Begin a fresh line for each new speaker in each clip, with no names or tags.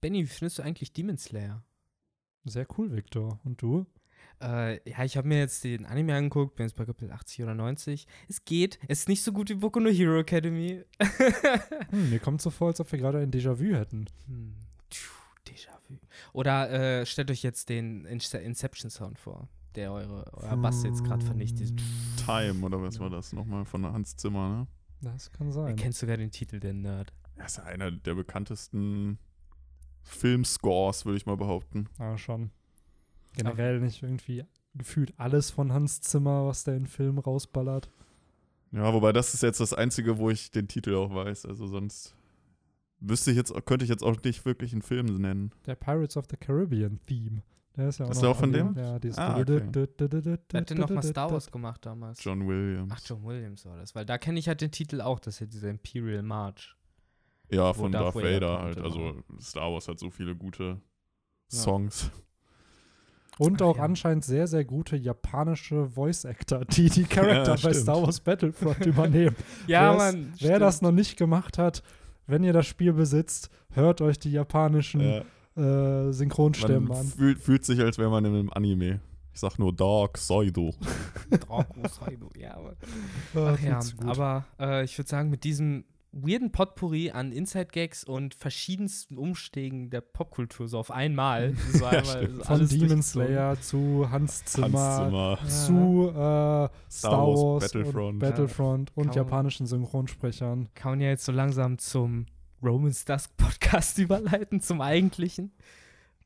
Benny, wie findest du eigentlich Demon Slayer?
Sehr cool, Victor. Und du?
Äh, ja, ich habe mir jetzt den Anime angeguckt, bin jetzt bei Kapitel 80 oder 90. Es geht. Es ist nicht so gut wie Boku no Hero Academy.
hm, mir kommt so vor, als ob wir gerade ein Déjà-vu hätten.
Hm. Déjà-vu. Oder äh, stellt euch jetzt den Inception-Sound vor, der eure, euer Bass jetzt gerade vernichtet.
Time, oder was war das nochmal von Hans Zimmer, ne?
Das kann sein.
Er kennt sogar den Titel, der Nerd.
Er ist ja einer der bekanntesten Filmscores, würde ich mal behaupten.
Ja, schon. Generell nicht irgendwie gefühlt alles von Hans Zimmer, was der in Film rausballert.
Ja, wobei das ist jetzt das Einzige, wo ich den Titel auch weiß. Also sonst wüsste ich jetzt, könnte ich jetzt auch nicht wirklich einen Film nennen.
Der Pirates of the Caribbean Theme. Der ist ja auch,
ist der auch von dem?
Ja, dieses
ah, okay.
Wer hat denn nochmal Star Wars gemacht damals?
John Williams.
Ach, John Williams war das. Weil da kenne ich halt den Titel auch, das ist ja dieser Imperial March.
Ja, von Darth, Darth Vader halt. Also Star Wars hat so viele gute Songs. Ja.
Und auch ja. anscheinend sehr, sehr gute japanische Voice-Actor, die die Charakter ja, bei Star Wars Battlefront übernehmen.
ja, Mann.
Wer stimmt. das noch nicht gemacht hat, wenn ihr das Spiel besitzt, hört euch die japanischen ja. äh, Synchronstimmen man an.
Fühlt, fühlt sich, als wäre man in einem Anime. Ich sag nur Dark Saido.
Dark Saido, ja. Aber, Ach, ja, aber äh, ich würde sagen, mit diesem weirden Potpourri an Inside-Gags und verschiedensten Umstegen der Popkultur so auf einmal. So einmal
Von Demon Slayer zu Hans Zimmer, Hans Zimmer. zu äh, Star, Wars, Wars Battlefront, und, Battlefront ja. und japanischen Synchronsprechern.
Kann man ja jetzt so langsam zum Romans Dusk Podcast überleiten, zum eigentlichen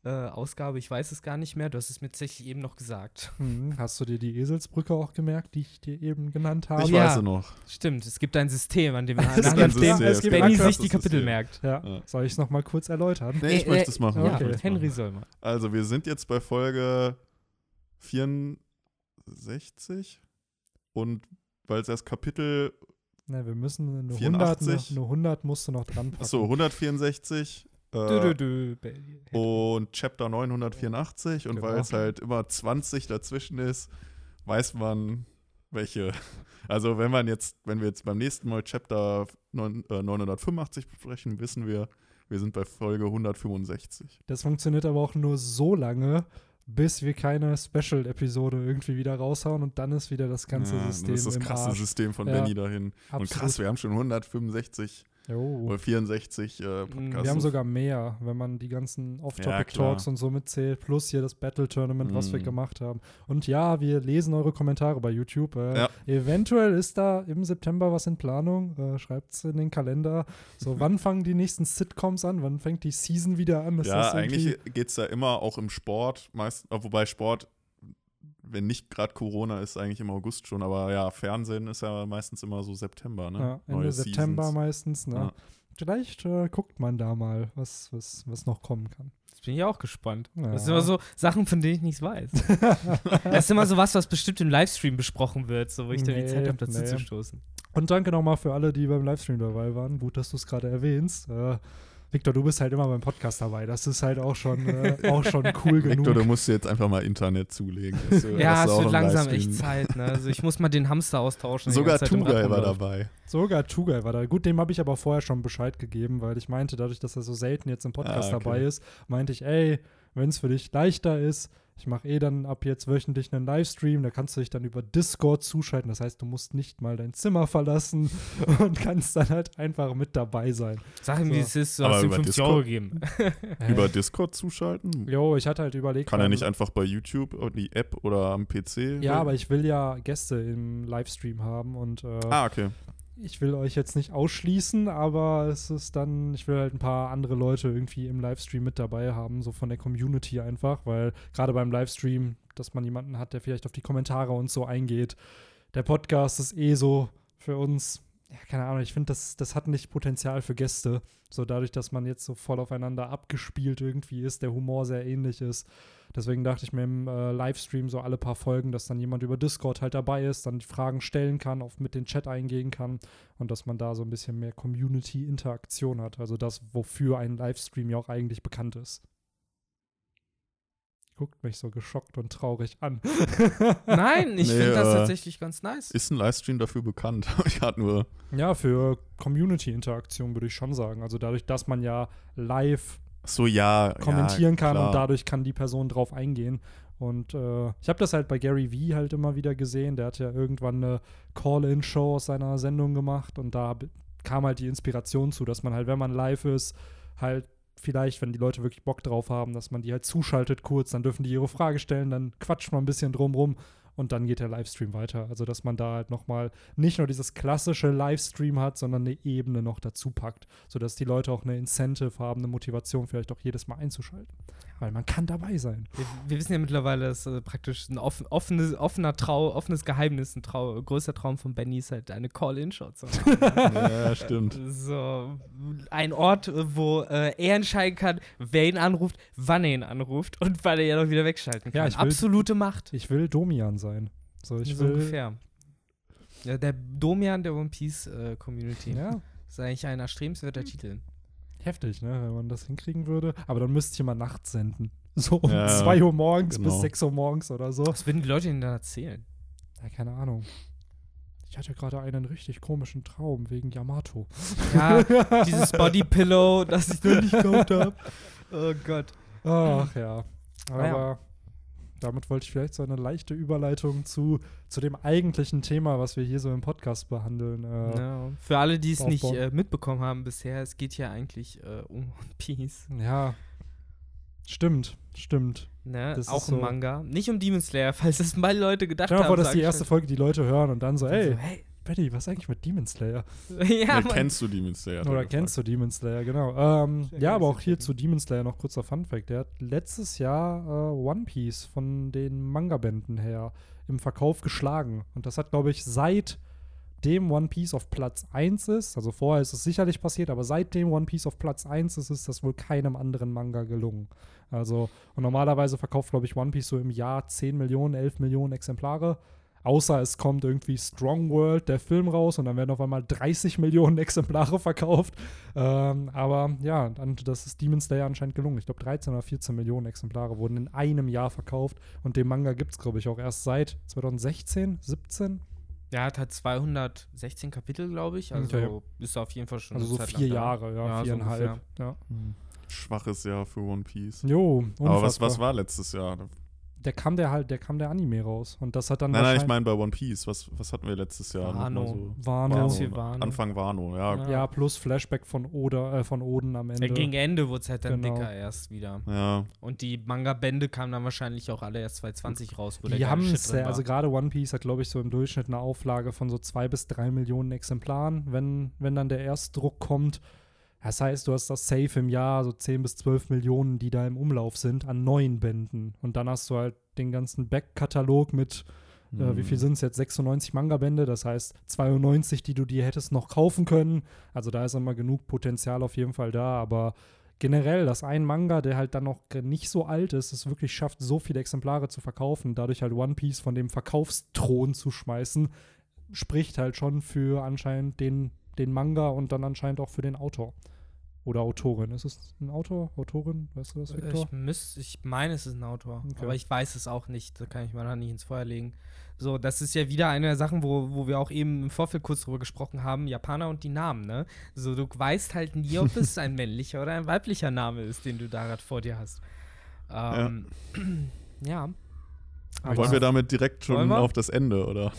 äh, Ausgabe, ich weiß es gar nicht mehr. Du hast es mir tatsächlich eben noch gesagt.
Hm, hast du dir die Eselsbrücke auch gemerkt, die ich dir eben genannt habe?
Ich ja, weiß sie noch.
Stimmt, es gibt ein System, an dem man Benny sich die Kapitel System. merkt.
Ja. ja. Soll ich es nochmal kurz erläutern?
Nee, ich äh, möchte es machen.
Ja, okay. Henry soll mal.
Also, wir sind jetzt bei Folge 64 und weil es das Kapitel
Ne, wir müssen nur 100, noch, nur 100 musst du noch dran passen.
Achso, 164
äh, dö, dö,
und Chapter 984 und genau. weil es halt immer 20 dazwischen ist, weiß man, welche. Also wenn man jetzt, wenn wir jetzt beim nächsten Mal Chapter 9, äh, 985 besprechen, wissen wir, wir sind bei Folge 165.
Das funktioniert aber auch nur so lange, bis wir keine Special-Episode irgendwie wieder raushauen und dann ist wieder das ganze ja, System. Das
ist das krasse. System von ja, Benny dahin. Absolut. Und krass, wir haben schon 165 Oh. Oder 64 äh, Podcasts.
Wir haben sogar mehr, wenn man die ganzen Off-Topic-Talks ja, und so mitzählt, plus hier das Battle-Tournament, mm. was wir mm. gemacht haben. Und ja, wir lesen eure Kommentare bei YouTube. Äh, ja. Eventuell ist da im September was in Planung. Äh, Schreibt es in den Kalender. So, wann fangen die nächsten Sitcoms an? Wann fängt die Season wieder an?
Ist ja, eigentlich geht es da immer auch im Sport, meist, wobei Sport wenn nicht gerade Corona ist, eigentlich im August schon. Aber ja, Fernsehen ist ja meistens immer so September, ne?
Ja, Ende Neue September Seasons. meistens, ne? Ja. Vielleicht äh, guckt man da mal, was, was, was noch kommen kann.
Jetzt bin ich auch gespannt. Ja. Das sind immer so Sachen, von denen ich nichts weiß. das ist immer so was, was bestimmt im Livestream besprochen wird, so wo ich nee, dann die Zeit habe, dazu nee. zu stoßen.
Und danke nochmal für alle, die beim Livestream dabei waren. Gut, dass du es gerade erwähnst. Äh, Victor, du bist halt immer beim Podcast dabei. Das ist halt auch schon, äh, auch schon cool genug.
Victor, du musst jetzt einfach mal Internet zulegen.
Du, ja, es wird langsam echt Zeit. Ne? Also ich muss mal den Hamster austauschen.
Sogar Tugai war dabei.
Sogar Tugai war da. Gut, dem habe ich aber vorher schon Bescheid gegeben, weil ich meinte, dadurch, dass er so selten jetzt im Podcast ah, okay. dabei ist, meinte ich, ey, wenn es für dich leichter ist, ich mache eh dann ab jetzt wöchentlich einen Livestream, da kannst du dich dann über Discord zuschalten. Das heißt, du musst nicht mal dein Zimmer verlassen und kannst dann halt einfach mit dabei sein.
Sag ihm, so. wie es ist, du hast ihm 50 Euro gegeben.
über Discord zuschalten?
Jo, ich hatte halt überlegt.
Kann er nicht einfach bei YouTube die App oder am PC?
Ja, aber ich will ja Gäste im Livestream haben und äh,
ah, okay
ich will euch jetzt nicht ausschließen, aber es ist dann, ich will halt ein paar andere Leute irgendwie im Livestream mit dabei haben, so von der Community einfach, weil gerade beim Livestream, dass man jemanden hat, der vielleicht auf die Kommentare und so eingeht. Der Podcast ist eh so für uns, ja, keine Ahnung, ich finde, das, das hat nicht Potenzial für Gäste. So dadurch, dass man jetzt so voll aufeinander abgespielt irgendwie ist, der Humor sehr ähnlich ist. Deswegen dachte ich mir im äh, Livestream so alle paar Folgen, dass dann jemand über Discord halt dabei ist, dann die Fragen stellen kann, auf mit den Chat eingehen kann und dass man da so ein bisschen mehr Community-Interaktion hat. Also das, wofür ein Livestream ja auch eigentlich bekannt ist guckt mich so geschockt und traurig an.
Nein, ich nee, finde das äh, tatsächlich ganz nice.
Ist ein Livestream dafür bekannt? ich hatte nur.
Ja, für Community-Interaktion würde ich schon sagen. Also dadurch, dass man ja live
so ja
kommentieren
ja,
kann und dadurch kann die Person drauf eingehen. Und äh, ich habe das halt bei Gary Vee halt immer wieder gesehen. Der hat ja irgendwann eine Call-in-Show aus seiner Sendung gemacht und da kam halt die Inspiration zu, dass man halt, wenn man live ist, halt vielleicht, wenn die Leute wirklich Bock drauf haben, dass man die halt zuschaltet kurz, dann dürfen die ihre Frage stellen, dann quatscht man ein bisschen drumrum und dann geht der Livestream weiter. Also, dass man da halt nochmal nicht nur dieses klassische Livestream hat, sondern eine Ebene noch dazu packt, sodass die Leute auch eine Incentive haben, eine Motivation vielleicht auch jedes Mal einzuschalten. Weil man kann dabei sein.
Wir, wir wissen ja mittlerweile, dass äh, praktisch ein offen, offenes, offener Trau, offenes Geheimnis, ein Trau, größter Traum von Benny ist halt eine machen.
ja, stimmt.
So, ein Ort, wo äh, er entscheiden kann, wer ihn anruft, wann er ihn anruft und wann er ihn auch wieder wegschalten kann.
Ja, ich will-
Absolute Macht.
Ich will Domian sein. So, ich
so
will.
ungefähr. Ja, der Domian der One Piece äh, Community.
Ja,
Das ist eigentlich ein erstrebenswerter Titel.
Heftig, ne, wenn man das hinkriegen würde. Aber dann müsste ich immer nachts senden. So um
Ja,
2 Uhr morgens bis
genau.
6 Uhr morgens oder so.
Was würden die Leute ihnen dann erzählen?
Ja, keine Ahnung. Ich hatte gerade einen richtig komischen Traum wegen Yamato.
Ja, dieses Bodypillow, das ich noch nicht gekauft habe. Oh Gott.
Ach ja. Aber
Ja.
Damit wollte ich vielleicht so eine leichte Überleitung zu, zu dem eigentlichen Thema, was wir hier so im Podcast behandeln. Äh,
Ja, für alle, die es nicht äh, mitbekommen haben bisher, es geht ja eigentlich äh, um One Piece.
ja. Stimmt, stimmt.
Ne?
Das
Auch
ist so-
ein Manga. Nicht um Demon Slayer, falls das mal Leute gedacht
Stell dir
haben.
mal vor, dass
sag
die
ich
erste. Folge die Leute hören und dann so,
Und
ey,
so, hey.
Betty, was ist eigentlich mit Demon Slayer?
ja, Mann.
kennst du Demon Slayer?
Oder kennst du Demon Slayer, genau. Ähm, ja, aber auch hier zu Demon Slayer noch kurzer Funfact. Der hat letztes Jahr äh, One Piece von den Manga-Bänden her im Verkauf geschlagen. Und das hat, glaube ich, seit dem One Piece auf Platz 1 ist, also vorher ist es sicherlich passiert, aber seitdem One Piece auf Platz 1 ist, ist das wohl keinem anderen Manga gelungen. Also, und normalerweise verkauft, glaube ich, One Piece so im Jahr 10 Millionen, 11 Millionen Exemplare. Außer es kommt irgendwie Strong World, der Film raus, und dann werden auf einmal 30 Millionen Exemplare verkauft. Ähm, aber ja, dann, das ist Demon Slayer anscheinend gelungen. Ich glaube, 13 oder 14 Millionen Exemplare wurden in einem Jahr verkauft. Und den Manga gibt es, glaube ich, auch erst seit 2016, 17.
Der hat halt 216 Kapitel, glaube ich. Also
Okay.
ist auf jeden Fall schon
Also so
Zeit
vier. Jahre, ja,
Ja, so
viereinhalb.
ungefähr.
ja.
Schwaches Jahr für One Piece.
Jo, unfassbar.
Aber was, was war letztes Jahr?
Der kam der halt, der kam der Anime raus. Und das hat dann
Nein, nein, ich meine bei One Piece. Was, was hatten wir letztes Jahr?
Wano.
So?
Wano.
Viel Wano.
Anfang Wano, ja.
Ja.
Ja, plus Flashback von, Oda, äh, von Oden am Ende.
Ja, gegen Ende wurde es halt dann
Genau.
dicker erst wieder.
Ja,
Und die Manga-Bände kamen dann wahrscheinlich auch alle erst 2020 raus, wo
Die haben es,
war.
also gerade One Piece hat, glaube ich, so im Durchschnitt eine Auflage von so zwei bis drei Millionen Exemplaren, wenn, wenn dann der Erstdruck kommt. Das heißt, du hast das Safe im Jahr, so 10 bis 12 Millionen, die da im Umlauf sind, an neuen Bänden. Und dann hast du halt den ganzen Back-Katalog mit, äh,
Mhm.
wie viel sind es jetzt? 96 Manga-Bände, das heißt 92, die du dir hättest noch kaufen können. Also da ist immer genug Potenzial auf jeden Fall da, aber generell, dass ein Manga, der halt dann noch nicht so alt ist, es wirklich schafft, so viele Exemplare zu verkaufen, dadurch halt One Piece von dem Verkaufsthron zu schmeißen, spricht halt schon für anscheinend den, den Manga und dann anscheinend auch für den Autor. Oder Autorin. Ist es ein Autor? Autorin? Weißt du das,
Äh,
Victor?
Ich, müß, ich meine, es ist ein Autor,
Okay.
aber ich weiß es auch nicht. Da kann ich mal nicht ins Feuer legen. So, das ist ja wieder eine der Sachen, wo, wo wir auch eben im Vorfeld kurz drüber gesprochen haben: Japaner und die Namen, ne? So, du weißt halt nie, ob es ein männlicher oder ein weiblicher Name ist, den du da gerade vor dir hast. Ähm, ja. Aber
Wollen wir damit direkt schon auf das Ende, oder?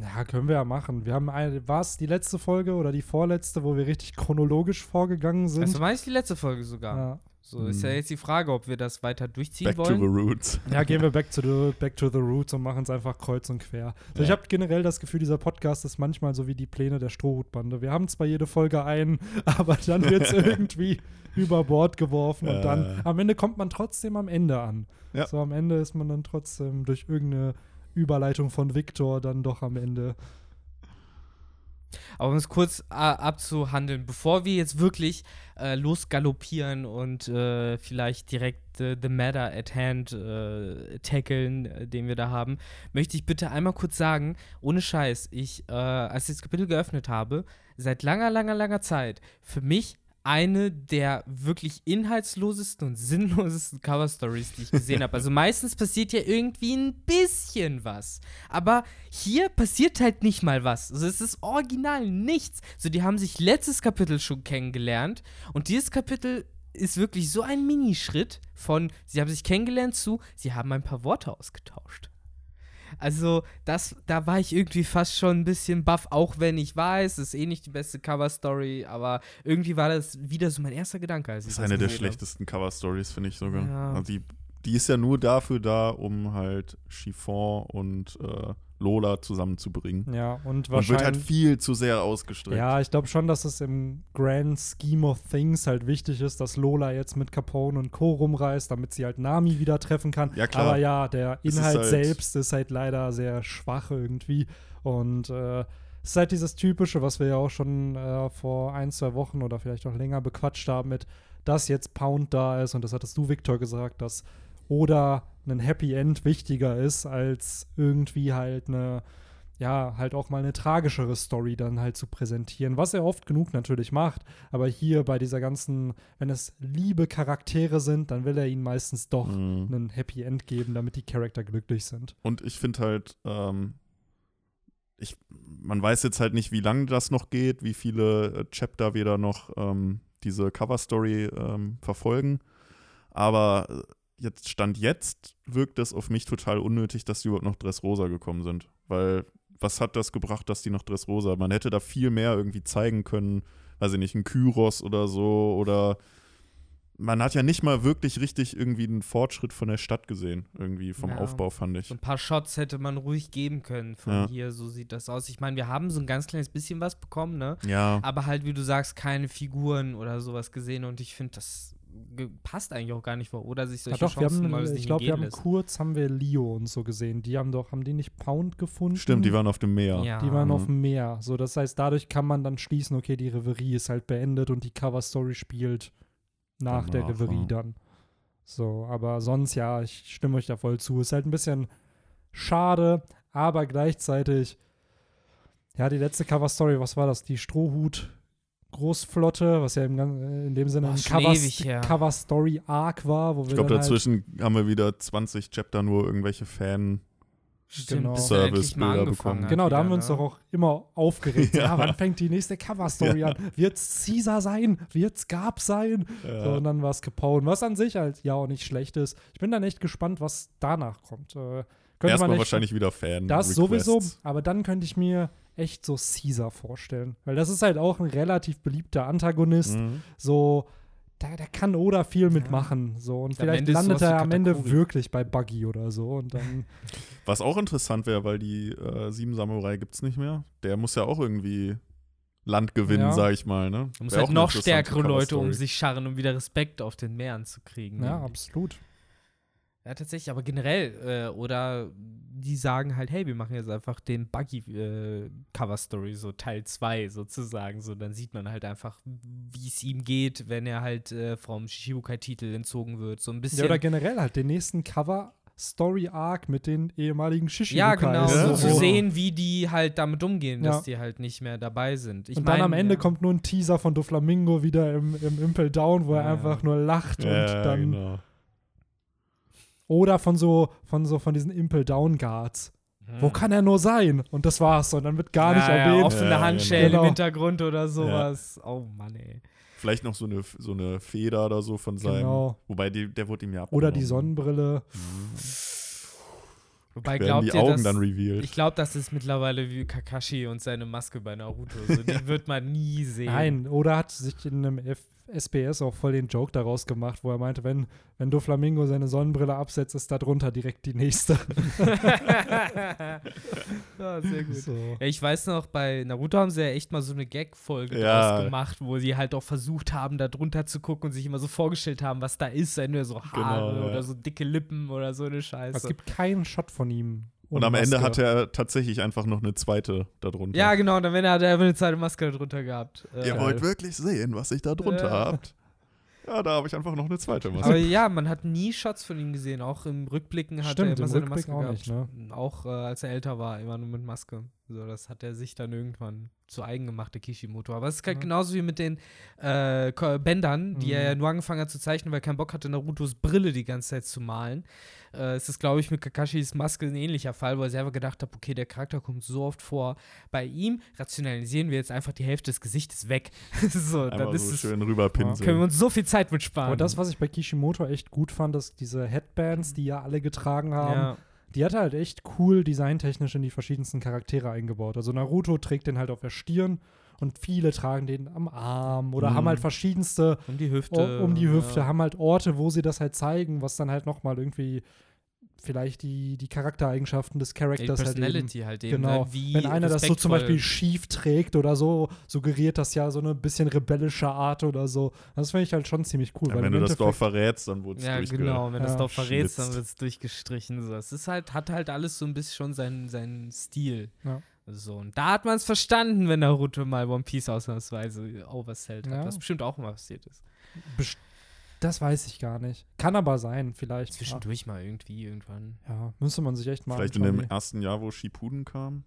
Ja, können wir ja machen. Wir haben eine, war es die letzte Folge oder die vorletzte, wo wir richtig chronologisch vorgegangen sind?
Das war ich die letzte Folge sogar.
ja.
So ist ja
Mhm.
jetzt die Frage, ob wir das weiter durchziehen
Back to the
wollen.
roots.
ja, gehen wir back to the, back to the roots und machen es einfach kreuz und quer. So, Ich
Ja.
habe generell das Gefühl, dieser Podcast ist manchmal so wie die Pläne der Strohhutbande. Wir haben zwar jede Folge einen, aber dann wird es irgendwie über Bord geworfen und
Ja.
dann am Ende kommt man trotzdem am Ende an.
Ja.
So am Ende ist man dann trotzdem durch irgendeine Überleitung von Victor dann doch am Ende.
Aber um es kurz äh, abzuhandeln, bevor wir jetzt wirklich äh, losgaloppieren und äh, vielleicht direkt äh, the matter at hand äh, tackeln, äh, den wir da haben, möchte ich bitte einmal kurz sagen, ohne Scheiß, ich, äh, als ich das Kapitel geöffnet habe, seit langer, langer, langer Zeit für mich eine der wirklich inhaltslosesten und sinnlosesten Cover-Stories, die ich gesehen habe. Also meistens passiert ja irgendwie ein bisschen was. Aber hier passiert halt nicht mal was. Also es ist original nichts. So, die haben sich letztes Kapitel schon kennengelernt und dieses Kapitel ist wirklich so ein Minischritt von, sie haben sich kennengelernt zu, sie haben ein paar Worte ausgetauscht. Also, das, da war ich irgendwie fast schon ein bisschen baff, auch wenn ich weiß, es ist eh nicht die beste Cover-Story, aber irgendwie war das wieder so mein erster Gedanke. Als
das ist eine der schlechtesten Cover-Stories, finde ich sogar.
Ja.
Also die, die ist ja nur dafür da, um halt Chiffon und äh, Lola zusammenzubringen.
Ja, und
Und wird
wahrscheinlich.
halt viel zu sehr ausgestreckt.
Ja, ich glaube schon, dass es im Grand Scheme of Things halt wichtig ist, dass Lola jetzt mit Capone und Co. rumreist, damit sie halt Nami wieder treffen kann.
Ja, klar.
Aber ja, der
Es ist
Inhalt
halt-
selbst ist halt leider sehr schwach irgendwie. Und äh, es ist halt dieses Typische, was wir ja auch schon äh, vor ein, zwei Wochen oder vielleicht auch länger bequatscht haben mit, dass jetzt Pound da ist. Und das hattest du, Victor, gesagt, dass oder ein Happy End wichtiger ist, als irgendwie halt eine ja, halt auch mal eine tragischere Story dann halt zu präsentieren, was er oft genug natürlich macht, aber hier bei dieser ganzen, wenn es liebe Charaktere sind, dann will er ihnen meistens doch
Mhm.
einen Happy End geben, damit die Charakter glücklich sind.
Und ich finde halt, ähm, ich, man weiß jetzt halt nicht, wie lange das noch geht, wie viele äh, Chapter wir da noch ähm, diese Cover-Story ähm, verfolgen. Aber äh, jetzt Stand jetzt wirkt es auf mich total unnötig, dass die überhaupt noch Dressrosa gekommen sind. Weil was hat das gebracht, dass die noch Dressrosa? Man hätte da viel mehr irgendwie zeigen können, weiß ich nicht, ein Kyros oder so oder man hat ja nicht mal wirklich richtig irgendwie einen Fortschritt von der Stadt gesehen, irgendwie vom
Ja.
Aufbau, fand ich.
So ein paar Shots hätte man ruhig geben können von
Ja.
hier, so sieht das aus. Ich meine, wir haben so ein ganz kleines bisschen was bekommen, ne?
Ja,
Aber halt, wie du sagst, keine Figuren oder sowas gesehen und ich finde, das passt eigentlich auch gar nicht vor, oder sich
Ja,
solche
doch, wir
Chancen
haben,
mal
ich glaube, wir haben
lässt.
kurz haben wir Leo und so gesehen. Die haben doch, haben die nicht Pound gefunden?
stimmt, die waren auf dem Meer.
Ja.
Die waren
Mhm.
auf dem Meer. So, das heißt, dadurch kann man dann schließen, okay, die Reverie ist halt beendet und die Cover-Story spielt nach der
Danach,
Reverie
ja.
dann. So, aber sonst, ja, ich stimme euch da voll zu. Ist halt ein bisschen schade, aber gleichzeitig, ja, die letzte Cover-Story, was war das? Die Strohhut. Großflotte, was ja im, äh, in dem Sinne
Boah,
ein
schon
Cover,
ewig her.
Cover Story Arc war, wo wir
Ich glaube,
dann halt,
dazwischen haben wir wieder 20 Chapter nur irgendwelche Fan.
Stimmt,
Genau.
Servicebilder bekommen.
hat
Genau, da
wieder,
haben wir uns
ne?
doch auch immer aufgeregt. ja.
Ja.
wann fängt die nächste Cover-Story an? Wird's Caesar sein? Wird's Gab sein? So, und dann war es Capone, was an sich halt ja auch nicht schlecht ist. Ich bin dann echt gespannt, was danach kommt. Äh, könnte man
Erstmal wahrscheinlich wieder Fan.
Das sowieso, aber dann könnte ich mir echt so Caesar vorstellen. Weil das ist halt auch ein relativ beliebter Antagonist.
Mhm.
So, da, da kann Oda viel mitmachen. So, und
Am
vielleicht landet er am Ende wirklich bei Buggy oder so. Und dann,
Was auch interessant wäre, weil die äh, Sieben Samurai gibt es nicht mehr. Der muss ja auch irgendwie Land gewinnen,
Ja.
sag ich mal. Ne?
Du musst
Wär auch
halt noch stärkere Leute um sich scharren, um wieder Respekt auf den Meeren zu kriegen.
ja,
irgendwie.
absolut.
Ja, tatsächlich, aber generell, äh, oder die sagen halt, hey, wir machen jetzt einfach den Buggy-Cover-Story, so Teil 2 sozusagen. So, dann sieht man halt einfach, wie es ihm geht, wenn er halt äh, vom Shichibukai-Titel entzogen wird. So ein bisschen.
Ja, oder generell halt den nächsten Cover Story Arc mit den ehemaligen Shishi.
Ja, genau,
Ja.
so zu sehen, wie die halt damit umgehen, dass
Ja.
die halt nicht mehr dabei sind. Ich
und dann
mein,
am Ende
ja.
kommt nur ein Teaser von Doflamingo wieder im, im Impel Down, wo er einfach nur lacht
Ja,
und dann
genau.
Oder von so von so von diesen Impel Down Guards.
Hm.
Wo kann er nur sein? Und das war's und dann wird gar nicht
ja,
erwähnt.
Ja, offene
Ja,
Handschellen
genau.
im Hintergrund oder sowas. Oh Mann, ey.
Vielleicht noch so eine, so eine Feder oder so von seinem.
Genau.
Wobei die, der wurde ihm ja
Oder
abgenommen.
die Sonnenbrille.
Wobei
Werden
glaubt
die
ihr,
Augen
dass,
dann revealed.
Ich glaube, das ist mittlerweile wie Kakashi und seine Maske bei Naruto. So, die wird man nie sehen.
Nein, oder hat sich in einem F SPS auch voll den Joke daraus gemacht, wo er meinte, wenn, wenn Doflamingo seine Sonnenbrille absetzt, ist da drunter direkt die nächste.
ja, sehr gut.
So.
Ja, ich weiß noch, bei Naruto haben sie ja echt mal so eine Gag-Folge
Ja.
draus gemacht, wo sie halt auch versucht haben, da drunter zu gucken und sich immer so vorgestellt haben, was da ist. Wenn nur so Haare
Genau, ja.
oder so dicke Lippen oder so eine Scheiße.
Es gibt keinen Shot von ihm.
Und am Ende
Maske.
hat er tatsächlich einfach noch eine zweite darunter.
ja, genau, und dann wenn er hat er eine zweite Maske drunter gehabt. Äh,
Ihr wollt wirklich sehen, was ich da drunter
Ja.
habt? Ja, da habe ich einfach noch eine zweite
Aber
Maske.
ja, man hat nie Shots von ihm gesehen. Auch im Rückblicken hat
Stimmt,
er immer
im
seine
Rückblick
Maske
auch
gehabt.
nicht, ne?
Auch äh, als er älter war, immer nur mit Maske. So, das hat er sich dann irgendwann zu eigen gemacht, der Kishimoto. Aber es ist halt ja. genauso wie mit den äh, Bändern, die mhm. er ja nur angefangen hat zu zeichnen, weil er keinen Bock hatte, Narutos Brille die ganze Zeit zu malen. Äh, es ist, glaube ich, mit Kakashis Maske ein ähnlicher Fall, wo er selber gedacht hat, okay, der Charakter kommt so oft vor. Bei ihm rationalisieren wir jetzt einfach die Hälfte des Gesichtes weg. so,
Einmal dann ist so es, schön rüberpinseln.
Können wir uns so viel Zeit mitsparen.
Aber das, was ich bei Kishimoto echt gut fand, dass diese Headbands, die ja alle getragen haben, ja. Die hat halt echt cool designtechnisch in die verschiedensten Charaktere eingebaut. Also Naruto trägt den halt auf der Stirn und viele tragen den am Arm oder mhm. haben halt verschiedenste
um die Hüfte,
um die Hüfte, ja. haben halt Orte, wo sie das halt zeigen, was dann halt nochmal irgendwie vielleicht die, die Charaktereigenschaften des Charakters
halt Personality eben. halt
eben. Genau.
Ne?
Wenn einer das so zum Beispiel schief trägt oder so, suggeriert das ja so eine bisschen rebellische Art oder so. Das finde ich halt schon ziemlich cool.
Ja, wenn du das Dorf verrätst, dann wurde es
Ja, genau. Wenn du ja. das Dorf verrätst, dann wird es durchgestrichen. So. Es ist halt, hat halt alles so ein bisschen schon seinen, seinen Stil. Ja. So, und da hat man es verstanden, wenn Naruto mal One Piece ausnahmsweise oversellt hat, was bestimmt auch immer passiert ist.
Best das weiß ich gar nicht. Kann aber sein, vielleicht.
Zwischendurch ja. mal irgendwie, irgendwann.
Ja, müsste man sich echt mal
Vielleicht in dem ersten Jahr, wo Shippuden kam,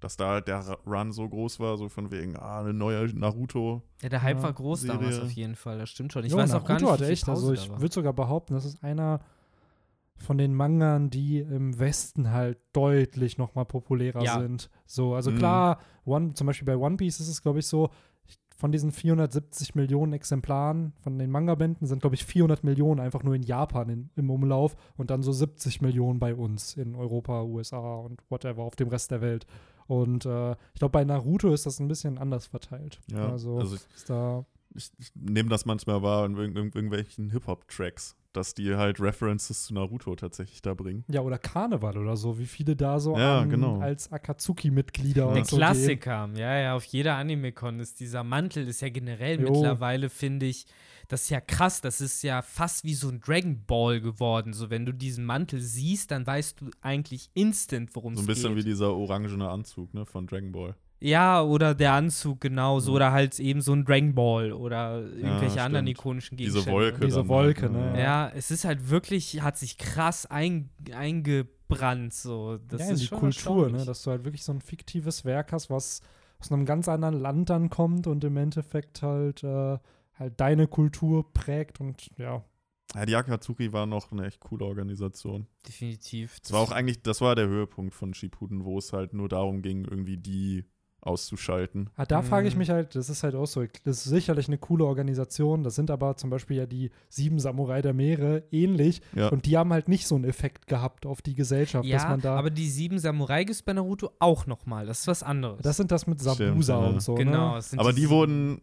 dass da halt der Run so groß war, so von wegen, ah, eine neue Naruto.
Ja, der Hype
ja,
war groß Serie. damals auf jeden Fall, das stimmt schon. Ich
jo,
weiß
Naruto
auch gar nicht,
hat echt, also ich würde sogar behaupten, das ist einer von den Mangern, die im Westen halt deutlich noch mal populärer ja. sind. So, also mhm. klar, One, zum Beispiel bei One Piece ist es, glaube ich, so, von diesen 470 Millionen Exemplaren von den Manga-Bänden sind, glaube ich, 400 Millionen einfach nur in Japan in, im Umlauf und dann so 70 Millionen bei uns in Europa, USA und whatever auf dem Rest der Welt. Und äh, ich glaube, bei Naruto ist das ein bisschen anders verteilt.
Ja, also, also ich, da ich, ich nehme das manchmal wahr in irg irgendwelchen Hip-Hop-Tracks dass die halt References zu Naruto tatsächlich da bringen.
Ja, oder Karneval oder so, wie viele da so
ja, an,
genau. als Akatsuki-Mitglieder
Der so Klassiker, gehen. ja, ja, auf jeder Anime-Con ist dieser Mantel, ist ja generell jo. mittlerweile, finde ich, das ist ja krass, das ist ja fast wie so ein Dragon Ball geworden. So, wenn du diesen Mantel siehst, dann weißt du eigentlich instant, worum es geht.
So ein bisschen wie dieser orangene Anzug, ne, von Dragon Ball.
Ja, oder der Anzug genauso. Mhm. Oder halt eben so ein Dragon Ball oder irgendwelche ja, anderen ikonischen Gegenstände.
Diese Wolke.
Diese Wolke,
halt,
ne?
Ja, es ist halt wirklich, hat sich krass ein, eingebrannt. So. Das ja, ist
die Kultur, ne? Dass du halt wirklich so ein fiktives Werk hast, was aus einem ganz anderen Land dann kommt und im Endeffekt halt, äh, halt deine Kultur prägt und ja.
Ja, die Akatsuki war noch eine echt coole Organisation.
Definitiv.
Das war auch eigentlich, das war der Höhepunkt von Shippuden, wo es halt nur darum ging, irgendwie die auszuschalten.
Ah, da mhm. frage ich mhm. mich halt, das ist halt auch so, das ist sicherlich eine coole Organisation, das sind aber zum Beispiel ja die sieben Samurai der Meere ähnlich ja. und die haben halt nicht so einen Effekt gehabt auf die Gesellschaft,
ja,
dass man da
aber die sieben Samurai gibt es bei Naruto auch nochmal, das ist was anderes.
Das sind das mit Sabusa und so,
Genau.
Ne?
Aber die, die wurden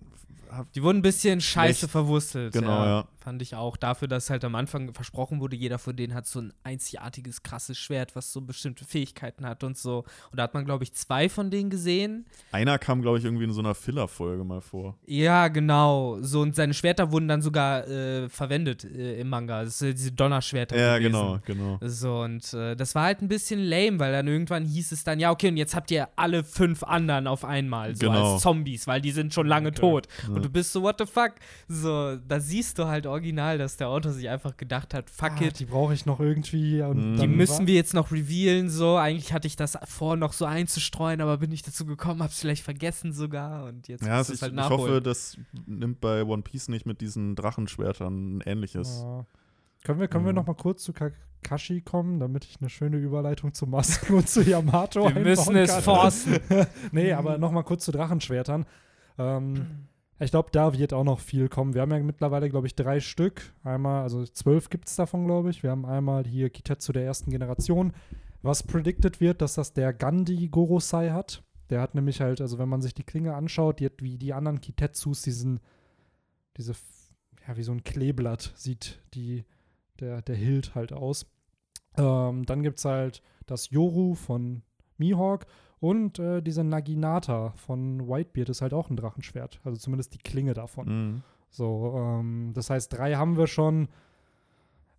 die wurden ein bisschen scheiße verwurstelt.
Genau, ja.
Fand ich auch. Dafür, dass halt am Anfang versprochen wurde, jeder von denen hat so ein einzigartiges, krasses Schwert, was so bestimmte Fähigkeiten hat und so. Und da hat man, glaube ich, zwei von denen gesehen.
Einer kam, glaube ich, irgendwie in so einer Filler-Folge mal vor.
Ja, genau. So, und seine Schwerter wurden dann sogar äh, verwendet äh, im Manga. Das sind diese Donnerschwerter.
Ja,
gewesen.
genau, genau.
So, und äh, das war halt ein bisschen lame, weil dann irgendwann hieß es dann, ja, okay, und jetzt habt ihr alle fünf anderen auf einmal, so genau. als Zombies, weil die sind schon lange okay. tot. Ja. Und du bist so, what the fuck? So, da siehst du halt original, dass der Autor sich einfach gedacht hat, fuck ah, it.
Die brauche ich noch irgendwie.
Und die müssen wir jetzt noch revealen, so. Eigentlich hatte ich das vor, noch so einzustreuen, aber bin ich dazu gekommen, hab's vielleicht vergessen sogar. Und jetzt
ja, muss es halt ich, ich hoffe, das nimmt bei One Piece nicht mit diesen Drachenschwertern ein ähnliches.
Ja. Können wir, können wir noch mal kurz zu Kakashi kommen, damit ich eine schöne Überleitung zu Masken und zu Yamato
Wir müssen es forcen.
nee, aber noch mal kurz zu Drachenschwertern. Ähm, ich glaube, da wird auch noch viel kommen. Wir haben ja mittlerweile, glaube ich, drei Stück. Einmal, also zwölf gibt es davon, glaube ich. Wir haben einmal hier Kitetsu der ersten Generation, was predicted wird, dass das der Gandhi Gorosei hat. Der hat nämlich halt, also wenn man sich die Klinge anschaut, die hat wie die anderen Kitetsus diesen, diese, ja, wie so ein Kleeblatt sieht die, der, der Hilt halt aus. Ähm, dann gibt es halt das Yoru von Mihawk und äh, diese Naginata von Whitebeard ist halt auch ein Drachenschwert. Also zumindest die Klinge davon. Mhm. So, ähm, das heißt, drei haben wir schon.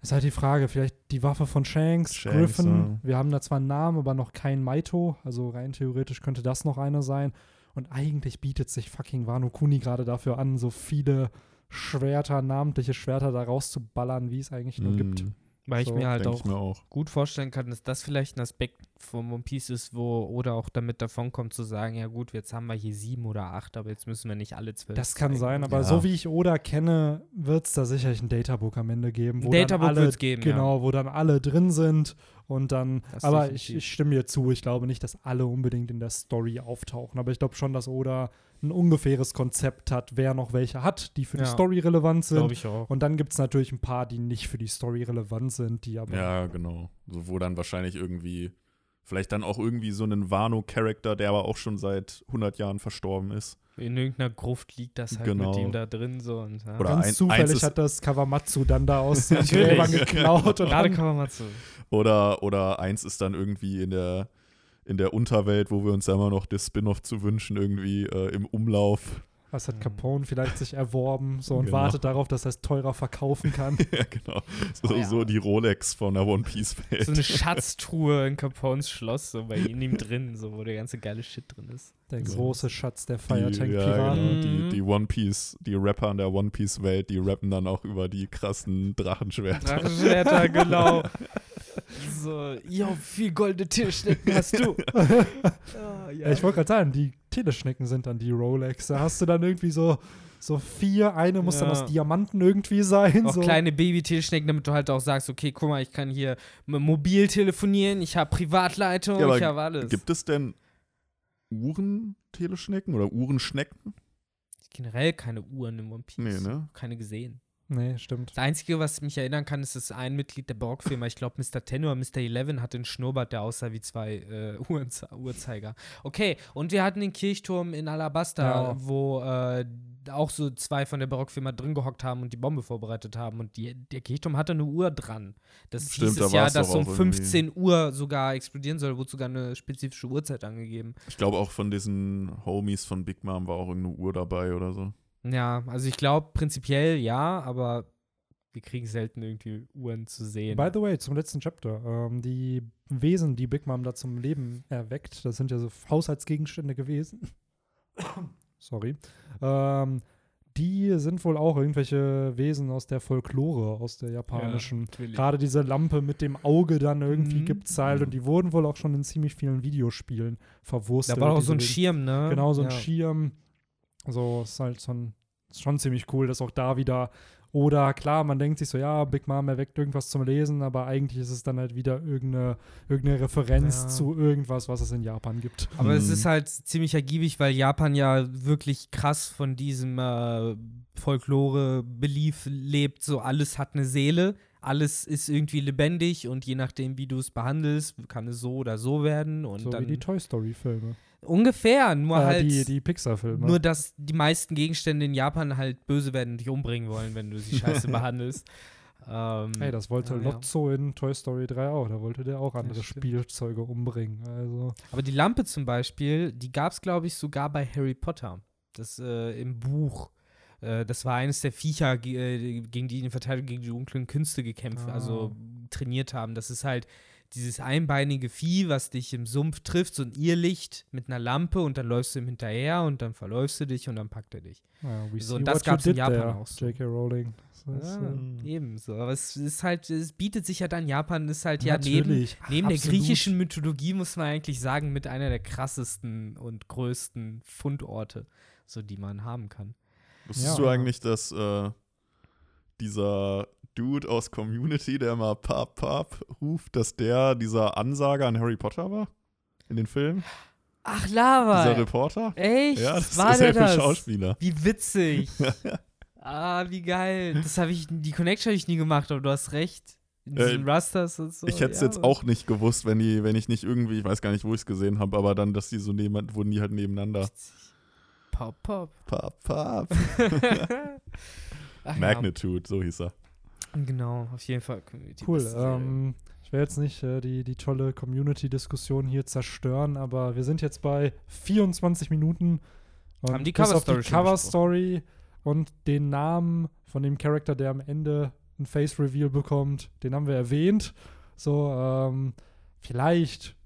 Ist halt die Frage, vielleicht die Waffe von Shanks, Shanks Griffin. Ja. Wir haben da zwar einen Namen, aber noch kein Maito. Also rein theoretisch könnte das noch einer sein. Und eigentlich bietet sich fucking Wano Kuni gerade dafür an, so viele Schwerter, namentliche Schwerter da rauszuballern, wie es eigentlich nur mm. gibt.
Weil so, ich mir halt auch, mir auch, gut vorstellen kann, dass das vielleicht ein Aspekt vom One Piece ist, wo oder auch damit davon kommt zu sagen, ja gut, jetzt haben wir hier sieben oder acht, aber jetzt müssen wir nicht alle zwölf.
Das kann
zeigen.
sein, aber
Ja.
so wie ich Oda kenne, wird es da sicherlich ein Databook am Ende geben, wo
Ein Databook
dann alle,
wird's geben, ja.
genau, wo dann alle drin sind und dann,
Das
aber ich, ich stimme dir zu, ich glaube nicht, dass alle unbedingt in der Story auftauchen, aber ich glaube schon, dass Oda ein ungefähres Konzept hat, wer noch welche hat, die für die
Ja.
Story relevant sind.
Glaube ich auch.
Und dann gibt es natürlich ein paar, die nicht für die Story relevant sind, die aber
Ja, genau. So, wo dann wahrscheinlich irgendwie, vielleicht dann auch irgendwie so einen Wano-Charakter, der aber auch schon seit 100 Jahren verstorben ist.
In irgendeiner Gruft liegt das halt
Genau.
mit ihm da drin so und ja.
Oder
ganz
ein- eins
zufällig
ist-
hat das Kawamatsu dann da aus den. Gräbern geklaut und
Gerade Kawamatsu.
Oder, oder eins ist dann irgendwie in der, in der Unterwelt, wo wir uns ja immer noch das Spin-off zu wünschen, irgendwie äh, im Umlauf.
Was hat Capone vielleicht sich erworben so und
Genau.
wartet darauf, dass er es teurer verkaufen kann.
ja, genau. So,
Oh ja.
so die Rolex von der One Piece-Welt.
So eine Schatztruhe in Capones Schloss, so bei in ihm drin, so wo der ganze geile Shit drin ist.
Der
So.
große Schatz der
die,
Firetank-Piraten.
ja, genau,
Mhm.
die, die One Piece, die Rapper in der One Piece-Welt, die rappen dann auch über die krassen Drachenschwerter.
Drachenschwerter, genau. So, jo, wie goldene Tischdecken hast du? Ah,
Ja, ich wollte gerade sagen, die Teleschnecken sind dann die Rolex. Da hast du dann irgendwie so, so vier, eine muss dann
Ja.
aus Diamanten irgendwie sein.
Auch
so.
kleine Baby-Tischdecken, damit du halt auch sagst, okay, guck mal, ich kann hier mobil telefonieren, ich habe Privatleitung,
Ja,
ich habe alles.
Gibt es denn Uhren-Teleschnecken oder Uhrenschnecken?
Generell keine Uhren im One Piece.
Nee, ne?
Keine gesehen.
Nee, stimmt.
Das Einzige, was ich mich erinnern kann, ist, dass ein Mitglied der Borg-Firma, ich glaube Mr. Ten oder Mr. Eleven, hatte einen Schnurrbart, der aussah wie zwei äh, Uhrzeiger. Okay, und wir hatten den Kirchturm in Alabasta,
Ja.
wo äh, auch so zwei von der Borg-Firma drin gehockt haben und die Bombe vorbereitet haben. Und die, der Kirchturm hatte eine Uhr dran. Das
Stimmt,
hieß
da
es ja,
war's
dass so um
auch irgendwie.
15 Uhr sogar explodieren soll, wurde sogar eine spezifische Uhrzeit angegeben.
Ich glaube auch von diesen Homies von Big Mom war auch irgendeine Uhr dabei oder so.
Ja, also ich glaube prinzipiell ja, aber wir kriegen selten irgendwie Uhren zu sehen.
By the way, zum letzten Chapter. Ähm, die Wesen, die Big Mom da zum Leben erweckt, das sind ja so Haushaltsgegenstände gewesen. Sorry. Ähm, die sind wohl auch irgendwelche Wesen aus der Folklore, aus der japanischen.
natürlich.
Gerade diese Lampe mit dem Auge dann irgendwie
Mhm.
gibt's halt und die wurden wohl auch schon in ziemlich vielen Videospielen verwurstelt.
Da war auch so ein
Wesen.
Schirm, ne?
Genau, so ein
ja.
Schirm. So, ist halt so ein, ist schon ziemlich cool, dass auch da wieder. Oder klar, man denkt sich so, ja, Big Mom erweckt irgendwas zum Lesen, aber eigentlich ist es dann halt wieder irgendeine, irgendeine Referenz
Ja.
zu irgendwas, was es in Japan gibt.
Aber es
Mhm.
ist halt ziemlich ergiebig, weil Japan ja wirklich krass von diesem äh, Folklore-Belief lebt. So alles hat eine Seele, alles ist irgendwie lebendig und je nachdem, wie du es behandelst, kann es so oder so werden. Und
so
dann
wie die Toy Story-Filme.
Ungefähr, nur
Äh,
halt.
die die Pixar-Filme.
Nur, dass die meisten Gegenstände in Japan halt böse werden und dich umbringen wollen, wenn du sie scheiße behandelst. Ähm,
Hey, das wollte
Ah, ja.
Lotso in Toy Story 3 auch. Da wollte der auch andere. Spielzeuge umbringen. Also,
Aber die Lampe zum Beispiel, die gab es, glaube ich, sogar bei Harry Potter. Das äh, im Buch. Äh, das war eines der Viecher, äh, gegen die in der Verteidigung gegen die dunklen Künste gekämpft,
Ah.
also trainiert haben. Das ist halt dieses einbeinige Vieh, was dich im Sumpf trifft, so ein Irrlicht mit einer Lampe und dann läufst du ihm hinterher und dann verläufst du dich und dann packt er dich.
ja, we
So, und das
you
gab's in Japan
there,
auch so.
J.K. Rowling. Das ist,
Ja,
äh,
ebenso. Aber es ist halt, es bietet sich ja dann, Japan ist halt ja neben,
Natürlich,
neben der griechischen Mythologie, muss man eigentlich sagen, mit einer der krassesten und größten Fundorte, so die man haben kann.
Wusstest
Ja.
du eigentlich, dass äh, dieser Dude aus Community, der immer Pap Pap ruft, dass der dieser Ansager an Harry Potter war? In den Filmen?
Ach, Lava!
Dieser Reporter?
Echt?
Ja, das
War
ist
der das?
Schauspieler.
Wie witzig. ah, wie geil. Das habe ich, die Connection habe ich nie gemacht, aber du hast recht. In
Äh,
diesen Rusters und so.
Ich hätte es
ja,
jetzt auch nicht gewusst, wenn die, wenn ich nicht irgendwie, ich weiß gar nicht, wo ich es gesehen habe, aber dann, dass die so neben, wurden die halt nebeneinander.
Pop, pop.
Pap Pap.
Ach,
Magnitude, so hieß er.
Ja, genau, auf jeden Fall. Community
Cool. Ähm, ich will jetzt nicht äh, die, die tolle Community-Diskussion hier zerstören, aber wir sind jetzt bei 24 Minuten. Und
Haben die Cover-Story
die
schon
Cover-Story und den Namen von dem Charakter, der am Ende ein Face-Reveal bekommt, den haben wir erwähnt. So, ähm, vielleicht,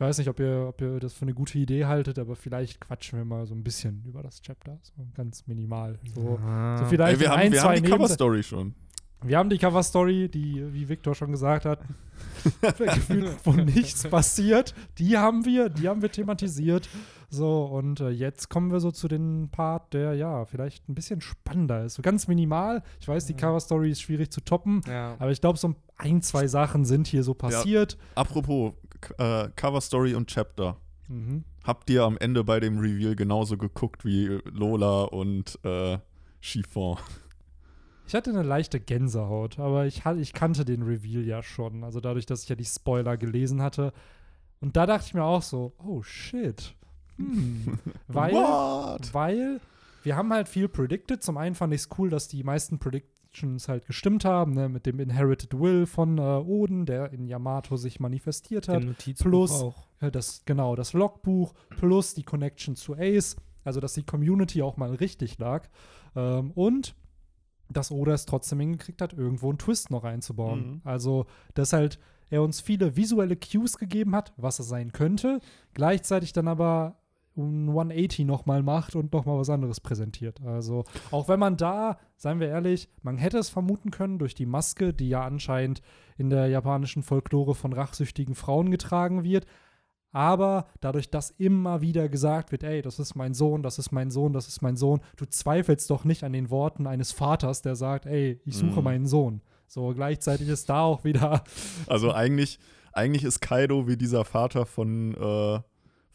ich weiß nicht, ob ihr, ob ihr das für eine gute Idee haltet, aber vielleicht quatschen wir mal so ein bisschen über das Chapter. So ganz minimal. So,
Ah.
so vielleicht
Ey, wir haben,
ein,
wir
zwei
haben die Cover-Story schon.
Wir haben die Cover-Story, die, wie Victor schon gesagt hat, gefühlt wo nichts passiert. Die haben wir, die haben wir thematisiert. So, und äh, jetzt kommen wir so zu dem Part, der ja vielleicht ein bisschen spannender ist. So ganz minimal. Ich weiß, die Cover-Story ist schwierig zu toppen,
Ja.
aber ich glaube, so ein, zwei Sachen sind hier so passiert.
Apropos äh, Cover Story und Chapter.
Mhm.
Habt ihr am Ende bei dem Reveal genauso geguckt wie Lola und äh, Chiffon?
Ich hatte eine leichte Gänsehaut, aber ich, ich kannte den Reveal ja schon. Also dadurch, dass ich ja die Spoiler gelesen hatte. Und da dachte ich mir auch so, oh shit. Hm. Weil,
What?
weil wir haben halt viel predicted. Zum einen fand ich es cool, dass die meisten Predictions halt gestimmt haben, ne? mit dem Inherited Will von äh, Oden, der in Yamato sich manifestiert hat. Plus-
auch.
Ja, das, genau, das Logbuch plus die Connection zu Ace, also dass die Community auch mal richtig lag. Ähm, und dass Oda es trotzdem hingekriegt hat, irgendwo einen Twist noch einzubauen.
Mhm.
Also, dass halt er uns viele visuelle Cues gegeben hat, was es sein könnte, gleichzeitig dann aber 180 nochmal macht und nochmal was anderes präsentiert. Also, auch wenn man da, seien wir ehrlich, man hätte es vermuten können durch die Maske, die ja anscheinend in der japanischen Folklore von rachsüchtigen Frauen getragen wird. Aber dadurch, dass immer wieder gesagt wird, ey, das ist mein Sohn, das ist mein Sohn, das ist mein Sohn, du zweifelst doch nicht an den Worten eines Vaters, der sagt, ey, ich suche
Mhm.
meinen Sohn. So, gleichzeitig ist da auch wieder,
Also eigentlich, eigentlich ist Kaido wie dieser Vater von, äh,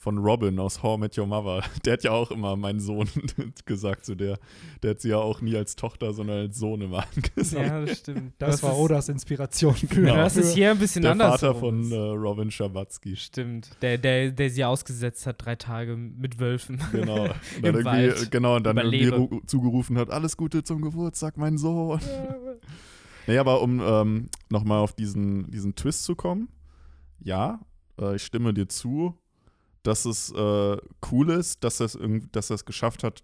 von Robin aus How I Met Your Mother. Der hat ja auch immer mein Sohn gesagt zu der. Der hat sie ja auch nie als Tochter, sondern als Sohn immer angesagt.
Ja, das stimmt.
das, war
ist,
Odas Inspiration für.
Genau.
Das ist hier ein bisschen
Der
anders.
Vater von äh, Robin Schabatsky.
Stimmt. Der, der, der sie ausgesetzt hat, drei Tage mit Wölfen.
Genau. Und
Im
dann irgendwie,
Wald.
genau, und dann irgendwie
Überlebe.
zugerufen hat, alles Gute zum Geburtstag, mein Sohn. Naja, aber um ähm, nochmal auf diesen, diesen Twist zu kommen, ja, äh, ich stimme dir zu, dass es äh, cool ist, dass er dass es geschafft hat,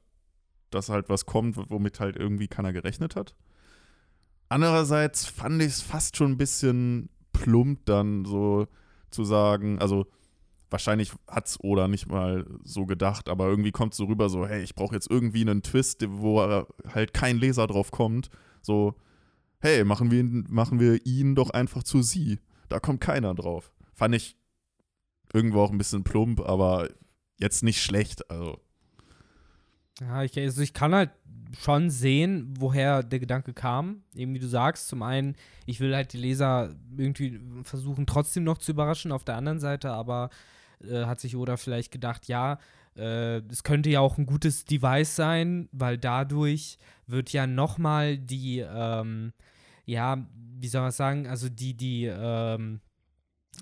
dass halt was kommt, womit halt irgendwie keiner gerechnet hat. Andererseits fand ich es fast schon ein bisschen plump, dann so zu sagen, also wahrscheinlich hat es Oda nicht mal so gedacht, aber irgendwie kommt es so rüber, so, hey, ich brauche jetzt irgendwie einen Twist, wo halt kein Leser drauf kommt. So, hey, machen wir, machen wir ihn doch einfach zu sie. Da kommt keiner drauf. Fand ich irgendwo auch ein bisschen plump, aber jetzt nicht schlecht. Also,
Ja, ich, also ich kann halt schon sehen, woher der Gedanke kam. Eben wie du sagst, zum einen, ich will halt die Leser irgendwie versuchen, trotzdem noch zu überraschen. Auf der anderen Seite aber äh, hat sich Oda vielleicht gedacht, ja, äh, es könnte ja auch ein gutes Device sein, weil dadurch wird ja nochmal die, ähm, ja, wie soll man sagen, also die, die, ähm,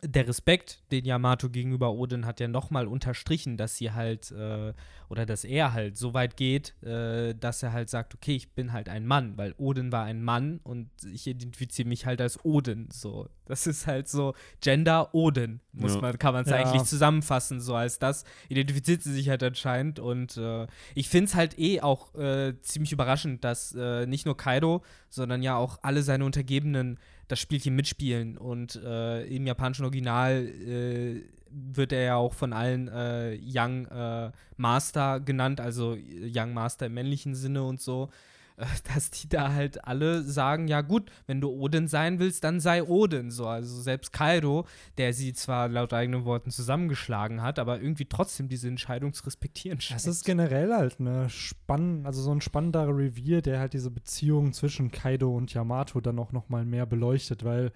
der Respekt, den Yamato gegenüber Odin hat ja nochmal unterstrichen, dass sie halt, äh, oder dass er halt so weit geht, äh, dass er halt sagt, okay, ich bin halt ein Mann, weil Odin war ein Mann und ich identifiziere mich halt als Odin. So, das ist halt so Gender Odin, muss
Ja.
man, kann man es
Ja.
eigentlich zusammenfassen, so als das identifiziert sie sich halt anscheinend und äh, ich finde es halt eh auch äh, ziemlich überraschend, dass äh, nicht nur Kaido, sondern ja auch alle seine Untergebenen das Spielchen mitspielen. Und äh, im japanischen Original äh, wird er ja auch von allen äh, Young äh, Master genannt, also Young Master im männlichen Sinne und so, dass die da halt alle sagen, ja gut, wenn du Odin sein willst, dann sei Odin, so, also selbst Kaido, der sie zwar laut eigenen Worten zusammengeschlagen hat, aber irgendwie trotzdem diese Entscheidung zu respektieren scheint.
Das ist generell halt eine spann also so ein spannenderer Revier, der halt diese Beziehung zwischen Kaido und Yamato dann auch noch mal mehr beleuchtet, weil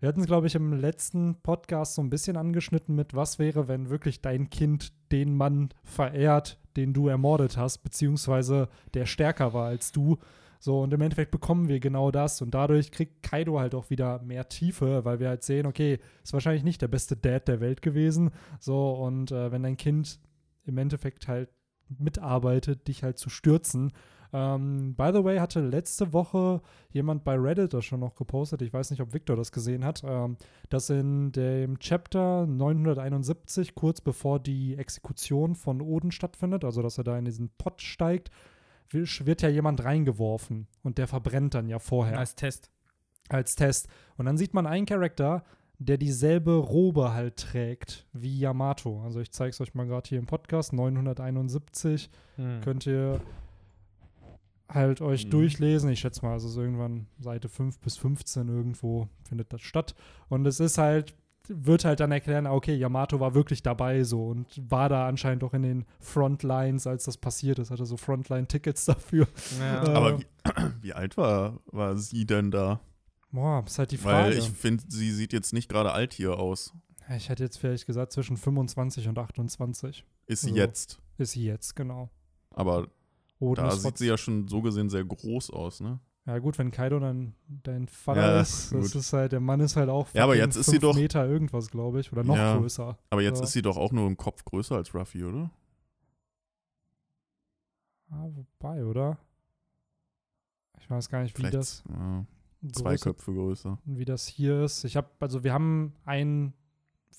wir hatten es, glaube ich, im letzten Podcast so ein bisschen angeschnitten mit, was wäre, wenn wirklich dein Kind den Mann verehrt, den du ermordet hast, beziehungsweise der stärker war als du. So, und im Endeffekt bekommen wir genau das. Und dadurch kriegt Kaido halt auch wieder mehr Tiefe, weil wir halt sehen, okay, ist wahrscheinlich nicht der beste Dad der Welt gewesen. So, und äh, wenn dein Kind im Endeffekt halt mitarbeitet, dich halt zu stürzen. Ähm, by the way, hatte letzte Woche jemand bei Reddit das schon noch gepostet, ich weiß nicht, ob Victor das gesehen hat, ähm, dass in dem Chapter 971, kurz bevor die Exekution von Oden stattfindet, also dass er da in diesen Pott steigt, wird ja jemand reingeworfen und der verbrennt dann ja vorher
als Test.
als Test. Und dann sieht man einen Charakter, der dieselbe Robe halt trägt wie Yamato. Also ich zeige es euch mal gerade hier im Podcast, 971
Hm.
könnt ihr halt euch mhm. durchlesen. Ich schätze mal, also so irgendwann Seite 5 bis 15 irgendwo findet das statt. Und es ist halt, wird halt dann erklären, okay, Yamato war wirklich dabei so und war da anscheinend auch in den Frontlines, als das passiert ist. Hatte so Frontline-Tickets dafür.
Ja. Äh, Aber wie, wie, alt war, war sie denn da?
Boah, ist halt die Frage.
Weil ich finde, sie sieht jetzt nicht gerade alt hier aus.
Ich hätte jetzt vielleicht gesagt zwischen 25 und 28.
Ist sie also, jetzt?
Ist sie jetzt, genau.
Aber Oden da sieht sie ja schon so gesehen sehr groß aus, ne?
Ja, gut, wenn Kaido dann dein Vater ja, ist, das ist halt, der Mann ist halt auch
ja, aber jetzt ist sie doch,
Meter irgendwas, glaube ich, oder noch ja, größer.
Aber jetzt ja. ist sie doch auch nur im Kopf größer als Ruffy, oder?
Ah, wobei, oder? Ich weiß gar nicht, wie Vielleicht, das.
Ja, zwei große, Köpfe größer.
Wie das hier ist. Ich habe, also wir haben einen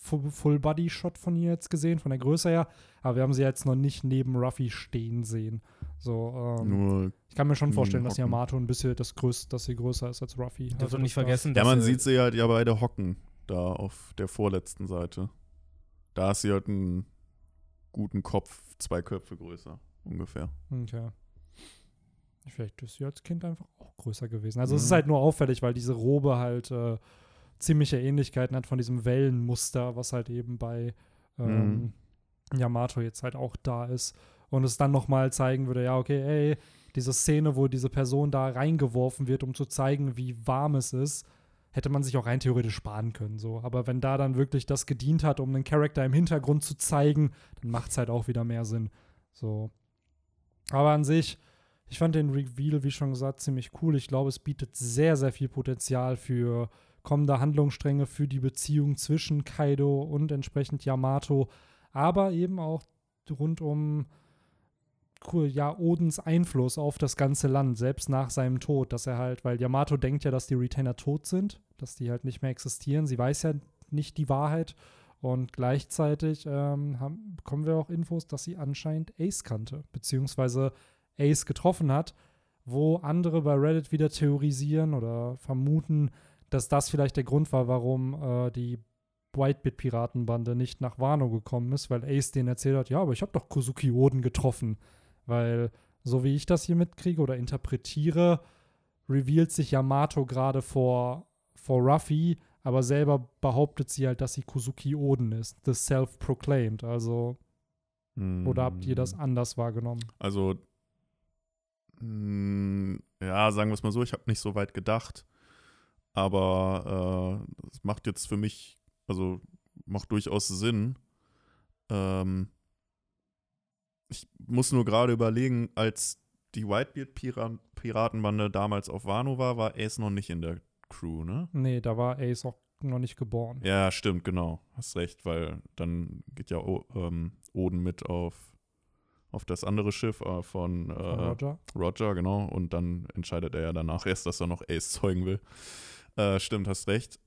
Full-Body-Shot von ihr jetzt gesehen, von der Größe her, aber wir haben sie jetzt noch nicht neben Ruffy stehen sehen. So, ähm, Nur ich kann mir schon vorstellen, dass Yamato ein bisschen das größte, dass sie größer ist als Ruffy.
Also nicht vergessen,
Ja, man sieht sie halt ja beide hocken, da auf der vorletzten Seite. Da ist sie halt einen guten Kopf, zwei Köpfe größer, ungefähr.
Okay. Vielleicht ist sie als Kind einfach auch größer gewesen. Also mhm. es ist halt nur auffällig, weil diese Robe halt äh, ziemliche Ähnlichkeiten hat von diesem Wellenmuster, was halt eben bei ähm, mhm. Yamato jetzt halt auch da ist. Und es dann nochmal zeigen würde, ja, okay, ey, diese Szene, wo diese Person da reingeworfen wird, um zu zeigen, wie warm es ist, hätte man sich auch rein theoretisch sparen können. So. Aber wenn da dann wirklich das gedient hat, um einen Charakter im Hintergrund zu zeigen, dann macht es halt auch wieder mehr Sinn. So. Aber an sich, ich fand den Reveal, wie schon gesagt, ziemlich cool. Ich glaube, es bietet sehr, sehr viel Potenzial für kommende Handlungsstränge für die Beziehung zwischen Kaido und entsprechend Yamato, aber eben auch rund um ja, Odens Einfluss auf das ganze Land, selbst nach seinem Tod, dass er halt, weil Yamato denkt ja, dass die Retainer tot sind, dass die halt nicht mehr existieren. Sie weiß ja nicht die Wahrheit. Und gleichzeitig ähm, haben, bekommen wir auch Infos, dass sie anscheinend Ace kannte, beziehungsweise Ace getroffen hat, wo andere bei Reddit wieder theorisieren oder vermuten, dass das vielleicht der Grund war, warum äh, die Whitebit-Piratenbande nicht nach Wano gekommen ist, weil Ace denen erzählt hat, ja, aber ich habe doch Kozuki Oden getroffen. Weil, so wie ich das hier mitkriege oder interpretiere, revealt sich Yamato gerade vor, vor Ruffy, aber selber behauptet sie halt, dass sie Kozuki Oden ist. The Self-Proclaimed. Also, hm. oder habt ihr das hm. anders wahrgenommen?
Also, hm, ja, sagen wir es mal so, ich habe nicht so weit gedacht. Aber es äh, macht jetzt für mich, also macht durchaus Sinn. Ähm, ich muss nur gerade überlegen, als die Whitebeard-Piratenbande damals auf Wano war, war Ace noch nicht in der Crew, ne?
Nee, da war Ace auch noch nicht geboren.
Ja, stimmt, genau. Hast recht, weil dann geht ja o ähm, Oden mit auf, auf das andere Schiff äh, von, äh, von Roger. Roger, genau. Und dann entscheidet er ja danach erst, dass er noch Ace zeugen will. Äh, stimmt, hast recht.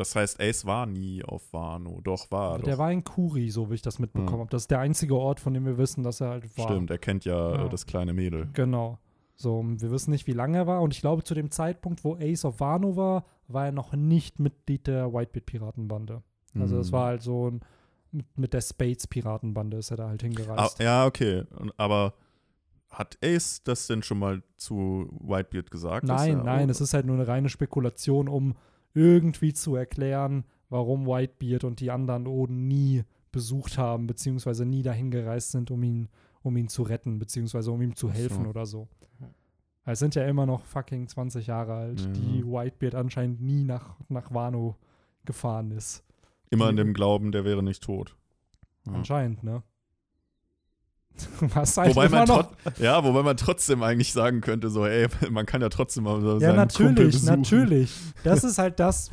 Das heißt, Ace war nie auf Wano. Doch, war er.
Der war in Kuri, so wie ich das mitbekommen hm. habe. Das ist der einzige Ort, von dem wir wissen, dass er halt war.
Stimmt, er kennt ja, ja. das kleine Mädel.
Genau. So, wir wissen nicht, wie lange er war. Und ich glaube, zu dem Zeitpunkt, wo Ace auf Wano war, war er noch nicht Mitglied der Whitebeard-Piratenbande. Also, das hm. war halt so ein. Mit, mit der Spades-Piratenbande ist er da halt hingereist.
Ah, ja, okay. Aber hat Ace das denn schon mal zu Whitebeard gesagt?
Nein, nein, es ist halt nur eine reine Spekulation, um irgendwie zu erklären, warum Whitebeard und die anderen Oden nie besucht haben, beziehungsweise nie dahin gereist sind, um ihn, um ihn zu retten, beziehungsweise um ihm zu helfen so. oder so. Es sind ja immer noch fucking 20 Jahre alt, ja. die Whitebeard anscheinend nie nach, nach Wano gefahren ist.
Immer in dem Glauben, der wäre nicht tot.
Ja. Anscheinend, ne?
Was halt wobei man noch. Ja, wobei man trotzdem eigentlich sagen könnte, so, ey, man kann ja trotzdem mal so
Ja, natürlich, natürlich. Das ist halt das,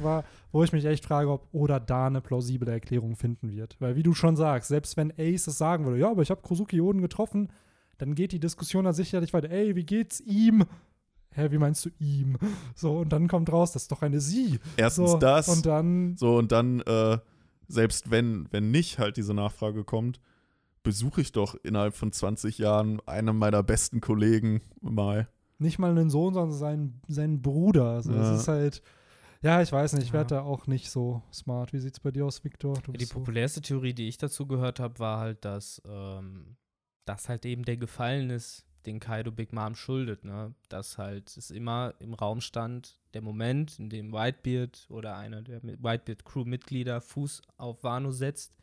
wo ich mich echt frage, ob Oda da eine plausible Erklärung finden wird. Weil, wie du schon sagst, selbst wenn Ace es sagen würde, ja, aber ich habe Kozuki Oden getroffen, dann geht die Diskussion da sicherlich weiter. Ey, wie geht's ihm? Hä, wie meinst du ihm? So, und dann kommt raus, das ist doch eine Sie.
Erstens
so,
das.
Und dann.
So, und dann, äh, selbst wenn, wenn nicht halt diese Nachfrage kommt, besuche ich doch innerhalb von 20 Jahren einen meiner besten Kollegen mal.
Nicht mal einen Sohn, sondern seinen, seinen Bruder. Also ja. Das ist halt. Ja, ich weiß nicht, ich werde ja. da auch nicht so smart. Wie sieht es bei dir aus, Victor?
Ja, die so populärste Theorie, die ich dazu gehört habe, war halt, dass ähm, das halt eben der Gefallen ist, den Kaido Big Mom schuldet, ne? Dass halt es immer im Raum stand, der Moment, in dem Whitebeard oder einer der Whitebeard Crew-Mitglieder Fuß auf Wano setzt,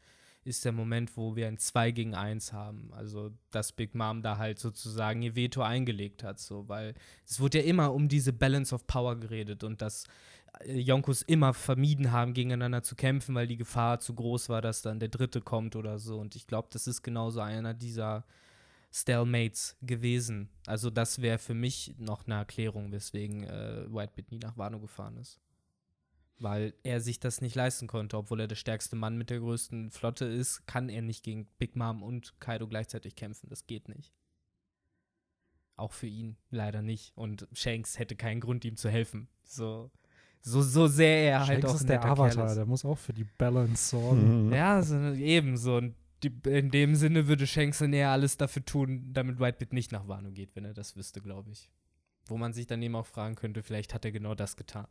ist der Moment, wo wir ein 2 gegen 1 haben. Also, dass Big Mom da halt sozusagen ihr Veto eingelegt hat, so, weil es wurde ja immer um diese Balance of Power geredet und dass äh, Yonkos immer vermieden haben, gegeneinander zu kämpfen, weil die Gefahr zu groß war, dass dann der Dritte kommt oder so. Und ich glaube, das ist genauso einer dieser Stalemates gewesen. Also, das wäre für mich noch eine Erklärung, weswegen äh, Whitebeard nie nach Wano gefahren ist weil er sich das nicht leisten konnte. Obwohl er der stärkste Mann mit der größten Flotte ist, kann er nicht gegen Big Mom und Kaido gleichzeitig kämpfen. Das geht nicht. Auch für ihn leider nicht. Und Shanks hätte keinen Grund, ihm zu helfen. So, so, so sehr er
Shanks
halt auch
ist der Avatar, ist. der muss auch für die Balance sorgen.
Mhm. Ja, so, ebenso. Und die, in dem Sinne würde Shanks dann eher alles dafür tun, damit Whitebeard nicht nach Wano geht, wenn er das wüsste, glaube ich. Wo man sich dann eben auch fragen könnte, vielleicht hat er genau das getan.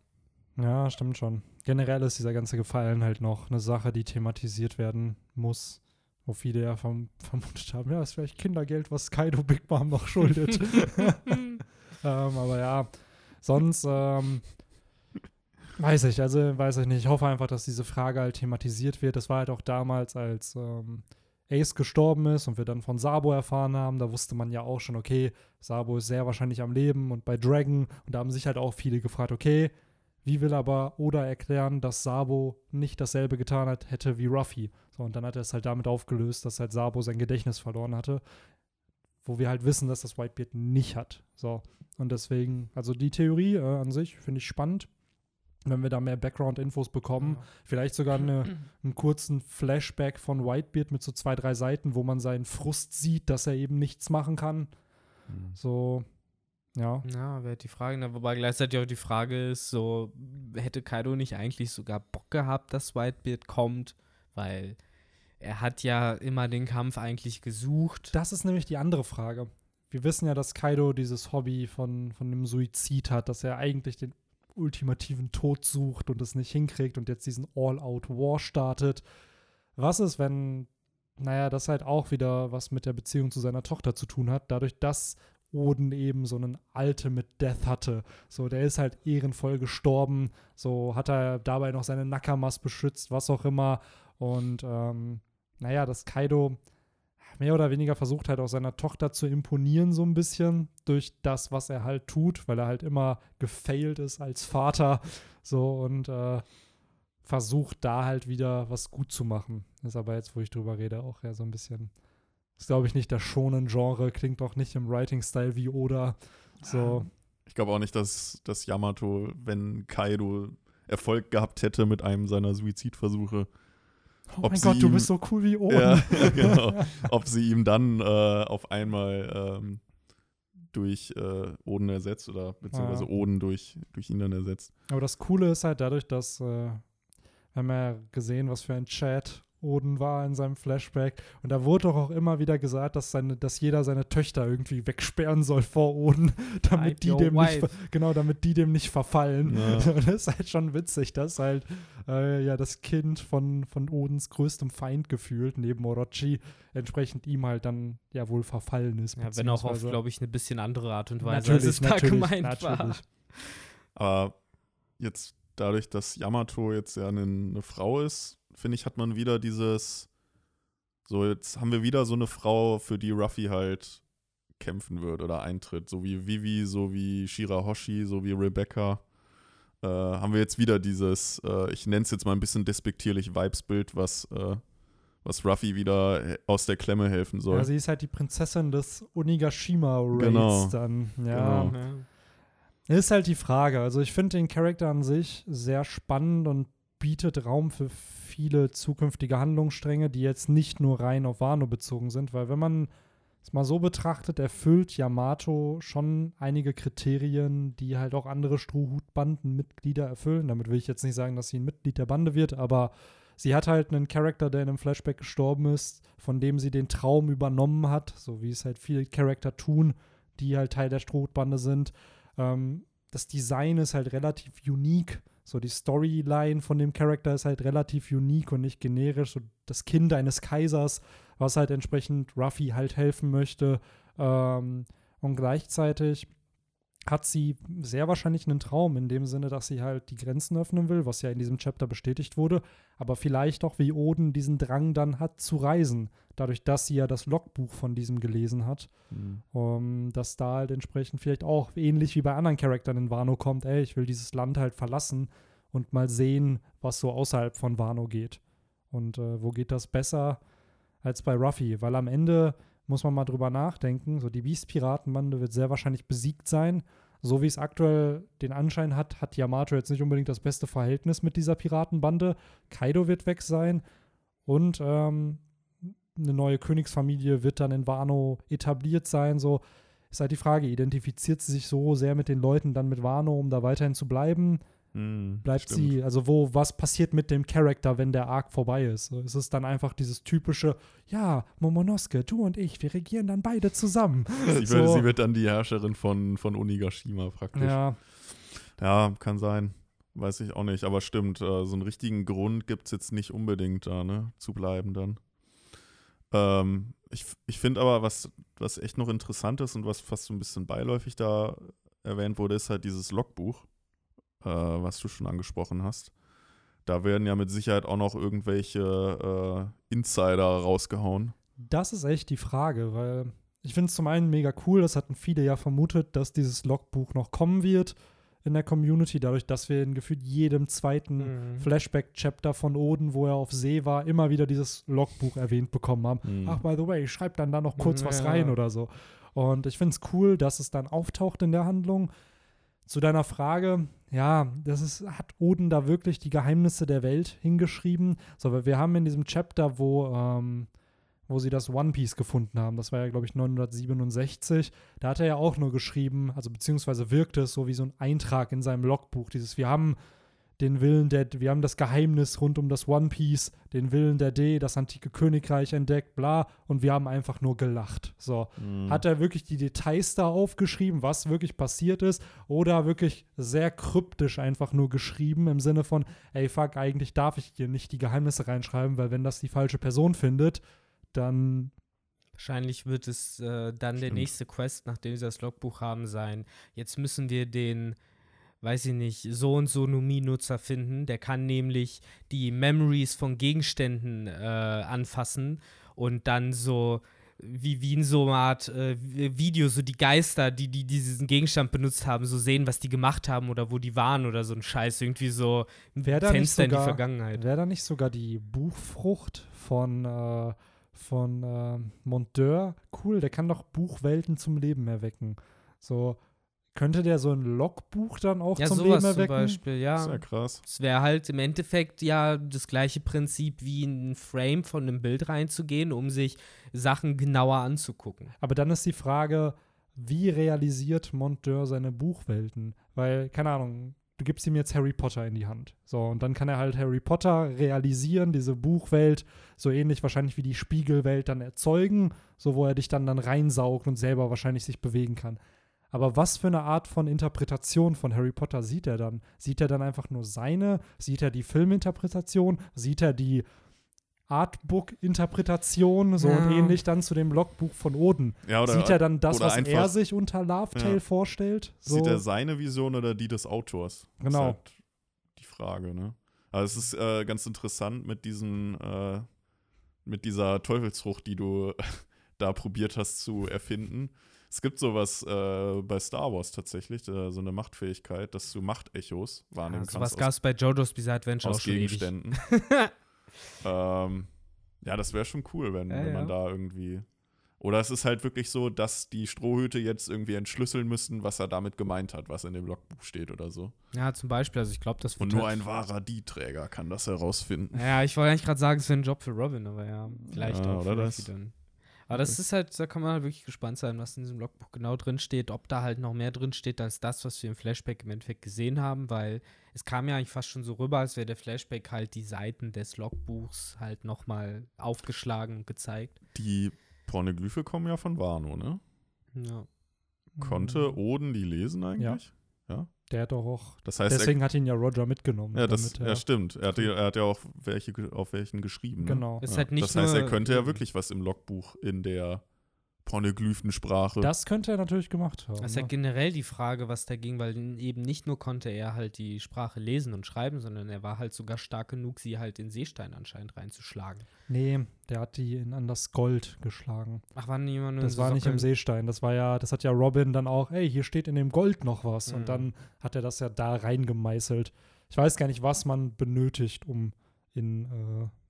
Ja, stimmt schon. Generell ist dieser ganze Gefallen halt noch eine Sache, die thematisiert werden muss. Wo viele ja verm vermutet haben, ja, ist vielleicht Kindergeld, was Kaido Big Mom noch schuldet. ähm, aber ja, sonst ähm, weiß ich, also weiß ich nicht. Ich hoffe einfach, dass diese Frage halt thematisiert wird. Das war halt auch damals, als ähm, Ace gestorben ist und wir dann von Sabo erfahren haben, da wusste man ja auch schon, okay, Sabo ist sehr wahrscheinlich am Leben und bei Dragon und da haben sich halt auch viele gefragt, okay, wie will aber Oda erklären, dass Sabo nicht dasselbe getan hat, hätte wie Ruffy? So, und dann hat er es halt damit aufgelöst, dass halt Sabo sein Gedächtnis verloren hatte, wo wir halt wissen, dass das Whitebeard nicht hat. So, und deswegen, also die Theorie äh, an sich finde ich spannend. Wenn wir da mehr Background-Infos bekommen, ja. vielleicht sogar eine, einen kurzen Flashback von Whitebeard mit so zwei, drei Seiten, wo man seinen Frust sieht, dass er eben nichts machen kann. Mhm. So, ja.
Ja, wäre die Frage. Ne? Wobei gleichzeitig auch die Frage ist, so, hätte Kaido nicht eigentlich sogar Bock gehabt, dass Whitebeard kommt? Weil er hat ja immer den Kampf eigentlich gesucht.
Das ist nämlich die andere Frage. Wir wissen ja, dass Kaido dieses Hobby von, von dem Suizid hat, dass er eigentlich den ultimativen Tod sucht und es nicht hinkriegt und jetzt diesen All-Out-War startet. Was ist, wenn, naja, das halt auch wieder was mit der Beziehung zu seiner Tochter zu tun hat, dadurch, dass Oden eben so einen Ultimate Death hatte. So, der ist halt ehrenvoll gestorben. So hat er dabei noch seine Nakamas beschützt, was auch immer. Und ähm, naja, dass Kaido mehr oder weniger versucht halt auch seiner Tochter zu imponieren, so ein bisschen, durch das, was er halt tut, weil er halt immer gefailt ist als Vater. So und äh, versucht da halt wieder was gut zu machen. ist aber jetzt, wo ich drüber rede, auch ja so ein bisschen ist, glaube ich, nicht das schonen Genre, klingt auch nicht im Writing-Style wie Oda. So.
Ich glaube auch nicht, dass, dass Yamato, wenn Kaido Erfolg gehabt hätte mit einem seiner Suizidversuche,
Oh mein Gott, ihm, du bist so cool wie Oden.
Ja, genau. Ob sie ihm dann äh, auf einmal ähm, durch äh, Oden ersetzt oder beziehungsweise ja. Oden durch, durch ihn dann ersetzt.
Aber das Coole ist halt dadurch, dass äh, wir haben ja gesehen, was für ein Chat Oden war in seinem Flashback. Und da wurde doch auch immer wieder gesagt, dass, seine, dass jeder seine Töchter irgendwie wegsperren soll vor Oden, damit die dem nicht, genau, damit die dem nicht verfallen. Ja. das ist halt schon witzig, dass halt äh, ja das Kind von, von Odens größtem Feind gefühlt, neben Orochi, entsprechend ihm halt dann ja wohl verfallen ist.
Ja, wenn auch auf, glaube ich, eine bisschen andere Art und Weise, natürlich, als es da gemeint natürlich. war.
Aber jetzt dadurch, dass Yamato jetzt ja eine, eine Frau ist, finde ich, hat man wieder dieses, so jetzt haben wir wieder so eine Frau, für die Ruffy halt kämpfen wird oder eintritt, so wie Vivi, so wie Shirahoshi, so wie Rebecca. Äh, haben wir jetzt wieder dieses, äh, ich nenne es jetzt mal ein bisschen despektierlich Vibesbild, was, äh, was Ruffy wieder aus der Klemme helfen soll.
Ja, sie ist halt die Prinzessin des Onigashima-Raids genau. dann. Ja. Genau. Ist halt die Frage. Also ich finde den Charakter an sich sehr spannend und bietet Raum für viele zukünftige Handlungsstränge, die jetzt nicht nur rein auf Wano bezogen sind, weil wenn man es mal so betrachtet, erfüllt Yamato schon einige Kriterien, die halt auch andere Strohhutbandenmitglieder erfüllen. Damit will ich jetzt nicht sagen, dass sie ein Mitglied der Bande wird, aber sie hat halt einen Charakter, der in einem Flashback gestorben ist, von dem sie den Traum übernommen hat, so wie es halt viele Charakter tun, die halt Teil der Strohhutbande sind. Ähm, das Design ist halt relativ unique so die Storyline von dem Charakter ist halt relativ unique und nicht generisch. So das Kind eines Kaisers, was halt entsprechend Ruffy halt helfen möchte. Ähm, Und gleichzeitig hat sie sehr wahrscheinlich einen Traum in dem Sinne, dass sie halt die Grenzen öffnen will, was ja in diesem Chapter bestätigt wurde, aber vielleicht auch wie Oden diesen Drang dann hat zu reisen, dadurch, dass sie ja das Logbuch von diesem gelesen hat, mhm. um, dass da halt entsprechend vielleicht auch ähnlich wie bei anderen Charakteren in Wano kommt, ey, ich will dieses Land halt verlassen und mal sehen, was so außerhalb von Wano geht. Und äh, wo geht das besser als bei Ruffy? Weil am Ende muss man mal drüber nachdenken. So, die Beast-Piratenbande wird sehr wahrscheinlich besiegt sein. So wie es aktuell den Anschein hat, hat Yamato jetzt nicht unbedingt das beste Verhältnis mit dieser Piratenbande. Kaido wird weg sein und ähm, eine neue Königsfamilie wird dann in Wano etabliert sein. So ist halt die Frage, identifiziert sie sich so sehr mit den Leuten dann mit Wano, um da weiterhin zu bleiben? Mm, Bleibt stimmt. sie, also wo, was passiert mit dem Charakter, wenn der Arc vorbei ist? Ist es dann einfach dieses typische, ja, Momonosuke, du und ich, wir regieren dann beide zusammen.
Sie, so. wird, sie wird, dann die Herrscherin von, von Onigashima praktisch. Ja. Ja, kann sein. Weiß ich auch nicht, aber stimmt, äh, so einen richtigen Grund gibt es jetzt nicht unbedingt da, ne, zu bleiben dann. Ähm, ich ich finde aber, was, was echt noch interessant ist und was fast so ein bisschen beiläufig da erwähnt wurde, ist halt dieses Logbuch äh, was du schon angesprochen hast. Da werden ja mit Sicherheit auch noch irgendwelche äh, Insider rausgehauen.
Das ist echt die Frage, weil ich finde es zum einen mega cool, das hatten viele ja vermutet, dass dieses Logbuch noch kommen wird in der Community, dadurch, dass wir in gefühlt jedem zweiten mhm. Flashback-Chapter von Oden, wo er auf See war, immer wieder dieses Logbuch erwähnt bekommen haben. Mhm. Ach, by the way, schreib dann da noch kurz mhm, was rein oder so. Und ich finde es cool, dass es dann auftaucht in der Handlung. Zu deiner Frage, ja, das ist, hat Oden da wirklich die Geheimnisse der Welt hingeschrieben. So, wir haben in diesem Chapter, wo, ähm, wo sie das One Piece gefunden haben, das war ja, glaube ich, 967, da hat er ja auch nur geschrieben, also beziehungsweise wirkte es so wie so ein Eintrag in seinem Logbuch, dieses, wir haben den Willen der, wir haben das Geheimnis rund um das One Piece, den Willen der D, das antike Königreich entdeckt, bla, und wir haben einfach nur gelacht. So. Mhm. Hat er wirklich die Details da aufgeschrieben, was wirklich passiert ist, oder wirklich sehr kryptisch einfach nur geschrieben im Sinne von, ey, fuck, eigentlich darf ich hier nicht die Geheimnisse reinschreiben, weil wenn das die falsche Person findet, dann
Wahrscheinlich wird es äh, dann Stimmt. der nächste Quest, nachdem sie das Logbuch haben, sein. Jetzt müssen wir den weiß ich nicht, so und so Numi-Nutzer finden. Der kann nämlich die Memories von Gegenständen äh, anfassen und dann so wie, wie in so einer Art äh, Video, so die Geister, die, die diesen Gegenstand benutzt haben, so sehen, was die gemacht haben oder wo die waren oder so ein Scheiß. Irgendwie so
ein Fenster sogar, in die Vergangenheit. Wäre da nicht sogar die Buchfrucht von, äh, von äh, Monteur cool? Der kann doch Buchwelten zum Leben erwecken. So, könnte der so ein Logbuch dann auch ja, zum sowas Leben erwecken? zum Beispiel,
ja. Das ist ja krass. Es wäre halt im Endeffekt ja das gleiche Prinzip wie in ein Frame von einem Bild reinzugehen, um sich Sachen genauer anzugucken.
Aber dann ist die Frage, wie realisiert Monteur seine Buchwelten? Weil, keine Ahnung, du gibst ihm jetzt Harry Potter in die Hand. So, und dann kann er halt Harry Potter realisieren, diese Buchwelt, so ähnlich wahrscheinlich wie die Spiegelwelt dann erzeugen, so wo er dich dann dann reinsaugt und selber wahrscheinlich sich bewegen kann. Aber was für eine Art von Interpretation von Harry Potter sieht er dann? Sieht er dann einfach nur seine? Sieht er die Filminterpretation? Sieht er die Artbook-Interpretation, so ja. und ähnlich dann zu dem Logbuch von Oden. Ja, oder, Sieht er dann das, was er sich unter Love ja. vorstellt?
So? Sieht er seine Vision oder die des Autors? Genau. Das ist halt die Frage, ne? Aber es ist äh, ganz interessant mit diesem, äh, mit dieser Teufelsfrucht, die du da probiert hast zu erfinden. Es gibt sowas äh, bei Star Wars tatsächlich, äh, so eine Machtfähigkeit, dass du Machtechos wahrnehmen ja, kannst.
Was gab es bei JoJo's Bizarre Adventure
aus auch schon Gegenständen. ähm, ja, das wäre schon cool, wenn, ja, wenn man ja. da irgendwie. Oder es ist halt wirklich so, dass die Strohhüte jetzt irgendwie entschlüsseln müssen, was er damit gemeint hat, was in dem Logbuch steht oder so.
Ja, zum Beispiel. Also ich glaube, das
Und nur ein wahrer D-Träger kann das herausfinden.
Ja, ich wollte eigentlich gerade sagen, es wäre ein Job für Robin, aber ja, vielleicht ja, auch. Oder das? Dann. Aber das ist halt, da kann man halt wirklich gespannt sein, was in diesem Logbuch genau drin steht, ob da halt noch mehr drin steht als das, was wir im Flashback im Endeffekt gesehen haben, weil es kam ja eigentlich fast schon so rüber, als wäre der Flashback halt die Seiten des Logbuchs halt nochmal aufgeschlagen und gezeigt.
Die Pornoglyphe kommen ja von Wano, ne? Ja. Konnte mhm. Oden die lesen eigentlich?
Ja. ja? Der hat doch auch. Das heißt, deswegen er, hat ihn ja Roger mitgenommen.
Ja, das, ja stimmt. Er hat, er hat ja auch welche auf welchen geschrieben. Ne? Genau. Ne? Ist halt nicht das heißt, er könnte ja wirklich was im Logbuch in der Pornoglyphensprache.
Das könnte er natürlich gemacht haben.
Das ist ja
ne?
generell die Frage, was da ging, weil eben nicht nur konnte er halt die Sprache lesen und schreiben, sondern er war halt sogar stark genug, sie halt in Seestein anscheinend reinzuschlagen.
Nee, der hat die in, an das Gold geschlagen.
Ach, war nur
Das
so
war nicht im? Seestein. Das war ja, das hat ja Robin dann auch, ey, hier steht in dem Gold noch was.
Mhm.
Und dann hat er das ja da reingemeißelt. Ich weiß gar nicht, was man benötigt, um in,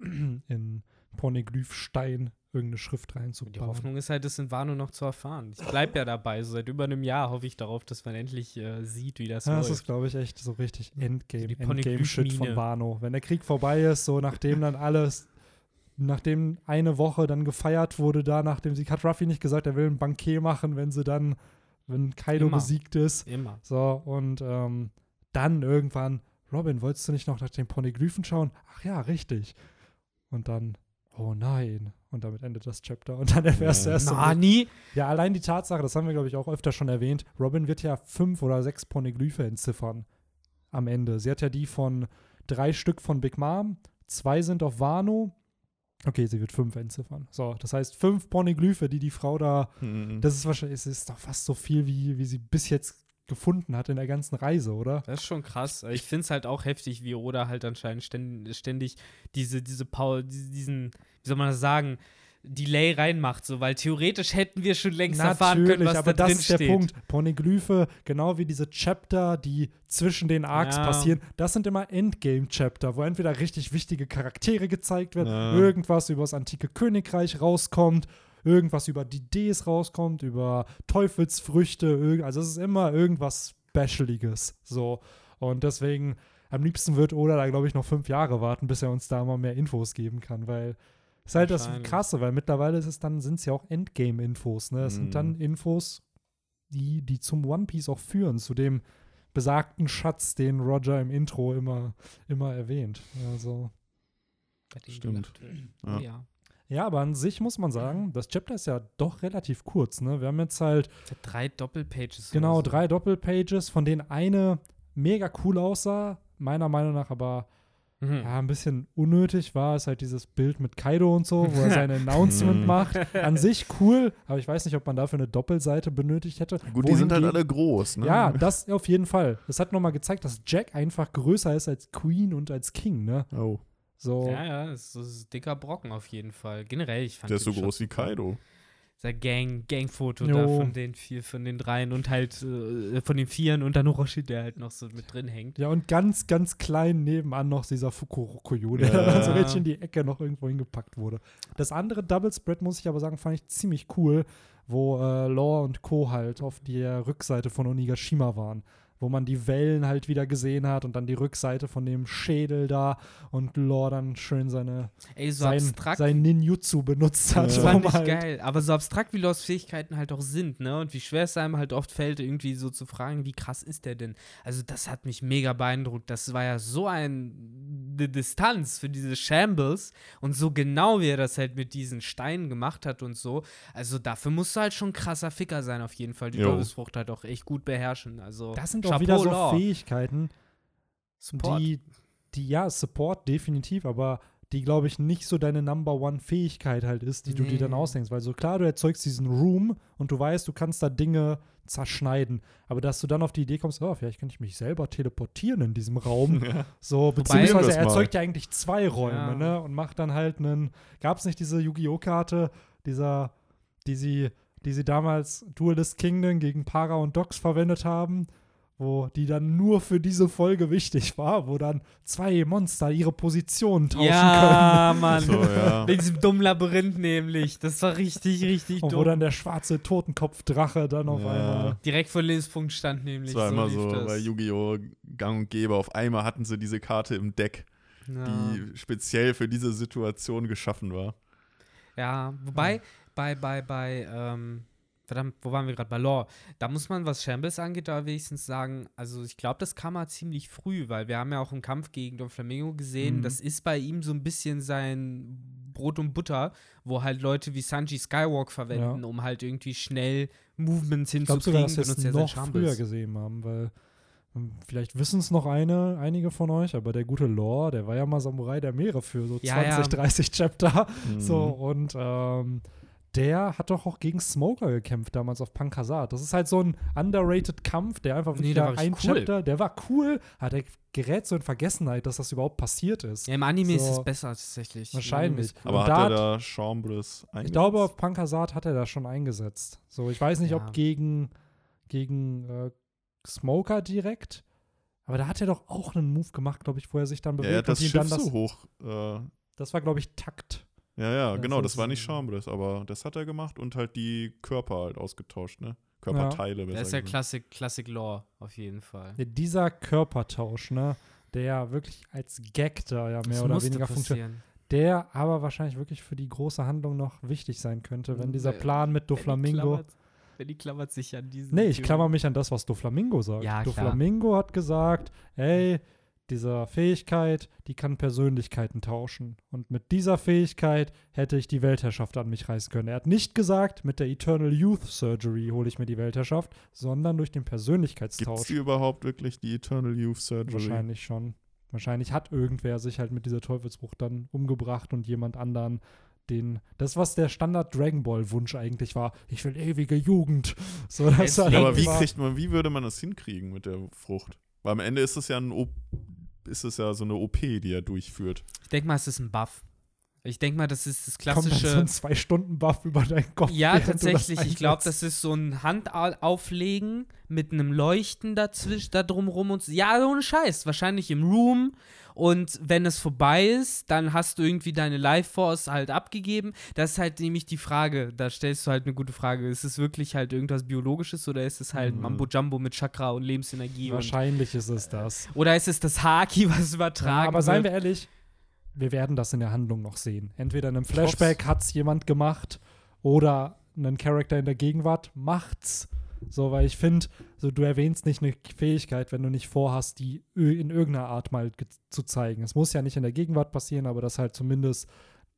äh, in Pornoglyphstein irgendeine Schrift
Die
reinzubauen.
Hoffnung ist halt, das in Wano noch zu erfahren. Ich bleib ja dabei. So seit über einem Jahr hoffe ich darauf, dass man endlich äh, sieht, wie das
Ja, das ist,
läuft.
glaube ich, echt so richtig Endgame,
die
Endgame-Shit von. Wano. Wenn der Krieg vorbei ist, so nachdem dann alles, nachdem eine Woche dann gefeiert wurde, da, nachdem sie, hat Ruffy nicht gesagt, er will ein Banket machen, wenn sie dann, wenn Kaido
Immer.
besiegt ist.
Immer.
So, und ähm, dann irgendwann, Robin, wolltest du nicht noch nach den Poneglyphen schauen? Ach ja, richtig. Und dann, oh nein. Und damit endet das Chapter. Und dann erfährst du erst so,
Nani?
ja, allein die Tatsache, das haben wir, glaube ich, auch öfter schon erwähnt, Robin wird ja fünf oder sechs Poneglyphe entziffern am Ende. Sie hat ja die von drei Stück von Big Mom, zwei sind auf Wano. Okay, sie wird fünf entziffern. So, das heißt fünf Poneglyphe, die die Frau da,
Mhm.
das ist wahrscheinlich, es ist doch fast so viel, wie, wie sie bis jetzt gefunden hat in der ganzen Reise, oder?
Das ist schon krass. Ich finde es halt auch heftig, wie Oda halt anscheinend ständig, ständig diese, diese Paul, diesen, wie soll man das sagen, Delay reinmacht, so, weil theoretisch hätten wir schon längst erfahren können, was
aber
da
das
drin
ist der
steht.
Punkt. Poneglyphe, genau wie diese Chapter, die zwischen den Arcs
Ja.
passieren, das sind immer Endgame-Chapter, wo entweder richtig wichtige Charaktere gezeigt werden,
Ja.
irgendwas über das antike Königreich rauskommt, irgendwas über die Ds rauskommt, über Teufelsfrüchte, also es ist immer irgendwas Specialiges. So. Und deswegen, am liebsten wird Oda da, glaube ich, noch fünf Jahre warten, bis er uns da mal mehr Infos geben kann, weil es ist halt das. Krasse, weil mittlerweile ist es dann, sind es ja auch Endgame-Infos, ne? Es sind
Mhm.
dann Infos, die, die zum One Piece auch führen, zu dem besagten Schatz, den Roger im Intro immer, immer erwähnt. Also.
Stimmt. Ja.
Ja.
Ja, aber an sich muss man sagen, das Chapter ist ja doch relativ kurz, ne? Wir haben jetzt halt
Es hat drei Doppelpages.
genau
so.
drei Doppelpages, von denen eine mega cool aussah, meiner Meinung nach aber
Mhm.
ja, ein bisschen unnötig war, ist halt dieses Bild mit Kaido und so, wo er sein Announcement
Mhm.
macht. An sich cool, aber ich weiß nicht, ob man dafür eine Doppelseite benötigt hätte.
Gut, die sind halt alle groß, ne?
Ja, das auf jeden Fall. Das hat nochmal gezeigt, dass Jack einfach größer ist als Queen und als King, ne?
Oh,
So.
Ja, ja, das ist, ein dicker Brocken auf jeden Fall. Generell, ich fand
der ist so groß wie. Kaido.
Dieser Gang, Gang-Foto da von den vier, von den dreien und halt äh, von den Vieren und dann Roshi, der halt noch so mit drin hängt.
Ja, und ganz, ganz klein nebenan noch dieser Fukurokoyo, der
Ja.
dann so richtig in die Ecke noch irgendwo hingepackt wurde. Das andere Double Spread, muss ich aber sagen, fand ich ziemlich cool, wo äh, Law und Co. halt auf der Rückseite von Onigashima waren. Wo man die Wellen halt wieder gesehen hat und dann die Rückseite von dem Schädel da und Law dann schön seine,
Ey, so
sein,
abstrakt.
sein Ninjutsu benutzt hat.
Das
um
fand ich
halt-
geil. Aber so abstrakt wie Lost Fähigkeiten halt auch sind, ne? Und wie schwer es einem halt oft fällt, irgendwie so zu fragen, wie krass ist der denn? Also, das hat mich mega beeindruckt. Das war ja so ein, eine Distanz für diese Shambles und so genau, wie er das halt mit diesen Steinen gemacht hat und so. Also, dafür musst du halt schon ein krasser Ficker sein, auf jeden Fall. Die
Jo.
Teufelsfrucht halt auch echt gut beherrschen. Also,
Das sind auch wieder so
Law.
Fähigkeiten,
Support.
die, die, ja, Support definitiv, aber die, glaube ich, nicht so deine Number One-Fähigkeit halt ist, die du dir dann
Nee.
ausdenkst. Weil so klar, du erzeugst diesen Room und du weißt, du kannst da Dinge zerschneiden. Aber dass du dann auf die Idee kommst, oh, vielleicht kann ich mich selber teleportieren in diesem Raum.
Ja.
So, beziehungsweise er
mal.
erzeugt ja eigentlich zwei Räume,
Ja.
ne? Und macht dann halt einen. Gab es nicht diese Yu-Gi-Oh! Karte, dieser, die sie, die sie damals Duelist Kingdom gegen Para und Docs verwendet haben, wo die dann nur für diese Folge wichtig war, wo dann zwei Monster ihre Positionen tauschen
Ja, Mann.
So, ja.
In diesem dummen Labyrinth nämlich. Das war richtig, richtig
können. Und wo
dumm.
dann der schwarze Totenkopfdrache dann auf
Ja.
einmal.
Direkt vor Lebenspunkt stand nämlich.
Das war immer
lief
so
das.
bei Yu-Gi-Oh! Gang und Gäbe. Auf einmal hatten sie diese Karte im Deck,
Ja.
die speziell für diese Situation geschaffen war.
Ja, wobei, bei, bei, bei, ähm, verdammt, wo waren wir gerade? Bei Law. Da muss man, was Shambles angeht, da wenigstens sagen, also ich glaube, das kam mal ziemlich früh, weil wir haben ja auch im Kampf gegen Don Flamingo gesehen,
Mhm.
das ist bei ihm so ein bisschen sein Brot und Butter, wo halt Leute wie Sanji Skywalk verwenden,
Ja.
um halt irgendwie schnell Movements
Ich glaube sogar,
hinzukriegen,
dass wir
er
noch früher gesehen haben, weil ähm, vielleicht wissen es noch eine, einige von euch, aber der gute Lore, der war ja mal Samurai der Meere für so
Ja,
20,
ja.
30 Chapter.
Mhm.
So, und ähm, der hat doch auch gegen Smoker gekämpft damals auf Punk Hazard. Das ist halt so ein underrated Kampf, der einfach
Nee,
wieder
der war
ein
cool.
Chapter, der war cool, aber der gerät so in Vergessenheit, dass das überhaupt passiert ist.
Ja, im Anime ist
So.
es besser tatsächlich.
Wahrscheinlich.
Ist.
Aber
Und
hat
da
er
hat-
da Chambres eingesetzt?
Ich glaube, auf Punk Hazard hat er das schon eingesetzt. So, ich weiß nicht,
Ja.
ob gegen, gegen äh, Smoker direkt, aber da hat er doch auch einen Move gemacht, glaube ich, wo er sich dann
ja,
bewegt
er hat das Schiff
dann das.
so hoch. Äh,
Das war, glaube ich, Takt.
Ja, ja,
Ja,
genau, das war nicht Chambres, aber das hat er gemacht und halt die Körper halt ausgetauscht, ne? Körperteile, besser
Das ist ja. Classic, Classic Lore, auf jeden Fall.
Ja, dieser Körpertausch, ne, der wirklich als Gag da ja mehr
Das
oder weniger funktioniert, der aber wahrscheinlich wirklich für die große Handlung noch wichtig sein könnte, wenn dieser
Wenn-
Plan mit Doflamingo.
Wenn die klammert sich an diesen.
Nee, ich klammer mich an das, was Doflamingo sagt.
Ja.
Doflamingo hat gesagt, ey, diese Fähigkeit, die kann Persönlichkeiten tauschen. Und mit dieser Fähigkeit hätte ich die Weltherrschaft an mich reißen können. Er hat nicht gesagt, mit der Eternal Youth Surgery hole ich mir die Weltherrschaft, sondern durch den
Gibt
Persönlichkeitstausch.
es die überhaupt wirklich, die Eternal Youth Surgery?
Wahrscheinlich schon. Wahrscheinlich hat irgendwer sich halt mit dieser Teufelsbruch dann umgebracht und jemand anderen den. Das, was der Standard Dragon Ball Wunsch eigentlich war. Ich will ewige Jugend. So, das
Ja, aber wie kriegt man, wie würde man das hinkriegen mit der Frucht? Weil am Ende ist es ja ein o ist es ja so eine OP, die er durchführt.
Ich denke mal, es ist ein Buff. Ich denke mal, das ist das
kommt dann so
klassische.
ein Zwei-Stunden-Buff über deinen Kopf.
Ja, tatsächlich. Ich glaube, das ist so ein Handauflegen mit einem Leuchten dazwischen, da drumrum und so. Ja, ohne Scheiß. Wahrscheinlich im Room. Und wenn es vorbei ist, dann hast du irgendwie deine Life Force halt abgegeben. Das ist halt nämlich die Frage. Da stellst du halt eine gute Frage. Ist es wirklich halt irgendwas Biologisches oder ist es halt
Mhm.
Mambo Jumbo mit Chakra und Lebensenergie? Und,
Wahrscheinlich ist es das.
oder ist es das Haki, was übertragen
Ja, aber seien wir ehrlich, wir werden das in der Handlung noch sehen. Entweder in einem Flashback hat es jemand gemacht oder ein Charakter in der Gegenwart macht's. So, weil ich finde, so, du erwähnst nicht eine Fähigkeit, wenn du nicht vorhast, die in irgendeiner Art mal zu zeigen. Es muss ja nicht in der Gegenwart passieren, aber dass halt zumindest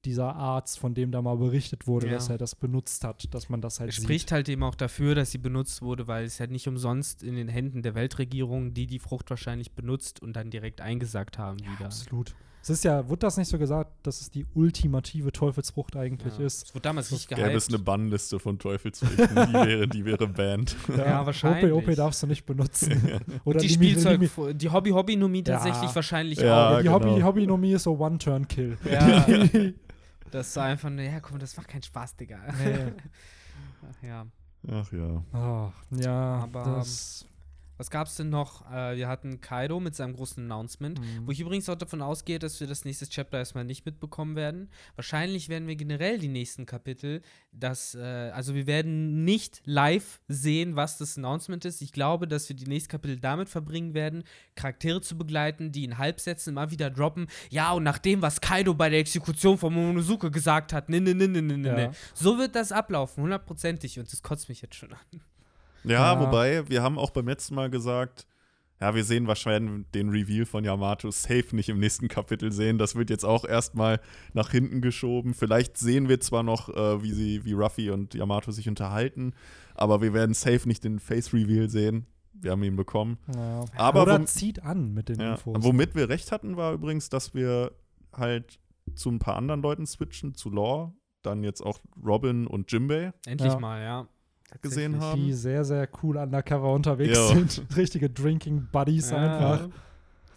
dieser Arzt, von dem da mal berichtet wurde,
Ja.
dass er das benutzt hat, dass man das halt
Es
sieht.
spricht halt eben auch dafür, dass sie benutzt wurde, weil es halt nicht umsonst in den Händen der Weltregierung, die die Frucht wahrscheinlich benutzt und dann direkt eingesagt haben wieder.
Absolut. Es ist ja, wurde das nicht so gesagt, dass es die ultimative Teufelsfrucht eigentlich
Ja.
ist?
Es wurde damals nicht
Gäbe es
gehypt.
eine Bannliste von Teufelsfrüchten, die wäre, die wäre banned.
Ja, wahrscheinlich.
OP, OP darfst du nicht benutzen. Oder
die Spielzeug,
Limi-
die Hobby-Hobby-Nomie
Ja.
tatsächlich wahrscheinlich
Ja,
auch.
die
genau.
Hobby, Hobby-Nomie ist so One-Turn-Kill.
Ja. Das ist einfach nur, ja komm, das macht keinen Spaß, Digga.
Nee.
Ach, ja.
Ach ja.
Ach, ja,
Aber,
das,
Was gab's denn noch? Äh, wir hatten Kaido mit seinem großen Announcement.
Mhm.
Wo ich übrigens auch davon ausgehe, dass wir das nächste Chapter erstmal nicht mitbekommen werden. Wahrscheinlich werden wir generell die nächsten Kapitel, das, äh, also wir werden nicht live sehen, was das Announcement ist. Ich glaube, dass wir die nächsten Kapitel damit verbringen werden, Charaktere zu begleiten, die in Halbsätzen immer wieder droppen. Ja, und nach dem, was Kaido bei der Exekution von Momonosuke gesagt hat, ne, ne, ne, ne, ne, ne,
Ja.
ne. So wird das ablaufen, hundertprozentig. Und das kotzt mich jetzt schon an.
Ja,
Ja.
wobei, wir haben auch beim letzten Mal gesagt, ja, wir sehen wahrscheinlich den Reveal von Yamato safe nicht im nächsten Kapitel sehen. Das wird jetzt auch erstmal nach hinten geschoben. Vielleicht sehen wir zwar noch, äh, wie sie, wie Ruffy und Yamato sich unterhalten, aber wir werden safe nicht den Face-Reveal sehen. Wir haben ihn bekommen.
ja.
Aber
Oder zieht an mit den
Ja.
Infos.
Womit wir recht hatten, war übrigens, dass wir halt zu ein paar anderen Leuten switchen, zu Law, dann jetzt auch Robin und Jimbei
Endlich
Ja.
mal, ja.
Gesehen haben.
die sehr, sehr cool undercover unterwegs
Ja.
sind. Richtige Drinking Buddies einfach.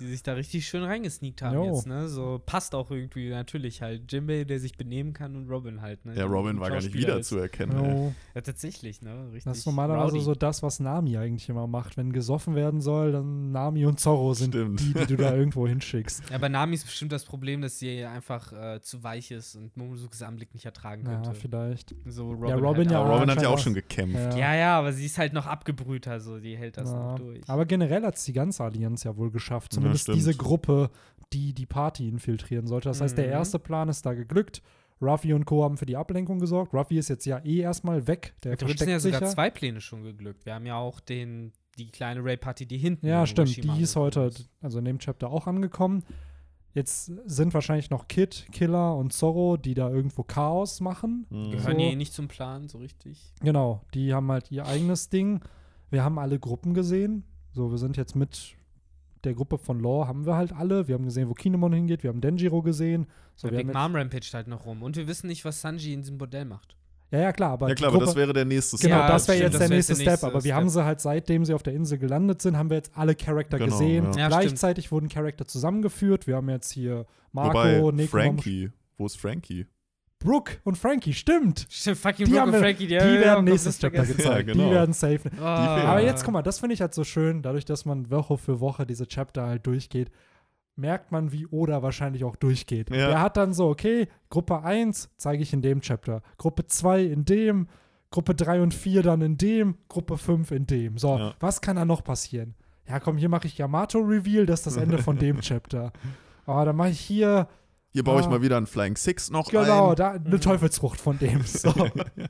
Die sich da richtig schön reingesneakt haben
Jo.
jetzt, ne? So passt auch irgendwie natürlich halt. Jimbei, der sich benehmen kann und Robin halt, ne?
Ja, Robin war gar nicht wiederzuerkennen.
Ja, tatsächlich, ne? Richtig.
Das ist normalerweise
rowdy.
so das, was Nami eigentlich immer macht. Wenn gesoffen werden soll, dann Nami und Zorro sind
Stimmt.
die, die du da irgendwo hinschickst.
Ja, bei Nami ist bestimmt das Problem, dass sie einfach äh, zu weich ist und Momosuke's Anblick nicht ertragen
Ja,
könnte.
vielleicht.
so Robin
Ja, Robin
halt
ja
auch.
Robin hat ja auch schon gekämpft.
Ja, ja, aber sie ist halt noch abgebrühter, so die hält das
Ja.
noch durch.
Aber generell hat es die ganze Allianz ja wohl geschafft.
Ja,
Zumindest
stimmt.
diese Gruppe, die die Party infiltrieren sollte. Das heißt, der
Mhm.
erste Plan ist da geglückt. Ruffy und Co. haben für die Ablenkung gesorgt. Ruffy ist jetzt ja eh erstmal weg. Der versteckt
sind ja sogar
ja.
zwei Pläne schon geglückt. Wir haben ja auch den, die kleine Ray-Party, die hinten
Ja,
in
stimmt.
Hiroshima
Die ist heute, also in dem Chapter auch angekommen. Jetzt sind wahrscheinlich noch Kid, Killer und Zorro, die da irgendwo Chaos machen.
Mhm.
Gehören
So.
die eh nicht zum Plan, so richtig.
Genau, die haben halt ihr eigenes Ding. Wir haben alle Gruppen gesehen. So, wir sind jetzt mit der Gruppe von Law haben wir halt alle. Wir haben gesehen, wo Kinemon hingeht. Wir haben Denjiro gesehen. So,
der
wir
Big
haben
Mom rampaged halt noch rum. Und wir wissen nicht, was Sanji in diesem Bordell macht.
Ja, ja, klar, aber.
Ja, klar, aber das wäre der nächste
Step. Genau, das wäre jetzt der nächste Step. Nächste aber wir haben sie halt, seitdem sie auf der Insel gelandet sind, haben wir jetzt alle Charakter genau, gesehen. Ja. Gleichzeitig stimmt. wurden Charakter zusammengeführt. Wir haben jetzt hier Marco,
Wobei, Nick, Frankie. Wo ist Frankie?
Brooke und Frankie, stimmt.
Stimmt, fucking die Brooke und Frankie,
die, die werden nächstes Chapter gezeigt. Ja, genau. Die werden safe. Oh. Aber jetzt, guck mal, das finde ich halt so schön, dadurch, dass man Woche für Woche diese Chapter halt durchgeht, merkt man, wie Oda wahrscheinlich auch durchgeht. Ja. Der hat dann so, okay, Gruppe 1 zeige ich in dem Chapter, Gruppe 2 in dem, Gruppe 3 und 4 dann in dem, Gruppe 5 in dem. So, ja. was kann da noch passieren? Ja, komm, hier mache ich Yamato-Reveal, das ist das Ende von dem Chapter. Aber oh, dann mache ich hier
hier baue ah. ich mal wieder einen Flying Six noch
genau, ein. Genau, da eine mhm. Teufelsfrucht von dem. So.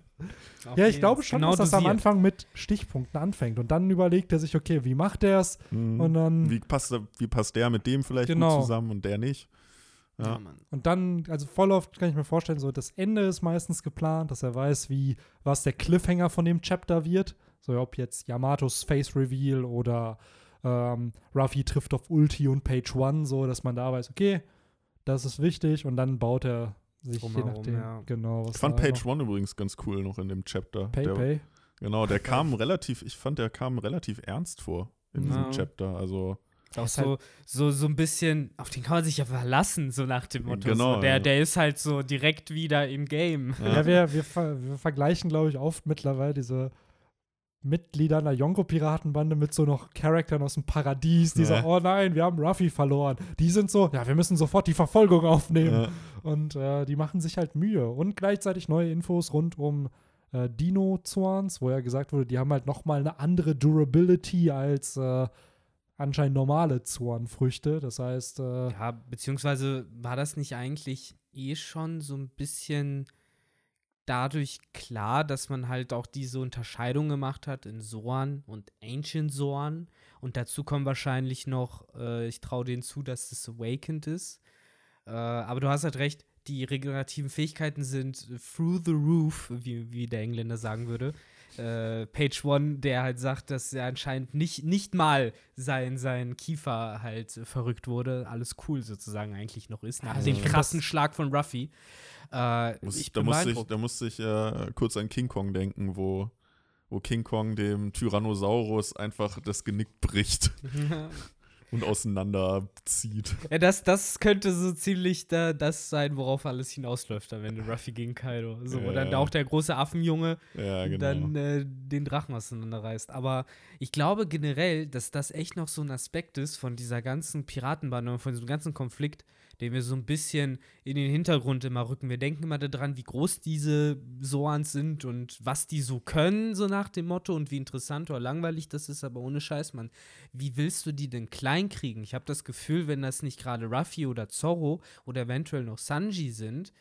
ja, ich glaube schon, genau dass das dosiert. am Anfang mit Stichpunkten anfängt. Und dann überlegt er sich, okay, wie macht der es? Mhm. Und dann.
Wie passt, wie passt der mit dem vielleicht genau. gut zusammen und der nicht?
Ja. ja und dann, also voll oft kann ich mir vorstellen, so das Ende ist meistens geplant, dass er weiß, wie, was der Cliffhanger von dem Chapter wird. So, ob jetzt Yamatos Face Reveal oder ähm, Ruffy trifft auf Ulti und Page One, so, dass man da weiß, okay, das ist wichtig und dann baut er sich Drumherum, je nachdem. Ja. Genau,
ich fand Page One übrigens ganz cool noch in dem Chapter.
Pay, der, Pay.
Genau, der kam relativ, ich fand, der kam relativ ernst vor in ja. diesem Chapter. Also
auch so, halt so, so ein bisschen, auf den kann man sich ja verlassen, so nach dem Motto. Genau, so. der, ja. der ist halt so direkt wieder im Game.
Ja, ja wir, wir, ver wir vergleichen, glaube ich, oft mittlerweile diese Mitglieder einer Yonko-Piratenbande mit so noch Charakteren aus dem Paradies, die ja. so, oh nein, wir haben Ruffy verloren. Die sind so, ja, wir müssen sofort die Verfolgung aufnehmen. Ja. Und äh, die machen sich halt Mühe. Und gleichzeitig neue Infos rund um äh, Dino-Zorns, wo ja gesagt wurde, die haben halt nochmal eine andere Durability als äh, anscheinend normale Zornfrüchte. Das heißt. Äh,
ja, beziehungsweise war das nicht eigentlich eh schon so ein bisschen dadurch klar, dass man halt auch diese Unterscheidung gemacht hat in Soan und Ancient Soan. Und dazu kommen wahrscheinlich noch, äh, ich traue denen zu, dass das Awakened ist. Äh, aber du hast halt recht, die regenerativen Fähigkeiten sind through the roof, wie, wie der Engländer sagen würde. Äh, Page One, der halt sagt, dass er anscheinend nicht, nicht mal sein, sein Kiefer halt verrückt wurde. Alles cool sozusagen eigentlich noch ist, nach also dem krassen Schlag von Ruffy. Äh,
Muss, da, musste ich, da musste ich äh, kurz an King Kong denken, wo, wo King Kong dem Tyrannosaurus einfach das Genick bricht. und auseinanderzieht.
Ja, das, das könnte so ziemlich da, das sein, worauf alles hinausläuft, wenn du Ruffy gegen Kaido. So, ja. dann auch der große Affenjunge
ja, genau.
dann äh, den Drachen auseinanderreißt. Aber ich glaube generell, dass das echt noch so ein Aspekt ist von dieser ganzen Piratenbande und von diesem ganzen Konflikt, den wir so ein bisschen in den Hintergrund immer rücken. Wir denken immer daran, wie groß diese Soans sind und was die so können, so nach dem Motto und wie interessant oder langweilig das ist, aber ohne Scheiß, Mann. Wie willst du die denn klein kriegen? Ich habe das Gefühl, wenn das nicht gerade Ruffy oder Zorro oder eventuell noch Sanji sind,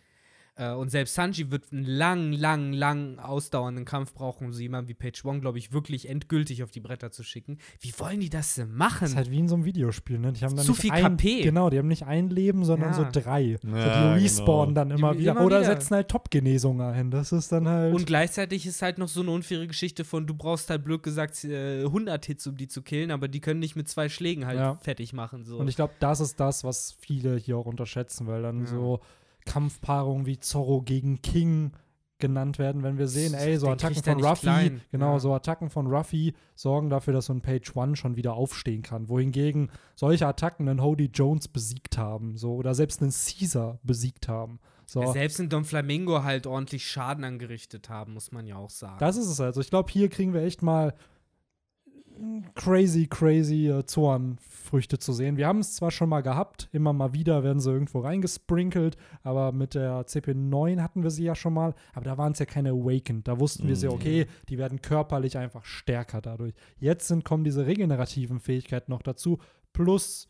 und selbst Sanji wird einen lang, lang, lang ausdauernden Kampf brauchen, um so jemanden wie Page One, glaube ich, wirklich endgültig auf die Bretter zu schicken. Wie wollen die das denn machen? Das
ist halt wie in so einem Videospiel, ne? Die haben dann
Zu viel ein, KP.
Genau, die haben nicht ein Leben, sondern ja. so drei. Ja, so die respawnen genau. dann immer die, wieder. Immer Oder wieder. setzen halt Top-Genesung ein. Das ist dann halt.
Und gleichzeitig ist halt noch so eine unfaire Geschichte von, du brauchst halt blöd gesagt 100 äh, Hits, um die zu killen, aber die können nicht mit zwei Schlägen halt ja. fertig machen. So.
Und ich glaube, das ist das, was viele hier auch unterschätzen, weil dann so Kampfpaarungen wie Zorro gegen King genannt werden, wenn wir sehen, ey, so Attacken von Ruffy, genau, ja. so Attacken von Ruffy sorgen dafür, dass so ein Page One schon wieder aufstehen kann. Wohingegen solche Attacken einen Hody Jones besiegt haben, so oder selbst einen Caesar besiegt haben. So.
Ja, selbst in Don Flamingo halt ordentlich Schaden angerichtet haben, muss man ja auch sagen.
Das ist es also. Ich glaube, hier kriegen wir echt mal crazy, crazy äh, Zornfrüchte zu sehen. Wir haben es zwar schon mal gehabt, immer mal wieder werden sie irgendwo reingesprinkelt, aber mit der CP9 hatten wir sie ja schon mal, aber da waren es ja keine Awakened. Da wussten mhm. wir sie, okay, die werden körperlich einfach stärker dadurch. Jetzt sind, kommen diese regenerativen Fähigkeiten noch dazu, plus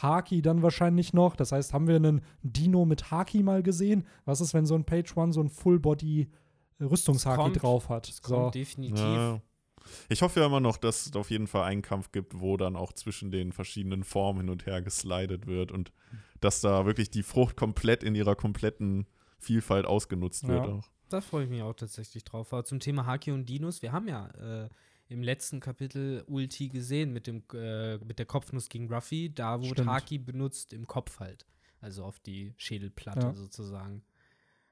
Haki dann wahrscheinlich noch. Das heißt, haben wir einen Dino mit Haki mal gesehen? Was ist, wenn so ein Page One so ein Full-Body Rüstungshaki drauf hat?
Das so. kommt definitiv. Ja.
Ich hoffe ja immer noch, dass es auf jeden Fall einen Kampf gibt, wo dann auch zwischen den verschiedenen Formen hin und her geslidet wird und dass da wirklich die Frucht komplett in ihrer kompletten Vielfalt ausgenutzt ja. wird auch.
Da freue ich mich auch tatsächlich drauf. Aber zum Thema Haki und Dinos, wir haben ja äh, im letzten Kapitel Ulti gesehen mit, dem, äh, mit der Kopfnuss gegen Ruffy. Da wurde Stimmt. Haki benutzt im Kopf halt. Also auf die Schädelplatte ja. sozusagen.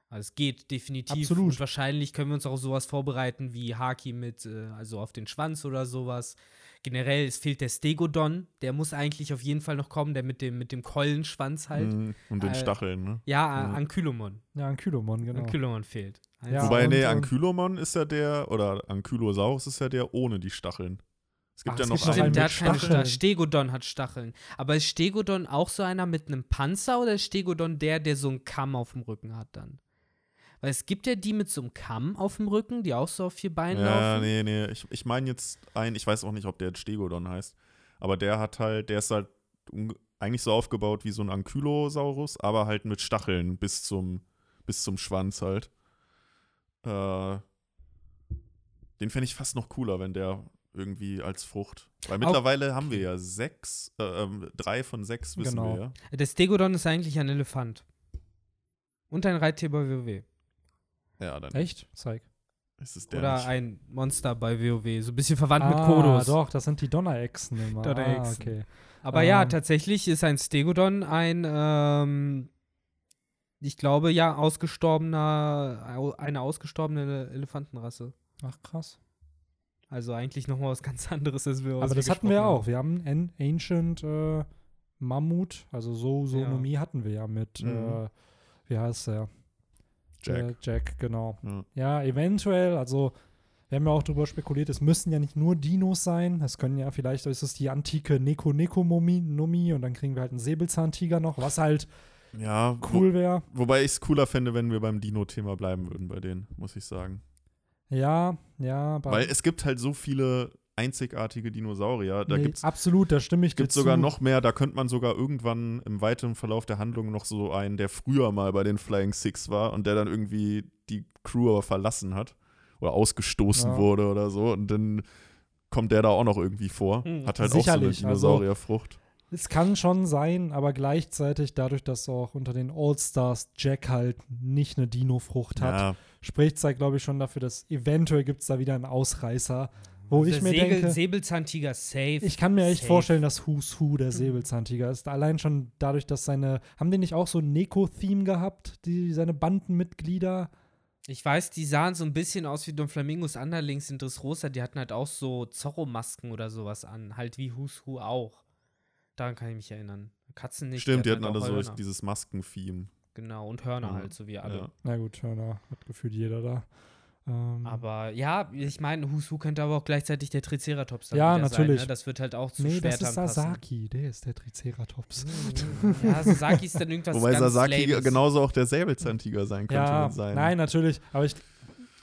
Also es geht definitiv.
Absolut.
Und wahrscheinlich können wir uns auch auf sowas vorbereiten wie Haki mit, äh, also auf den Schwanz oder sowas. Generell, es fehlt der Stegodon, der muss eigentlich auf jeden Fall noch kommen, der mit dem, mit dem Keulenschwanz halt.
Mhm. Und den
Äh,
Stacheln, ne?
Ja,
Mhm.
Ankylomon.
Ja, ein Kylomon, genau.
Ankylomon fehlt.
Ja,
Wobei,
und-
nee,
und-
Ankylomon ist ja der, oder Ankylosaurus ist ja der ohne die Stacheln. Es gibt
Ach,
ja noch
gibt
einen
einen
der
mit
hat keine
Stacheln.
Stacheln. Stegodon hat Stacheln. Aber ist Stegodon auch so einer mit einem Panzer oder ist Stegodon der, der so einen Kamm auf dem Rücken hat dann? Weil es gibt ja die mit so einem Kamm auf dem Rücken, die auch so auf vier Beinen
Ja,
laufen.
nee, nee. Ich, ich meine jetzt einen, ich weiß auch nicht, ob der jetzt Stegodon heißt, aber der hat halt, der ist halt eigentlich so aufgebaut wie so ein Ankylosaurus, aber halt mit Stacheln bis zum, bis zum Schwanz halt. Äh, den fände ich fast noch cooler, wenn der irgendwie als Frucht. Weil mittlerweile haben wir ja sechs, äh, ähm, drei von sechs wissen
Genau.
wir ja.
Der Stegodon ist eigentlich ein Elefant. Und ein Reittier bei WoW.
Ja, dann
Echt? Zeig.
ist es der
Oder
nicht.
ein Monster bei WoW. So ein bisschen verwandt mit
ah,
Kodos.
doch, das sind die Donnerechsen immer.
Donnerechsen.
Ah, okay.
Aber ja,
Ähm.
tatsächlich ist ein Stegodon ein, ähm, ich glaube, ja, ausgestorbener, au- eine ausgestorbene Elefantenrasse.
Ach, krass.
Also eigentlich nochmal was ganz anderes, als wir
Aber das hatten wir ja
gesprochen
auch. Wir haben einen Ancient äh, Mammut, also so Sonomie hatten wir ja mit,
Mhm.
äh, wie heißt der?
Jack.
Äh, Jack, genau.
Ja.
Ja, eventuell, also wir haben ja auch darüber spekuliert, es müssen ja nicht nur Dinos sein, es können ja vielleicht, ist es die antike Neko-Neko-Momie und dann kriegen wir halt einen Säbelzahntiger noch, was halt
Ja, wo,
cool wäre.
wobei ich es cooler fände, wenn wir beim Dino-Thema bleiben würden bei denen, muss ich sagen.
Ja, ja,
Weil es gibt halt so viele einzigartige Dinosaurier. Da
nee,
gibt's
absolut, da stimme ich dir
gibt sogar
zu.
noch mehr, da könnte man sogar irgendwann im weiteren Verlauf der Handlung noch so einen, der früher mal bei den Flying Six war und der dann irgendwie die Crew aber verlassen hat oder ausgestoßen
Ja.
wurde oder so und dann kommt der da auch noch irgendwie vor.
Hm.
Hat halt
Sicherlich,
auch so eine
also-
Dinosaurierfrucht.
Es kann schon sein, aber gleichzeitig dadurch, dass auch unter den All-Stars Jack halt nicht eine Dino-Frucht hat,
ja,
spricht es halt, glaube ich, schon dafür, dass eventuell gibt es da wieder einen Ausreißer, wo ich
Der
mir
Segel,
denke,
Säbelzahntiger safe.
ich kann mir echt
Safe.
vorstellen, dass Who's Who der Säbelzahntiger ist. Allein schon dadurch, dass seine, haben die nicht auch so ein Neko-Theme gehabt, die, seine Bandenmitglieder?
Ich weiß, die sahen so ein bisschen aus wie Don Flamingos Anderlings in Dressrosa. Die hatten halt auch so Zorro-Masken oder sowas an. Halt wie Who's Who auch. Daran kann ich mich erinnern. Katzen nicht.
stimmt, die hatten
halt
alle so dieses Masken-Theme.
Genau, und Hörner
Ja.
halt, so wie alle.
Ja.
Na gut, Hörner hat gefühlt jeder da. Ähm,
Aber ja, ich meine, Who könnte aber auch gleichzeitig der Triceratops dann
Ja,
wieder
natürlich.
Sein, ne? Das wird halt auch zu
nee, das
Schwertern
ist
passen.
Sasaki, der ist der Triceratops.
Ja, Sasaki ist dann irgendwas
Wobei
ganz
Sasaki
Lames.
genauso auch der Säbelzahntiger sein könnte
Ja,
seinen.
nein, natürlich. Aber ich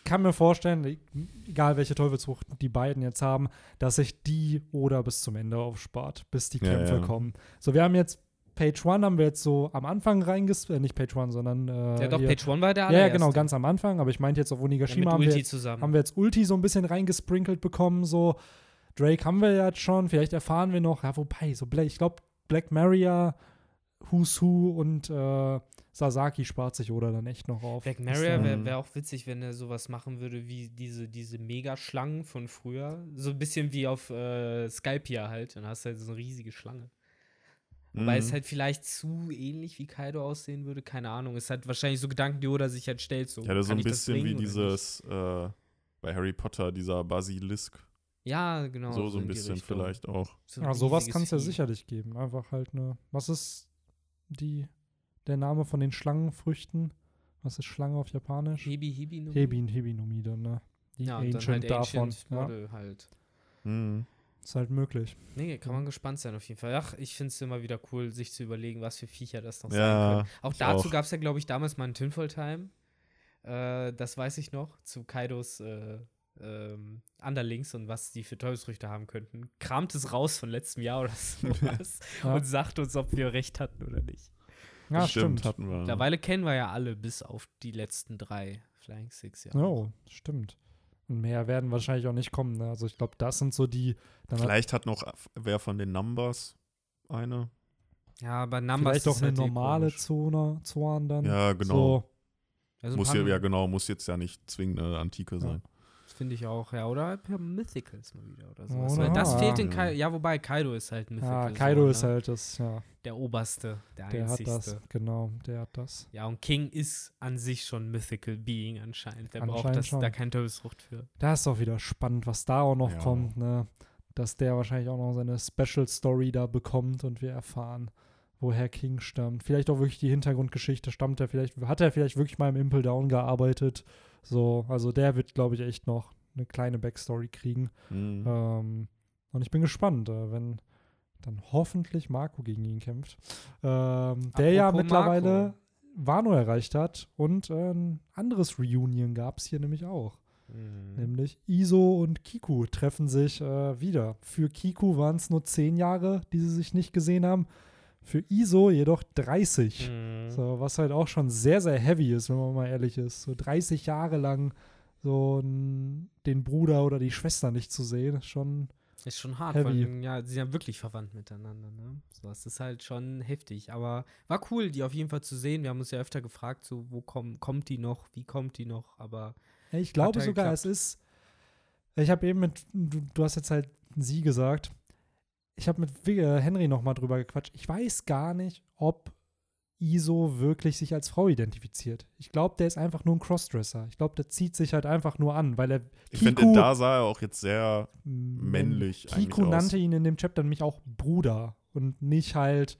kann mir vorstellen, e- egal welche Teufelsfrucht die beiden jetzt haben, dass sich die oder bis zum Ende aufspart, bis die
Ja,
Kämpfe
ja.
kommen. So, wir haben jetzt Page One haben wir jetzt so am Anfang reinges... Äh, nicht Page One, sondern äh,
Ja, doch,
hier-
Page One war der
Ja,
allererste.
ja, genau, ganz am Anfang. Aber ich meinte jetzt auf
ja,
Onigashima haben, wir jetzt,
zusammen.
haben wir jetzt Ulti so ein bisschen reingesprinkelt bekommen. So, Drake haben wir jetzt schon. Vielleicht erfahren wir noch, ja, wobei, so, Bla- ich glaube, Black Maria, Who's Who und äh, Sasaki spart sich oder dann echt noch auf.
Black Maria wäre wär auch witzig, wenn er sowas machen würde wie diese, diese Mega-Schlangen von früher. So ein bisschen wie auf äh, Skypia halt. Dann hast du halt so eine riesige Schlange. Wobei
Mhm.
es halt vielleicht zu ähnlich wie Kaido aussehen würde, keine Ahnung. Es hat wahrscheinlich so Gedanken, die Oda sich halt stellt. So,
Ja, das ist so ein bisschen wie dieses äh, bei Harry Potter, dieser Basilisk.
Ja, genau.
so so
in
ein bisschen
Richtung.
vielleicht auch.
So
Ja, sowas kann es ja sicherlich geben. Einfach halt eine. Was ist die, der Name von den Schlangenfrüchten? Was ist Schlange auf Japanisch?
Hebi, Hebi, no?
Hebin, Hebinomide, ne? Die
Ja, und dann
Ancient
halt
davon.
Ancient
Ja,
Model halt.
Mhm.
Ist halt möglich.
Nee, kann man gespannt sein auf jeden Fall. Ach, ich finde es immer wieder cool, sich zu überlegen, was für Viecher das noch sein
Ja,
können. Auch dazu gab es ja, glaube ich, damals mal einen Tinfoil Time. Äh, das weiß ich noch, zu Kaidos äh, ähm, Underlings und was die für Teufelsfrüchte haben könnten. Kramt es raus von letztem Jahr oder sowas
Ja.
und sagt uns, ob wir recht hatten oder nicht.
Ja, stimmt.
hatten wir.
Mittlerweile kennen wir ja alle, bis auf die letzten drei Flying Six, ja.
Oh, stimmt. Und mehr werden wahrscheinlich auch nicht kommen. Ne? Also ich glaube, das sind so die. Dann hat
Vielleicht hat noch wer von den Numbers eine.
Ja, aber Numbers
vielleicht auch
ist
eine
halt eh
normale
komisch.
Zone, Zorn dann.
Ja, genau.
So,
Also
muss ja, ja, genau, muss jetzt ja nicht zwingend eine Antike sein.
Finde ich auch, ja. Oder Mythicals mal wieder oder sowas.
Oder?
Weil das fehlt in
Ja.
Kaido. Ja, wobei Kaido ist halt Mythical.
Ja, Kaido
so,
ist
ne?
halt das, ja,
der oberste, der,
der hat das, genau, der hat das.
Ja, und King ist an sich schon Mythical Being anscheinend. Der braucht
Anscheinend
das,
schon.
da kein Teufelsfrucht für.
Da ist auch wieder spannend, was da auch noch
Ja.
kommt, ne? Dass der wahrscheinlich auch noch seine Special Story da bekommt und wir erfahren, woher King stammt. Vielleicht auch wirklich die Hintergrundgeschichte. Stammt er vielleicht, hat er vielleicht wirklich mal im Impel Down gearbeitet? So, also der wird, glaube ich, echt noch eine kleine Backstory kriegen.
Mhm.
Ähm, und ich bin gespannt, äh, wenn dann hoffentlich Marco gegen ihn kämpft. Ähm, der ja mittlerweile
Marco.
Wano erreicht hat und äh, ein anderes Reunion gab es hier nämlich auch.
Mhm.
Nämlich Iso und Kiku treffen sich äh, wieder. Für Kiku waren es nur zehn Jahre, die sie sich nicht gesehen haben. Für Iso jedoch 30.
Mhm.
So, was halt auch schon sehr, sehr heavy ist, wenn man mal ehrlich ist. So 30 Jahre lang so den Bruder oder die Schwester nicht zu sehen, ist schon.
Ist schon hart,
Heavy.
weil ja, sie sind ja wirklich verwandt miteinander, ne? So, das ist halt schon heftig. Aber war cool, die auf jeden Fall zu sehen. Wir haben uns ja öfter gefragt, so, wo komm, kommt die noch, wie kommt die noch? Aber
Ja, Ich glaube
ja
sogar,
geklappt.
es ist. Ich habe eben mit. Du, du hast jetzt halt sie gesagt. Ich habe mit äh, Henry nochmal drüber gequatscht. Ich weiß gar nicht, ob Iso wirklich sich als Frau identifiziert. Ich glaube, der ist einfach nur ein Crossdresser. Ich glaube, der zieht sich halt einfach nur an, weil er.
Ich finde, da sah er auch jetzt sehr männlich
Kiku nannte ihn in dem Chapter nämlich auch Bruder und nicht halt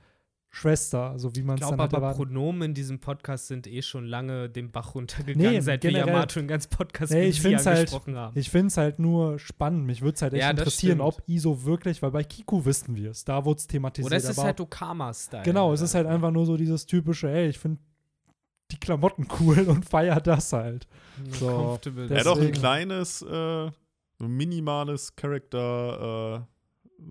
Schwester, so wie man es dann halt
aber,
erwarten
Pronomen in diesem Podcast sind eh schon lange den Bach runtergegangen,
Nee,
seit wir
generell-
Yamato in ganz Podcast
Nee,
mit
ich
sie
find's halt-
angesprochen haben.
Ich finde es halt nur spannend. Mich würde es halt echt
Ja,
interessieren, ob Iso wirklich, weil bei Kiku wissen wir es. Da wurde es thematisiert.
Oder es ist
aber
halt Okama-Style.
Genau, es ist halt einfach nur so dieses typische, ey, ich finde die Klamotten cool und feier das halt. so.
Er hat auch ein kleines, äh, minimales Charakter, äh,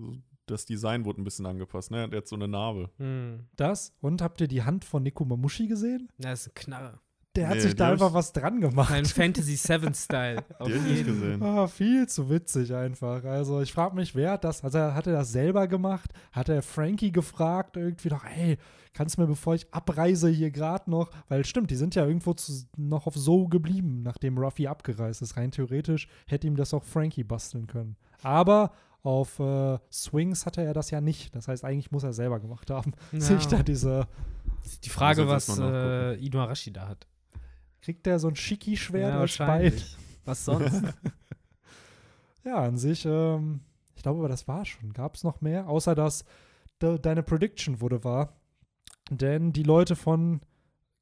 das Design wurde ein bisschen angepasst, ne? Er hat jetzt so eine Narbe.
Hm.
Das. Und habt ihr die Hand von Nico Mamushi gesehen?
Das ist eine Knarre.
Der hat
Nee,
sich da einfach was dran gemacht.
Ein Fantasy 7 Style. Auf
ich nicht
jeden.
gesehen.
Ah, viel zu witzig einfach. Also ich frage mich, wer hat das, also hat er das selber gemacht? Hat er Frankie gefragt irgendwie noch, ey, kannst du mir, bevor ich abreise hier gerade noch, weil stimmt, die sind ja irgendwo zu, noch auf So geblieben, nachdem Ruffy abgereist ist. Rein theoretisch hätte ihm das auch Frankie basteln können. Aber auf äh, Swings hatte er das ja nicht. Das heißt, eigentlich muss er selber gemacht haben. Sich da
Ja.
diese,
Die Frage,
jetzt
was äh, Ino Arashi da hat.
kriegt er so ein Shiki-Schwert
Ja,
als Bein?
wahrscheinlich. Was sonst?
Ja, an sich, ähm, ich glaube, aber das war schon. Gab es noch mehr? Außer dass de deine Prediction wurde wahr. Denn die Leute von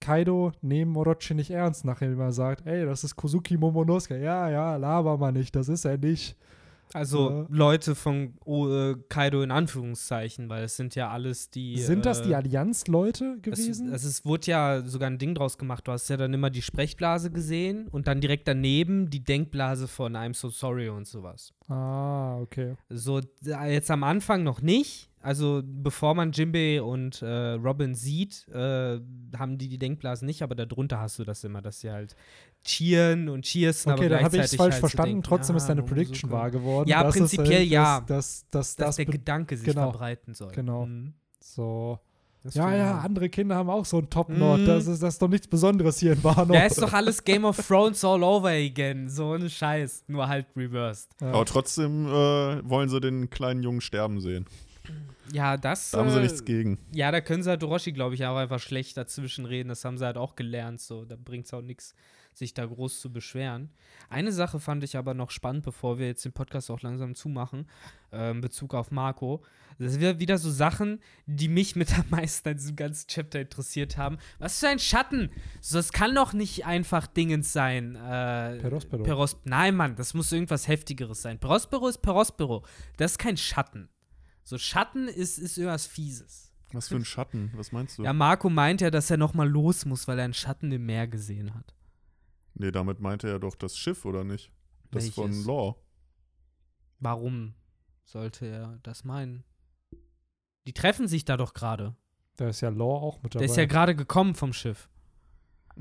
Kaido nehmen Orochi nicht ernst, nachdem er sagt, ey, das ist Kozuki Momonosuke. Ja, ja, laber mal nicht, das ist er nicht.
Also
Ja.
Leute von oh, äh, Kaido in Anführungszeichen, weil es sind ja alles die.
Sind das die
äh,
Allianz-Leute
es,
gewesen?
es ist, wurde ja sogar ein Ding draus gemacht. Du hast ja dann immer die Sprechblase gesehen und dann direkt daneben die Denkblase von I'm so sorry und sowas.
ah, okay.
So, jetzt am Anfang noch nicht. Also, bevor man Jimbei und äh, Robin sieht, äh, haben die die Denkblasen nicht, aber darunter hast du das immer, dass sie halt cheeren und cheersen,
Okay,
aber
dann habe ich es falsch
halt
verstanden.
denken,
Trotzdem ist
ah,
deine. Prediction wahr geworden.
Ja, prinzipiell
äh,
ja.
Dass, dass, dass,
Dass
das
der Gedanke sich
genau.
verbreiten soll.
Genau.
Mhm.
so.
Das
Ja, ja, andere Kinder haben auch so einen Top-Knot.
Mhm.
Das, ist, das ist doch nichts Besonderes hier in Wano.
Ja, ist doch alles Game of Thrones all over again. So ein Scheiß. Nur halt reversed.
Ja.
Aber trotzdem äh, wollen sie den kleinen Jungen sterben sehen.
Ja, das.
Da haben sie
äh,
nichts gegen.
Ja, da können sie halt Orochi, glaube ich, auch einfach schlecht dazwischen reden. Das haben sie halt auch gelernt. So, da bringt es auch nichts, sich da groß zu beschweren. Eine Sache fand ich aber noch spannend, bevor wir jetzt den Podcast auch langsam zumachen, äh, in Bezug auf Marco. Das sind wieder so Sachen, die mich mit am meisten an diesem ganzen Chapter interessiert haben. Was für ein Schatten! So, das kann doch nicht einfach Dingens sein. Äh,
Perospero.
Peros Nein, Mann, das muss irgendwas Heftigeres sein. Perospero ist Perospero. Das ist kein Schatten. So, Schatten ist, ist irgendwas Fieses.
Was für ein Schatten? Was meinst du?
Ja, Marco meint ja, dass er noch mal los muss, weil er einen Schatten im Meer gesehen hat.
Nee, damit meinte er doch das Schiff, oder nicht? Das von
Welches?
Law.
Warum sollte er das meinen? Die treffen sich da doch gerade.
Da ist ja Law auch mit dabei.
Der ist ja gerade gekommen vom Schiff.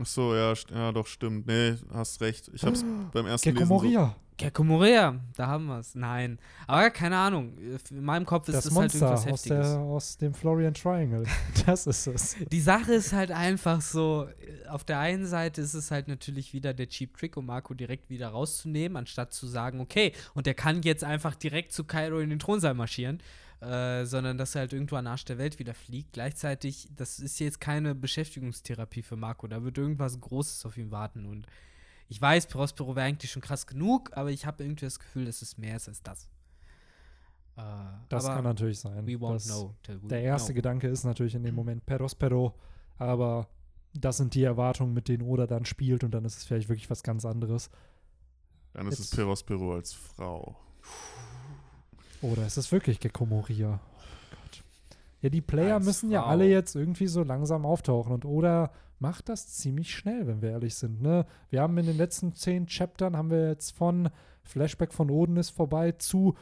Ach so, ja, ja, doch, stimmt. Nee, hast recht. Ich hab's beim ersten
Gekko
Lesen so,
Moria.
Gekko Moria, da haben wir es. Nein. Aber keine Ahnung. In meinem Kopf ist
Das
das, halt
Monster
irgendwas
aus,
Heftiges.
der, aus dem Florian Triangle. Das ist es.
Die Sache ist halt einfach so, auf der einen Seite ist es halt natürlich wieder der Cheap Trick, um Marco direkt wieder rauszunehmen, anstatt zu sagen, okay, und der kann jetzt einfach direkt zu Cairo in den Thronsaal marschieren. Äh, sondern dass er halt irgendwo an Arsch der Welt wieder fliegt. Gleichzeitig, das ist jetzt keine Beschäftigungstherapie für Marco. Da wird irgendwas Großes auf ihn warten. Und ich weiß, Prospero wäre eigentlich schon krass genug, aber ich habe irgendwie das Gefühl, dass es mehr ist als das.
Äh, das kann natürlich sein.
We won't know
der erste know. Gedanke ist natürlich in dem Moment Prospero, aber das sind die Erwartungen, mit denen Oda dann spielt und dann ist es vielleicht wirklich was ganz anderes.
Dann ist Jetzt. es Perospero als Frau.
Oder ist es wirklich Gecko Moria? Oh ja, die Player Als müssen Frau. ja alle jetzt irgendwie so langsam auftauchen und Oda macht das ziemlich schnell, wenn wir ehrlich sind. Ne? Wir haben in den letzten zehn Chaptern haben wir jetzt von Flashback von Oden ist vorbei zu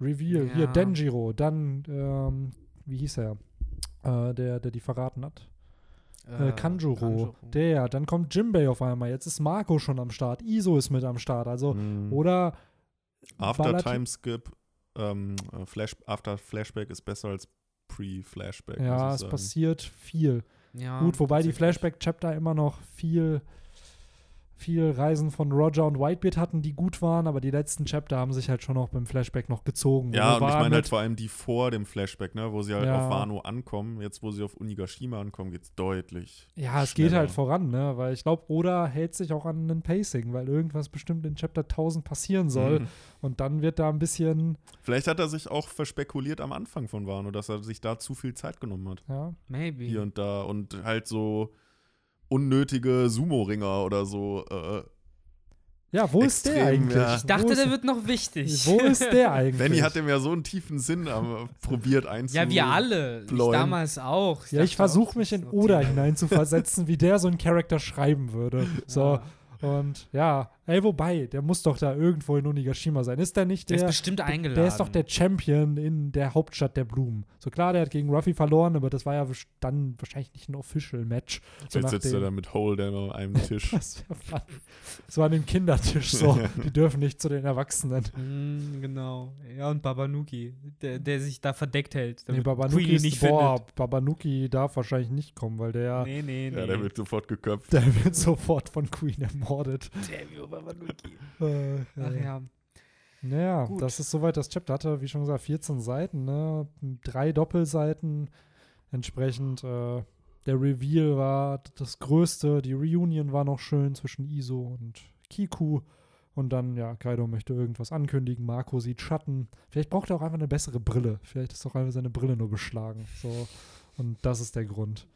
Reveal. Ja. Hier Denjiro, dann ähm, wie hieß er? Äh, der, der die verraten hat. Äh, Kanjuro, Kanjuro, der, dann kommt Jimbei auf einmal, jetzt ist Marco schon am Start, Iso ist mit am Start, also, mhm. oder
After Time Skip ähm, äh, Flash, After Flashback ist besser als Pre-Flashback.
Ja, es passiert viel. Ja, Gut, wobei die Flashback-Chapter immer noch viel viel Reisen von Roger und Whitebeard hatten, die gut waren, aber die letzten Chapter haben sich halt schon auch beim Flashback noch gezogen.
Ja, und ich meine halt vor allem die vor dem Flashback, ne, wo sie halt ja. auf Wano ankommen. Jetzt, wo sie auf Unigashima ankommen, geht es deutlich.
Ja, es geht halt voran, ne, weil ich glaube, Oda hält sich auch an den Pacing, weil irgendwas bestimmt in Chapter 1000 passieren soll. Mhm. Und dann wird da ein bisschen.
Vielleicht hat er sich auch verspekuliert am Anfang von Wano, dass er sich da zu viel Zeit genommen hat.
Ja,
maybe.
Hier und da und halt so unnötige Sumo-Ringer oder so. Äh,
ja, wo ist der eigentlich? Ja.
Ich dachte, der wird noch wichtig.
Wo ist der eigentlich?
Benny hat dem ja so einen tiefen Sinn äh, probiert einzubauen.
Ja, wir alle. Ich damals auch.
Ich ja, ich versuche mich in Oda hineinzuversetzen, wie der so einen Charakter schreiben würde. So. Ja. Und ja, ey, wobei, der muss doch da irgendwo in Onigashima sein. Ist der nicht der?
Der ist bestimmt eingeladen.
Der ist doch der Champion in der Hauptstadt der Blumen. So klar, der hat gegen Ruffy verloren, aber das war ja dann wahrscheinlich nicht ein Official-Match.
So Jetzt sitzt er da mit Holden an einem Tisch.
das wäre So an dem Kindertisch so. Die dürfen nicht zu den Erwachsenen.
Mm, genau. Ja, und Babanuki, der, der sich da verdeckt hält.
Nee, Babanuki ist, nicht boah, findet. Babanuki darf wahrscheinlich nicht kommen, weil der.
Nee, nee, nee.
Ja, der wird sofort geköpft.
Der wird sofort von Queen ermordet.
Damn you, Babanuki. Äh, Ach ja.
Naja, Gut. das ist soweit das Chapter. Hatte, wie schon gesagt, 14 Seiten, ne? Drei Doppelseiten. Entsprechend, äh, der Reveal war das Größte. Die Reunion war noch schön zwischen Iso und Kiku. Und dann, ja, Kaido möchte irgendwas ankündigen. Marco sieht Schatten. Vielleicht braucht er auch einfach eine bessere Brille. Vielleicht ist doch einfach seine Brille nur beschlagen. So. Und das ist der Grund.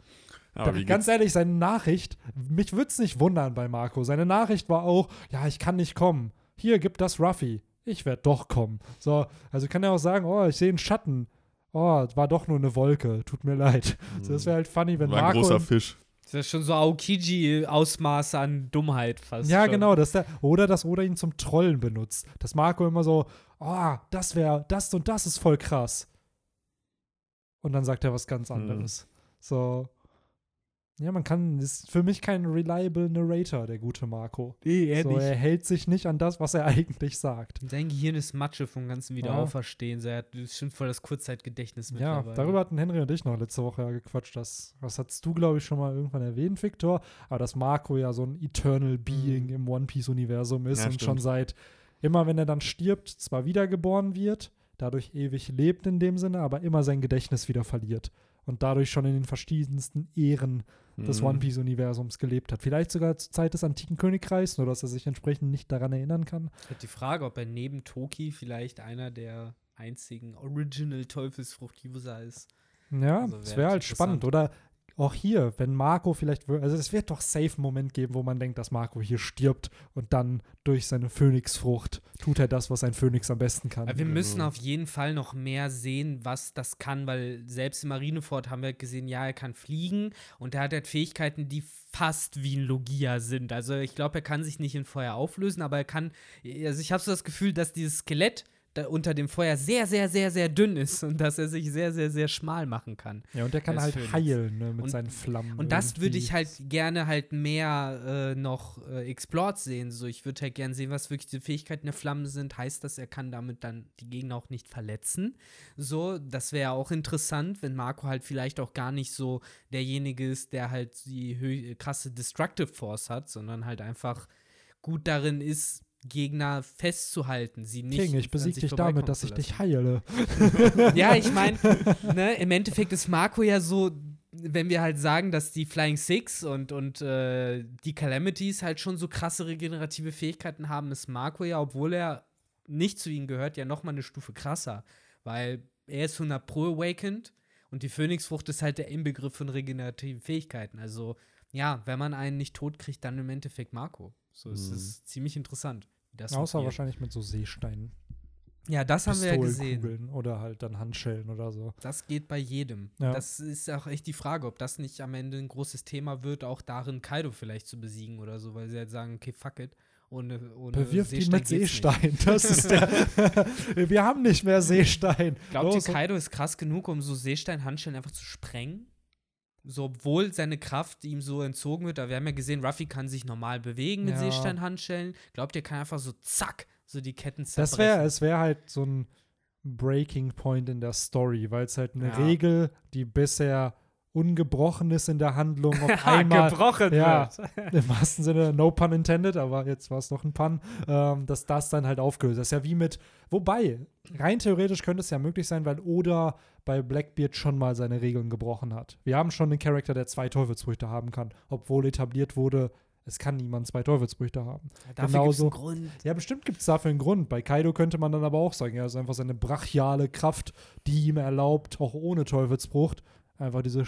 Aber da, ganz ehrlich, seine Nachricht, mich würde es nicht wundern bei Marco. Seine Nachricht war auch, ja, ich kann nicht kommen. Hier, gib das Ruffy. Ich werde doch kommen. So, also kann er auch sagen, oh, ich sehe einen Schatten. Oh, war doch nur eine Wolke. Tut mir leid. Mhm. So, das wäre halt funny, wenn war
Marco. Ein großer Fisch.
Das ist schon so Aokiji-Ausmaße an Dummheit fast.
Ja,
schon.
genau. Dass der, oder dass Oda ihn zum Trollen benutzt. Dass Marco immer so, oh, das wäre, das und das ist voll krass. Und dann sagt er was ganz mhm. anderes. Mhm. So. Ja, man kann, ist für mich kein reliable Narrator, der gute Marco.
Nee, er
so,
nicht.
Er hält sich nicht an das, was er eigentlich sagt.
Sein Gehirn ist Matsche vom ganzen Wiederauferstehen. Ja. Er hat bestimmt voll das Kurzzeitgedächtnis
mit. Ja, darüber hatten Henry und ich noch letzte Woche ja gequatscht. Das, was hast du, glaube ich, schon mal irgendwann erwähnt, Victor? Aber dass Marco ja so ein Eternal Being mhm. im One Piece-Universum ist ja, und stimmt. schon seit, immer wenn er dann stirbt, zwar wiedergeboren wird, dadurch ewig lebt in dem Sinne, aber immer sein Gedächtnis wieder verliert und dadurch schon in den verschiedensten Ehren des mhm. One Piece-Universums gelebt hat. Vielleicht sogar zur Zeit des antiken Königreichs, nur dass er sich entsprechend nicht daran erinnern kann.
Ich habe die Frage, ob er neben Toki vielleicht einer der einzigen Original Teufelsfrucht-User ist.
Ja, also das wäre halt spannend. Oder auch hier, wenn Marco vielleicht, also es wird doch safe einen Moment geben, wo man denkt, dass Marco hier stirbt und dann durch seine Phönixfrucht tut er das, was ein Phönix am besten kann.
Aber wir müssen also. auf jeden Fall noch mehr sehen, was das kann, weil selbst im Marineford haben wir gesehen, ja, er kann fliegen und er hat halt Fähigkeiten, die fast wie ein Logia sind. Also ich glaube, er kann sich nicht in Feuer auflösen, aber er kann, also ich habe so das Gefühl, dass dieses Skelett unter dem Feuer sehr, sehr, sehr, sehr dünn ist und dass er sich sehr, sehr, sehr schmal machen kann.
Ja, und der kann halt Phoenix. heilen ne, mit und, seinen Flammen.
Und das würde ich halt gerne halt mehr äh, noch äh, explored sehen. So, ich würde halt gerne sehen, was wirklich die Fähigkeiten der Flammen sind. Heißt das, er kann damit dann die Gegner auch nicht verletzen? So, das wäre auch interessant, wenn Marco halt vielleicht auch gar nicht so derjenige ist, der halt die krasse Destructive Force hat, sondern halt einfach gut darin ist, Gegner festzuhalten, sie nicht.
King, ich besiege dich damit, dass ich dich heile.
ja, ich meine, ne, im Endeffekt ist Marco ja so, wenn wir halt sagen, dass die Flying Six und, und äh, die Calamities halt schon so krasse regenerative Fähigkeiten haben, ist Marco ja, obwohl er nicht zu ihnen gehört, ja nochmal eine Stufe krasser. Weil er ist 100 Pro Awakened und die Phönixfrucht ist halt der Inbegriff von regenerativen Fähigkeiten. Also, ja, wenn man einen nicht tot kriegt, dann im Endeffekt Marco. So, es mhm. ist ziemlich interessant.
Außer wahrscheinlich mit so Seesteinen.
Ja, das haben wir ja gesehen.
Oder halt dann Handschellen oder so.
Das geht bei jedem. Ja. Das ist auch echt die Frage, ob das nicht am Ende ein großes Thema wird, auch darin Kaido vielleicht zu besiegen oder so, weil sie halt sagen, okay, fuck it. Ohne, ohne
Bewirf Seestein die mit Seestein. Das ist der. wir haben nicht mehr Seestein.
Glaubt ihr, Kaido ist krass genug, um so Seestein-Handschellen einfach zu sprengen? So, obwohl seine Kraft ihm so entzogen wird, da wir haben ja gesehen, Ruffy kann sich normal bewegen mit ja. Seesteinhandschellen. Glaubt ihr, kann einfach so zack, so die Ketten zerbrechen?
Das wäre, es wäre halt so ein Breaking Point in der Story, weil es halt eine ja. Regel, die bisher ungebrochen ist in der Handlung auf einmal
gebrochen
ja. Im wahrsten Sinne, no pun intended, aber jetzt war es noch ein Pun, ähm, dass das dann halt aufgelöst ist. Das ist ja wie mit, wobei, rein theoretisch könnte es ja möglich sein, weil Oda bei Blackbeard schon mal seine Regeln gebrochen hat. Wir haben schon einen Charakter, der zwei Teufelsfrüchte haben kann, obwohl etabliert wurde, es kann niemand zwei Teufelsfrüchte haben.
Ja, dafür Genauso, gibt's einen Grund.
Ja, bestimmt gibt es dafür einen Grund. Bei Kaido könnte man dann aber auch sagen, ja, es ist einfach seine brachiale Kraft, die ihm erlaubt, auch ohne Teufelsfrucht, einfach diese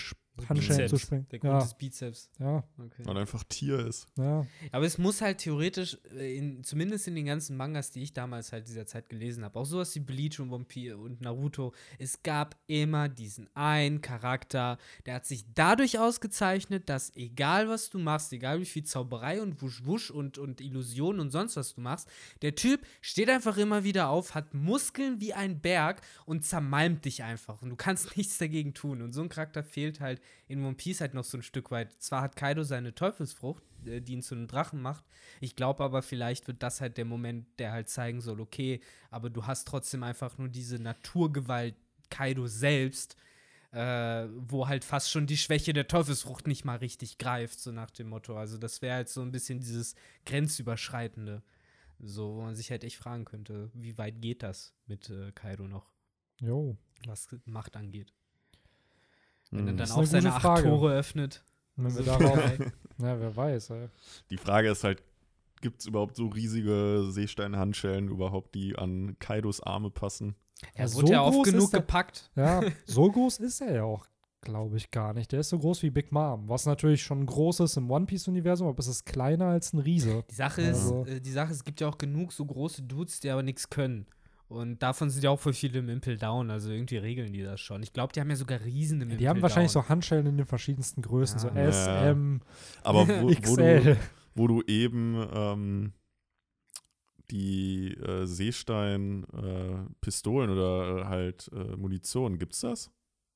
Handschellen zu springen.
Der Grund ja. des Bizeps.
Ja.
Okay. Weil einfach Tier ist.
Ja.
Aber es muss halt theoretisch, äh, in, zumindest in den ganzen Mangas, die ich damals halt dieser Zeit gelesen habe, auch sowas wie Bleach und Vampir und Naruto, es gab immer diesen einen Charakter, der hat sich dadurch ausgezeichnet, dass egal was du machst, egal wie viel Zauberei und Wusch-Wusch und, und Illusionen und sonst was du machst, der Typ steht einfach immer wieder auf, hat Muskeln wie ein Berg und zermalmt dich einfach. Und du kannst nichts dagegen tun. Und so ein Charakter fehlt halt in One Piece halt noch so ein Stück weit. Zwar hat Kaido seine Teufelsfrucht, äh, die ihn zu einem Drachen macht. Ich glaube aber, vielleicht wird das halt der Moment, der halt zeigen soll, okay, aber du hast trotzdem einfach nur diese Naturgewalt Kaido selbst, äh, wo halt fast schon die Schwäche der Teufelsfrucht nicht mal richtig greift, so nach dem Motto. Also das wäre halt so ein bisschen dieses Grenzüberschreitende. So, wo man sich halt echt fragen könnte, wie weit geht das mit äh, Kaido noch?
Jo.
Was Macht angeht. Wenn er dann auch seine acht Frage. Tore öffnet.
Wenn wir darauf, ja, wer weiß. Ey.
Die Frage ist halt, gibt es überhaupt so riesige Seesteinhandschellen überhaupt, die an Kaidos Arme passen?
Er ja, wurde ja oft genug der, gepackt.
Ja, so groß ist er ja auch, glaube ich, gar nicht. Der ist so groß wie Big Mom, was natürlich schon groß ist im One Piece-Universum, aber es ist kleiner als ein Riese.
Die Sache also. ist, äh, die Sache ist, es gibt ja auch genug so große Dudes, die aber nichts können. Und davon sind ja auch voll viele im Impel Down, also irgendwie regeln die das schon. Ich glaube, die haben ja sogar Riesen im
ja, Die haben wahrscheinlich so Handschellen in den verschiedensten Größen, ja. so S, ja. M,
Aber wo, wo, du, wo du eben ähm, die äh, Seestein-Pistolen äh, oder halt äh, Munition, gibt's das?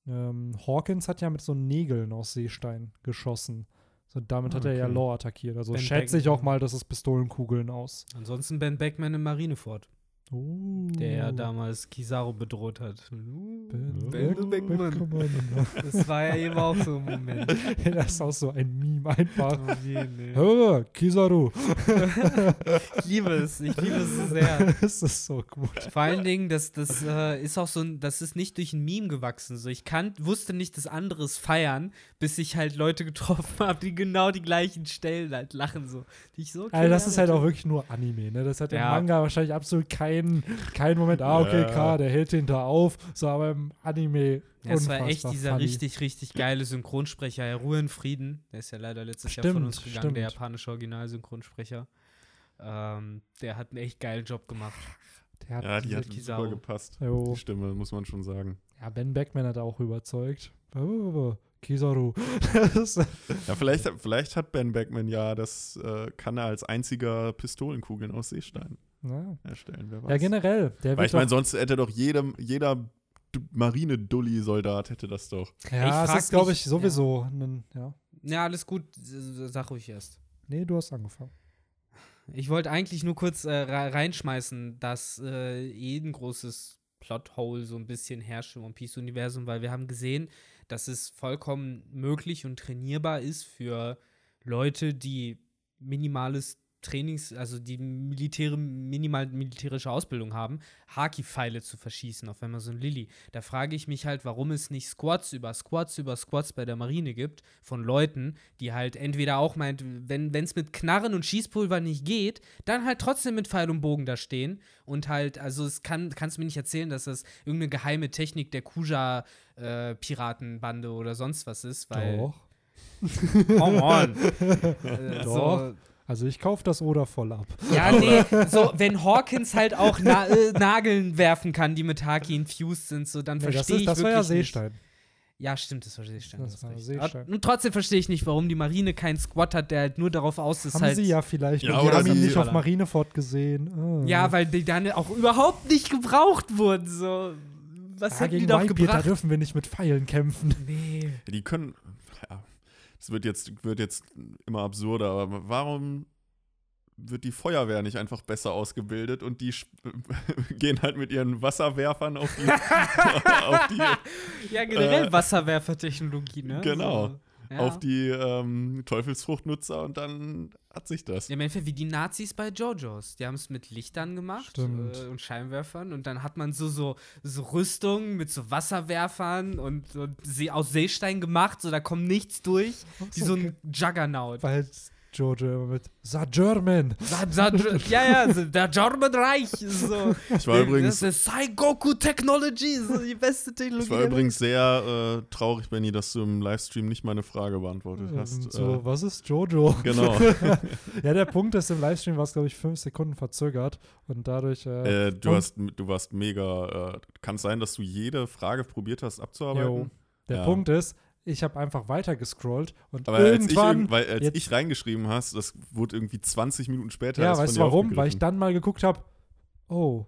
Ähm, Hawkins hat ja mit so Nägeln aus Seestein geschossen. So, damit hat er ja Law attackiert. Also ben schätze ich auch mal, dass es Pistolenkugeln aus.
Ansonsten Ben Beckman im Marineford. Uh. Der ja damals Kizaru bedroht hat. Uh, ben, ben Beckmann. Das war ja eben auch so ein Moment.
das ist auch so ein Meme einfach. Oh je, nee. Hör, Kizaru.
ich liebe es. Ich liebe es so sehr.
das ist so gut.
Vor allen Dingen, das, das äh, ist auch so ein, das ist nicht durch ein Meme gewachsen. So, ich kann, wusste nicht das anderes feiern, bis ich halt Leute getroffen habe, die genau die gleichen Stellen halt lachen. So. Die ich so
also das ist halt auch wirklich nur Anime. Ne? Das hat ja. im Manga wahrscheinlich absolut kein kein, kein Moment, ah, okay, ja. klar, der hält den da auf. So, aber im Anime.
Ja, es war echt dieser funny. richtig, richtig geile Synchronsprecher, Herr Ruhe in Frieden. Der ist ja leider letztes stimmt, Jahr von uns gegangen, stimmt. der japanische Originalsynchronsprecher. Ähm, der hat einen echt geilen Job gemacht.
Hat ja, die hat Kisao. super gepasst. Jo. Die Stimme, muss man schon sagen.
Ja, Ben Beckman hat auch überzeugt. Kizaru.
ja, vielleicht, vielleicht hat Ben Beckman ja, das äh, kann er als einziger Pistolenkugeln aus Seestein.
Ja.
erstellen. Wer weiß.
ja, generell. Der
Weil ich meine, sonst hätte doch jedem, jeder Marine-Dulli-Soldat hätte das doch.
ja,
Ich
es
frag
ist, glaube ich, sowieso ein, ja.
Ja, alles gut. Sag ruhig erst.
Nee, du hast angefangen.
Ich wollte eigentlich nur kurz äh, re- reinschmeißen, dass äh, eh ein großes Plothole so ein bisschen herrscht im One Piece-Universum, weil wir haben gesehen, dass es vollkommen möglich und trainierbar ist für Leute, die minimales Trainings, also die militäre, minimal militärische Ausbildung haben, Haki-Pfeile zu verschießen auf Amazon Lily. Da frage ich mich halt, warum es nicht Squads über Squads über Squads bei der Marine gibt von Leuten, die halt entweder auch meint, wenn es mit Knarren und Schießpulver nicht geht, dann halt trotzdem mit Pfeil und Bogen da stehen und halt, also es kann, kannst du mir nicht erzählen, dass das irgendeine geheime Technik der Kuja-Piratenbande oder sonst was ist, weil.
Doch.
Come on. äh, so,
Doch. Also ich kaufe das Oder voll ab.
ja, nee, so, wenn Hawkins halt auch na äh, Nageln werfen kann, die mit Haki infused sind, so, dann
Nee,
verstehe ich
das war
wirklich
ja
nicht.
Seestein.
Ja, stimmt, das war Seestein.
Das war. Seestein.
Und trotzdem verstehe ich nicht, warum die Marine keinen Squad hat, der halt nur darauf aus ist,
Haben
halt.
sie ja vielleicht.
Ja,
und die
oder
haben ihn
die-
nicht auf Marineford gesehen. Ah.
Ja, weil die dann auch überhaupt nicht gebraucht wurden. So. Was
ja,
hätten die
gegen
doch
Whitebeard, da
gebracht?
dürfen wir nicht mit Pfeilen kämpfen.
Nee.
Die können. Ja, es wird jetzt, wird jetzt immer absurder, aber warum wird die Feuerwehr nicht einfach besser ausgebildet und die gehen halt mit ihren Wasserwerfern auf die. auf die,
Ja, generell
Äh,
Wasserwerfertechnologie, ne?
Genau.
So, ja.
auf die ähm, Teufelsfruchtnutzer und dann hat sich das.
Ja, im Endeffekt wie die Nazis bei JoJo's. Die haben es mit Lichtern gemacht äh, und Scheinwerfern und dann hat man so, so, so Rüstungen mit so Wasserwerfern und, und See, aus Seestein gemacht, so da kommt nichts durch. Wie so ein Juggernaut.
Weil Jojo immer mit The German.
Sa- sa- ja, ja, der German Reich. So.
Ich war übrigens,
Das ist Saigoku Technology, so die beste Technologie.
ich war übrigens sehr äh, traurig, Benny, dass du im Livestream nicht meine Frage beantwortet hast.
so,
Äh,
was ist Jojo?
genau.
ja, der Punkt ist, im Livestream war es, glaube ich, fünf Sekunden verzögert und dadurch. Äh,
Äh, du,
Und-
hast, du warst mega. Äh, kann es sein, dass du jede Frage probiert hast abzuarbeiten?
Jo. der
Ja.
Punkt ist, ich habe einfach weiter gescrollt und
Aber als, ich,
irgendwann.
weil, als
jetzt-
ich reingeschrieben hast, das wurde irgendwie 20 Minuten später.
ja, weißt du warum? Weil ich dann mal geguckt habe, oh,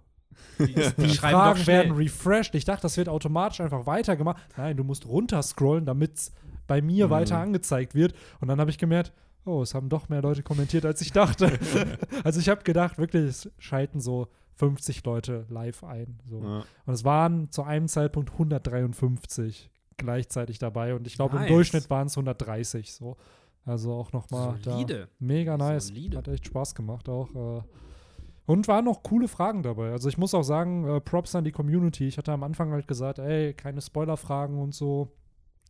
Die, die
Fragen werden refreshed. Ich dachte, das wird automatisch einfach weitergemacht. Nein, du musst runterscrollen, damit es bei mir
Mhm.
weiter angezeigt wird. Und dann habe ich gemerkt, oh, es haben doch mehr Leute kommentiert, als ich dachte. also ich habe gedacht, wirklich, es schalten so 50 Leute live ein. So.
Ja.
Und es waren zu einem Zeitpunkt 153 gleichzeitig dabei. Und ich glaube,
Nice.
im Durchschnitt waren es 130 so. Also auch nochmal da. Mega nice.
Solide.
Hat echt Spaß gemacht auch. Äh. Und waren noch coole Fragen dabei. Also ich muss auch sagen, äh, Props an die Community. Ich hatte am Anfang halt gesagt, ey, keine Spoiler-Fragen und so.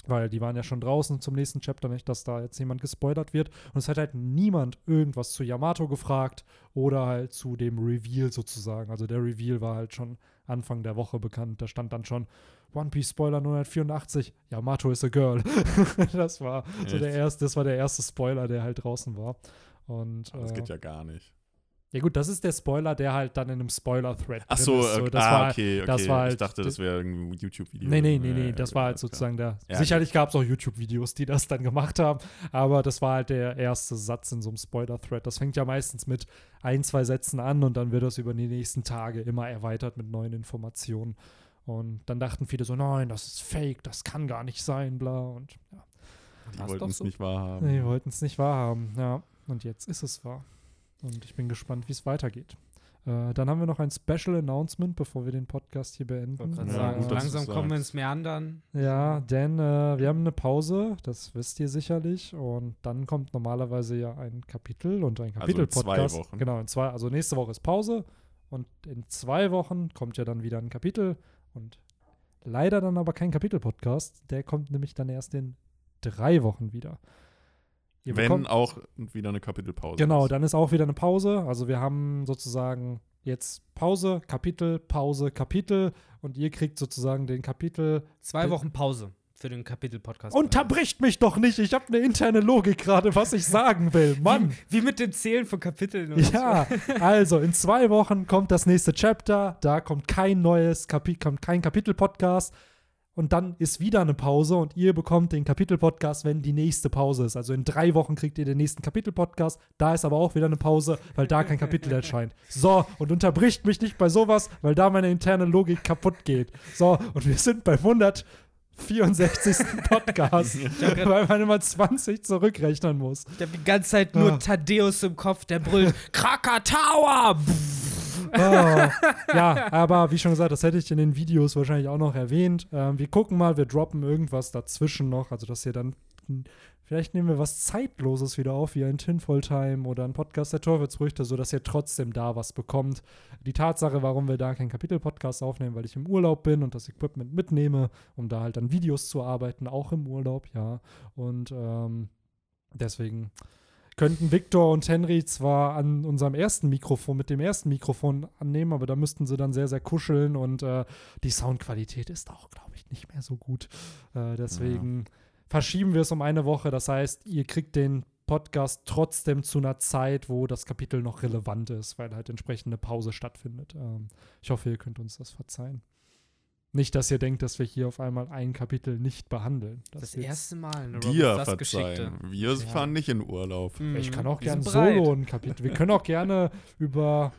Weil die waren ja schon draußen zum nächsten Chapter, nicht, dass da jetzt jemand gespoilert wird. Und es hat halt niemand irgendwas zu Yamato gefragt oder halt zu dem Reveal sozusagen. Also der Reveal war halt schon Anfang der Woche bekannt. Da stand dann schon One Piece Spoiler 984, Yamato is a girl. das war so
Echt?
der erste, das war der erste Spoiler, der halt draußen war. Und
das
äh,
geht ja gar nicht.
Ja gut, das ist der Spoiler, der halt dann in einem Spoiler-Thread
Ach so,
ist.
äh,
das
ah,
war,
okay, okay.
das war halt
ich dachte, das wäre ein YouTube-Video.
Nee, nee, nee, nee, das war halt sozusagen der.
Ja,
sicherlich gab es auch YouTube-Videos, die das dann gemacht haben, aber das war halt der erste Satz in so einem Spoiler-Thread. Das fängt ja meistens mit ein, zwei Sätzen an und dann wird das über die nächsten Tage immer erweitert mit neuen Informationen. Und dann dachten viele so, nein, das ist fake, das kann gar nicht sein, bla. Und ja,
Die wollten es
so.
nicht wahrhaben.
die wollten es nicht wahrhaben. Ja, und jetzt ist es wahr. Und ich bin gespannt, wie es weitergeht. Äh, dann haben wir noch ein Special Announcement, bevor wir den Podcast hier beenden.
Ja,
sagen,
gut,
langsam kommen wir ins Meandern.
Ja, denn äh, wir haben eine Pause, das wisst ihr sicherlich. Und dann kommt normalerweise ja ein Kapitel und ein
Also in zwei
Kapitel-Podcast.
Wochen.
Genau, in zwei, also nächste Woche ist Pause und in zwei Wochen kommt ja dann wieder ein Kapitel und leider dann aber kein Kapitel-Podcast. Der kommt nämlich dann erst in drei Wochen wieder. Ihr
Wenn
bekommt-
auch wieder eine Kapitelpause.
Genau,
ist.
dann ist auch wieder eine Pause. Also wir haben sozusagen jetzt Pause, Kapitel, Pause, Kapitel und ihr kriegt sozusagen den Kapitel
Zwei Wochen Pause für den Kapitel-Podcast.
Unterbricht mich doch nicht. Ich habe eine interne Logik gerade, was ich sagen will. Mann.
Wie, wie mit dem Zählen von Kapiteln. und
Ja, also in zwei Wochen kommt das nächste Chapter. Da kommt kein neues Kapi kommt kein Kapitel-Podcast. Und dann ist wieder eine Pause und ihr bekommt den Kapitel-Podcast, wenn die nächste Pause ist. Also in drei Wochen kriegt ihr den nächsten Kapitel-Podcast. Da ist aber auch wieder eine Pause, weil da kein Kapitel erscheint. So, und unterbricht mich nicht bei sowas, weil da meine interne Logik kaputt geht. So, und wir sind bei 100. 64. Podcast, weil man immer 20 zurückrechnen muss.
Ich habe die ganze Zeit nur ah. Thaddeus im Kopf, der brüllt Krakatawa!
oh, ja, aber wie schon gesagt, das hätte ich in den Videos wahrscheinlich auch noch erwähnt. Ähm, wir gucken mal, wir droppen irgendwas dazwischen noch, also dass ihr dann Vielleicht nehmen wir was Zeitloses wieder auf, wie ein Tinfoil Time oder ein Podcast der Teufelsfrüchte, sodass ihr trotzdem da was bekommt. Die Tatsache, warum wir da keinen Kapitel-Podcast aufnehmen, weil ich im Urlaub bin und das Equipment mitnehme, um da halt an Videos zu arbeiten, auch im Urlaub, ja. Und ähm, deswegen könnten Victor und Henry zwar an unserem ersten Mikrofon, mit dem ersten Mikrofon annehmen, aber da müssten sie dann sehr, sehr kuscheln und äh, die Soundqualität ist auch, glaube ich, nicht mehr so gut. Äh, deswegen. Ja verschieben wir es um eine Woche. Das heißt, ihr kriegt den Podcast trotzdem zu einer Zeit, wo das Kapitel noch relevant ist, weil halt entsprechende Pause stattfindet. Ähm, ich hoffe, ihr könnt uns das verzeihen. Nicht, dass ihr denkt, dass wir hier auf einmal ein Kapitel nicht behandeln.
Das, das erste Mal eine
Dir verzeihen. Wir ja. fahren nicht in Urlaub.
Ich kann auch gerne solo ein Kapitel. Wir können auch gerne über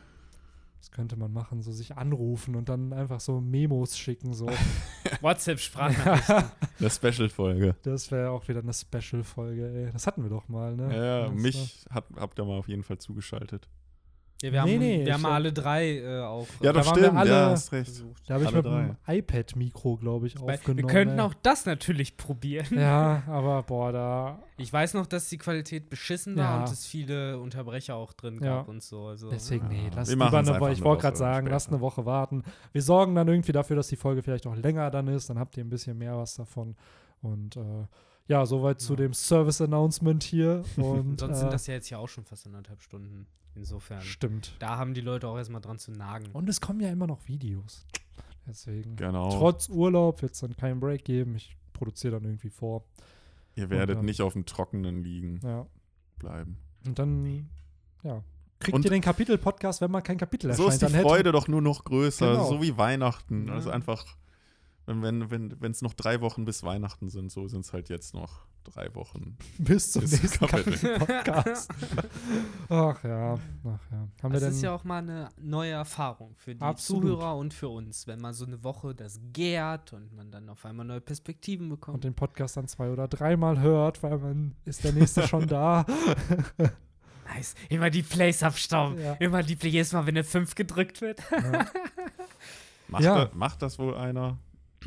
das könnte man machen, so sich anrufen und dann einfach so Memos schicken, so.
WhatsApp-Sprachnachrichten.
eine Special-Folge.
Das wäre auch wieder eine Special-Folge, ey. Das hatten wir doch mal, ne?
Ja, mich hat, habt ihr mal auf jeden Fall zugeschaltet.
Ja, wir nee, haben, nee, wir haben alle drei äh, auch.
Ja, das da stimmt. Alle, ja, hast recht.
Da habe ich mit dem iPad-Mikro, glaube ich, aufgenommen.
Wir könnten ey. auch das natürlich probieren.
Ja, aber boah, da.
Ich weiß noch, dass die Qualität beschissen war ja. und es viele Unterbrecher auch drin ja. gab und so. Also,
Deswegen, nee, lass wir lieber eine Woche. Ich wollte gerade sagen, später. lass eine Woche warten. Wir sorgen dann irgendwie dafür, dass die Folge vielleicht auch länger dann ist. Dann habt ihr ein bisschen mehr was davon. Und äh, ja, soweit ja. zu dem Service-Announcement hier. Und,
Sonst äh, sind das ja jetzt ja auch schon fast anderthalb Stunden. Insofern.
Stimmt.
Da haben die Leute auch erstmal dran zu nagen.
Und es kommen ja immer noch Videos. Deswegen.
Genau.
Trotz Urlaub wird es dann keinen Break geben. Ich produziere dann irgendwie vor.
Ihr werdet dann, nicht auf dem Trockenen liegen.
Ja.
Bleiben.
Und dann, ja. Kriegt und ihr den Kapitel-Podcast, wenn man kein Kapitel erscheint?
So ist die Freude doch nur noch größer. Genau. So wie Weihnachten. Ja. Also einfach, wenn es wenn, wenn, noch drei Wochen bis Weihnachten sind, so sind es halt jetzt noch drei Wochen.
Bis zum bis nächsten Podcast. Ach ja, ach ja.
Haben das ist ja auch mal eine neue Erfahrung für die Absolut. Zuhörer und für uns, wenn man so eine Woche das gärt und man dann auf einmal neue Perspektiven bekommt.
Und den Podcast dann zwei oder dreimal hört, weil man ist der nächste schon da.
Nice. Immer die Plays abstauben. Ja. Immer die Plays, jedes Mal, wenn eine 5 gedrückt wird. Ja.
macht, ja. Das, macht das wohl einer,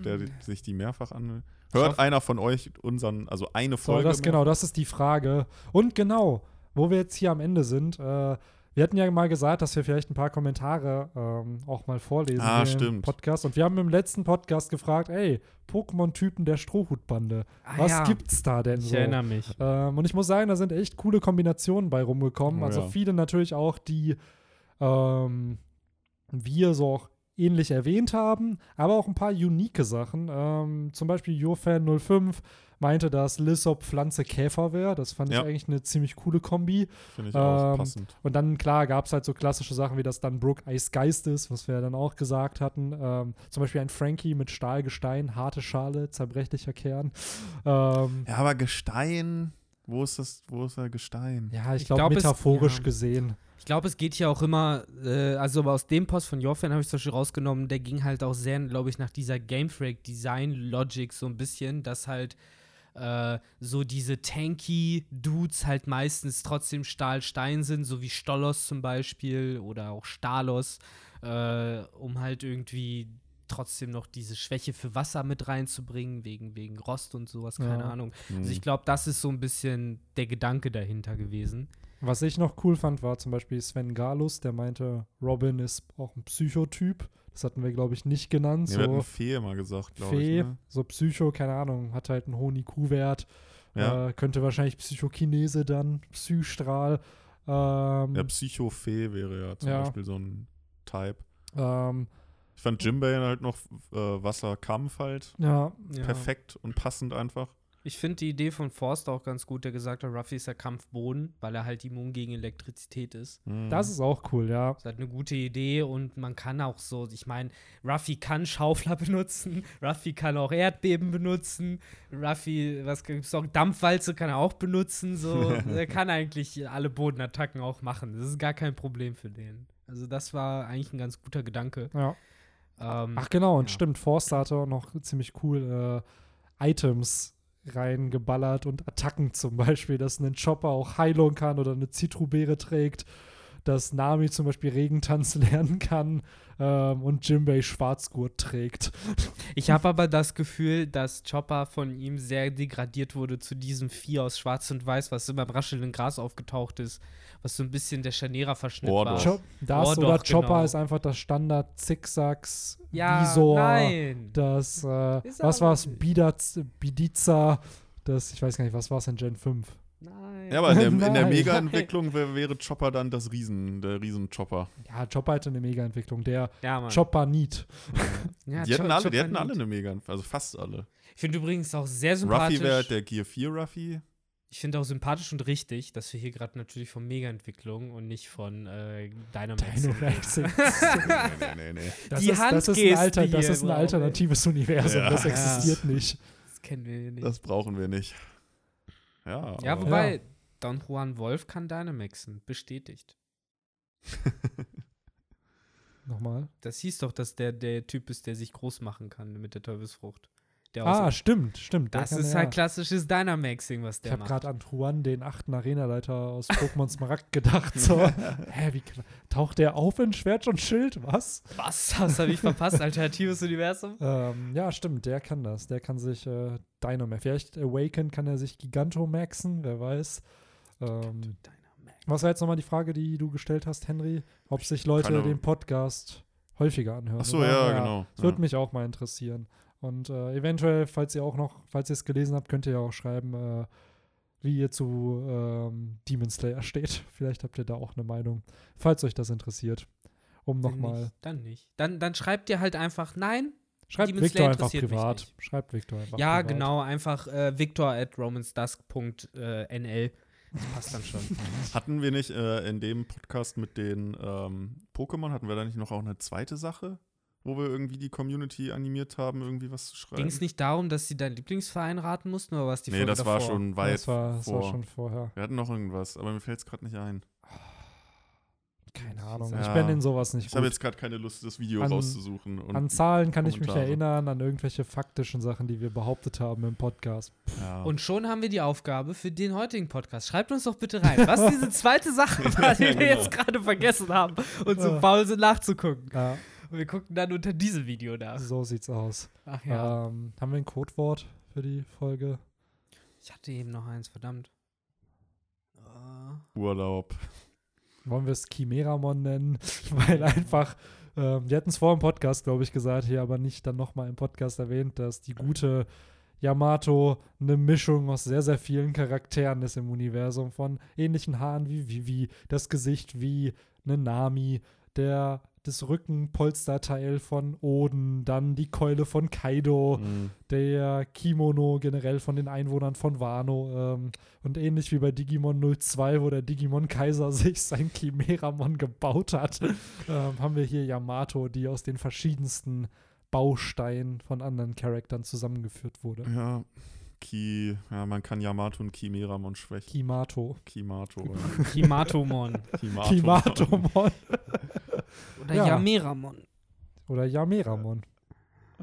der sich die mehrfach anhört? Hört einer von euch unseren, also eine Folge?
So, das, genau, das ist die Frage. Und genau, wo wir jetzt hier am Ende sind, äh, wir hatten ja mal gesagt, dass wir vielleicht ein paar Kommentare ähm, auch mal vorlesen
ah, stimmt.
Podcast. Und wir haben im letzten Podcast gefragt, ey, Pokémon-Typen der Strohhutbande. Ah, was ja. gibt's da denn
ich
so?
Ich erinnere mich.
Ähm, und ich muss sagen, da sind echt coole Kombinationen bei rumgekommen. Oh, also ja. viele natürlich auch, die ähm, wir so auch ähnlich erwähnt haben, aber auch ein paar unique Sachen. Ähm, zum Beispiel YourFan05 meinte, dass Lissop Pflanze Käfer wäre. Das fand ja. ich eigentlich eine ziemlich coole Kombi.
Finde ich auch ähm, passend.
Und dann, klar, gab es halt so klassische Sachen, wie das dann Brook Eisgeist ist, was wir ja dann auch gesagt hatten. Ähm, zum Beispiel ein Frankie mit Stahlgestein, harte Schale, zerbrechlicher Kern. Ähm,
ja, aber Gestein, wo ist das, wo ist der Gestein?
Ja, ich, ich glaube glaub, metaphorisch es, ja. gesehen.
Ich glaube, es geht hier auch immer, äh, also aus dem Post von Jorfan habe ich zum Beispiel rausgenommen, der ging halt auch sehr, glaube ich, nach dieser Game Freak Design Logic so ein bisschen, dass halt äh, so diese tanky Dudes halt meistens trotzdem Stahl-Stein sind, so wie Stollos zum Beispiel oder auch Stalos, äh, um halt irgendwie trotzdem noch diese Schwäche für Wasser mit reinzubringen, wegen, wegen Rost und sowas, keine ja. Ahnung. Mhm. Also ich glaube, das ist so ein bisschen der Gedanke dahinter gewesen.
Was ich noch cool fand, war zum Beispiel Sven Galus, der meinte, Robin ist auch ein Psychotyp. Das hatten wir, glaube ich, nicht genannt.
Nee,
so
wir hatten Fee mal gesagt,
glaube ich. Ne? so Psycho, keine Ahnung, hat halt einen hohen IQ-Wert. Ja. Äh, könnte wahrscheinlich Psychokinese dann, Psystrahl. Ähm,
ja, Psychofee wäre ja zum ja. Beispiel so ein Type.
Ähm,
ich fand Jimbei halt noch äh, Wasserkampf halt.
Ja.
Perfekt ja. und passend einfach.
Ich finde die Idee von Forster auch ganz gut, der gesagt hat, Ruffy ist der Kampfboden, weil er halt immun gegen Elektrizität ist.
Mhm.
Das ist auch cool, ja.
Das ist halt eine gute Idee und man kann auch so, ich meine, Ruffy kann Schaufler benutzen, Ruffy kann auch Erdbeben benutzen, Ruffy, was gibt's noch, Dampfwalze kann er auch benutzen, so. er kann eigentlich alle Bodenattacken auch machen. Das ist gar kein Problem für den. Also das war eigentlich ein ganz guter Gedanke.
ja.
Ähm,
Ach genau, und
ja.
stimmt, Forster hatte auch noch ziemlich cool äh, Items reingeballert und Attacken zum Beispiel, dass ein Chopper auch Heilung kann oder eine Zitrubeere trägt, dass Nami zum Beispiel Regentanz lernen kann ähm, und Jimbei Schwarzgurt trägt.
Ich habe aber das Gefühl, dass Chopper von ihm sehr degradiert wurde zu diesem Vieh aus Schwarz und Weiß, was immer im raschelnden Gras aufgetaucht ist, was so ein bisschen der Scharnierer-Verschnitt war.
Ordorf.
Chop das
Oh,
oder Chopper
genau.
ist einfach das Standard Zickzacks,
Ja,
Visor,
nein.
das, äh,
Ist
was war's,
nicht.
Bidaz, Bidiza, das, ich weiß gar nicht, was war's in Gen 5?
Nein.
Ja, aber in der, in der. Mega-Entwicklung wär, wäre Chopper dann das Riesen, der Riesen-Chopper.
Ja, Chopper hatte eine Mega-Entwicklung, der
ja.
Chopper Need.
Ja,
die hatten
Cho-
alle,
Chopper
die hatten alle eine Mega, also fast alle.
Ich finde übrigens auch sehr
Ruffy
sympathisch.
wäre der Gear 4 Ruffy.
Ich finde auch sympathisch und richtig, dass wir hier gerade natürlich von Mega-Entwicklung und nicht von äh, Dynamax.
Dynamax.
nee, nee, nee, nee.
Das
Die
ist, das ist ein, Alter, das ist ein alternatives Universum,
Ja.
das
Ja.
existiert nicht.
Das kennen wir hier nicht.
Das brauchen wir nicht. Ja,
ja, wobei,
Ja.
Don Juan Wolf kann Dynamaxen. Bestätigt.
Nochmal.
Das hieß doch, dass der der Typ ist, der sich groß machen kann mit der Teufelsfrucht. Der
Ah,
aus-
stimmt, stimmt.
das ist
ja.
halt klassisches Dynamaxing, was
Ich
der
habe
macht.
gerade an Juan, den achten Arenaleiter aus Pokémon Smaragd, gedacht. So, hä, wie taucht der auf in Schwert und Schild? Was?
Was? Das habe ich verpasst? Alternatives Universum?
Ähm, ja, stimmt, der kann das. Der kann sich äh, Dynamax. Vielleicht Awaken kann er sich Gigantomaxen, wer weiß. Ähm, was war jetzt nochmal die Frage, die du gestellt hast, Henry? Ob sich Leute
Keine-
den Podcast häufiger anhören.
Ach so,
oder?
ja, genau.
Das würde
Ja.
mich auch mal interessieren. Und äh, eventuell, falls ihr auch noch, falls ihr es gelesen habt, könnt ihr ja auch schreiben, äh, wie ihr zu ähm, Demon Slayer steht. Vielleicht habt ihr da auch eine Meinung, falls euch das interessiert. Um nochmal.
Dann nicht. Dann, dann schreibt ihr halt einfach nein.
Schreibt
Demon
Victor
Slayer
einfach privat. Schreibt Victor einfach
ja,
privat.
genau. Einfach äh, victor at romansdusk.nl. Das passt dann schon.
Hatten wir nicht äh, in dem Podcast mit den ähm, Pokémon, hatten wir da nicht noch auch eine zweite Sache, wo wir irgendwie die Community animiert haben, irgendwie was zu schreiben?
Ging es nicht darum, dass sie deinen Lieblingsverein raten mussten oder was die
nee,
Folge
das war
davor?
schon weit
Das war, das war
vor.
schon vorher.
wir hatten noch irgendwas, aber mir fällt es gerade nicht ein.
Keine Ahnung.
Ja.
Ich bin in sowas nicht
Ich habe jetzt gerade keine Lust, das Video
An-
rauszusuchen. Und
An Zahlen kann ich mich erinnern, an irgendwelche faktischen Sachen, die wir behauptet haben im Podcast.
ja.
Und schon haben wir die Aufgabe für den heutigen Podcast. Schreibt uns doch bitte rein, was diese zweite Sache war, die wir
genau.
jetzt gerade vergessen haben und so faul sind nachzugucken.
Ja,
Und wir gucken dann unter diesem Video nach.
so sieht's aus.
Ach ja.
Ähm, haben wir ein Codewort für die Folge?
Ich hatte eben noch eins, verdammt. Äh,
Urlaub.
Wollen wir es Chimeramon nennen? Weil einfach, ähm, die hatten es vor im Podcast, glaube ich, gesagt, hier aber nicht dann nochmal im Podcast erwähnt, dass die gute Yamato eine Mischung aus sehr, sehr vielen Charakteren ist im Universum. Von ähnlichen Haaren wie Vivi, das Gesicht wie eine Nami, der, das Rückenpolsterteil von Oden, dann die Keule von Kaido,
Mhm.
der Kimono generell von den Einwohnern von Wano ähm, und ähnlich wie bei Digimon 02, wo der Digimon Kaiser sich sein Chimeramon gebaut hat, ähm, haben wir hier Yamato, die aus den verschiedensten Bausteinen von anderen Charaktern zusammengeführt wurde.
Ja. Ki, ja, man kann Yamato und Chimeramon schwächen.
Kimato.
Kimato.
Kimatomon.
Kimato.
Kimatomon.
Oder
Ja.
Yameramon.
Oder Yameramon.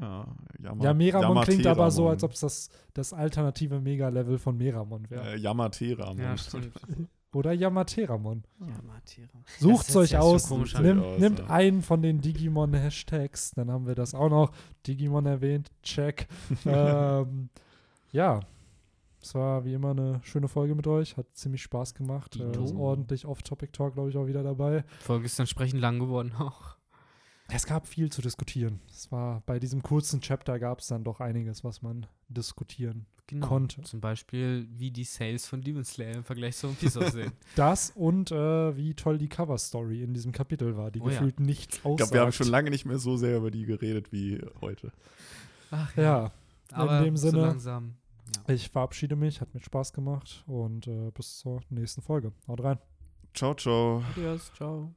Ja, Yama,
Yameramon klingt aber so, als ob es das, das alternative Mega-Level von Meramon wäre.
Äh, Yamateramon.
Ja, stimmt.
Oder Yamateramon.
Yamateramon.
Sucht
Das
euch aus,
so
nimm,
aus,
nimmt
ja.
einen von den Digimon-Hashtags, dann haben wir das auch noch. Digimon erwähnt, check. ähm, ja, es war wie immer eine schöne Folge mit euch, hat ziemlich Spaß gemacht. Äh, ordentlich Off-Topic-Talk, glaube ich, auch wieder dabei.
Die Folge ist entsprechend lang geworden auch.
Es gab viel zu diskutieren. Es war bei diesem kurzen Chapter gab es dann doch einiges, was man diskutieren
Genau.
konnte.
Zum Beispiel, wie die Sales von Demon Slayer im Vergleich zu One Piece aussehen.
Das und äh, wie toll die Cover-Story in diesem Kapitel war, die
Oh ja.
gefühlt nichts aussagt.
Ich glaube, wir haben schon lange nicht mehr so sehr über die geredet wie heute.
Ach
Ja,
Aber
dem
so
Sinne-
langsam. Ja.
Ich verabschiede mich, hat mir Spaß gemacht und äh, bis zur nächsten Folge. Haut rein.
Ciao, ciao.
Adios, ciao.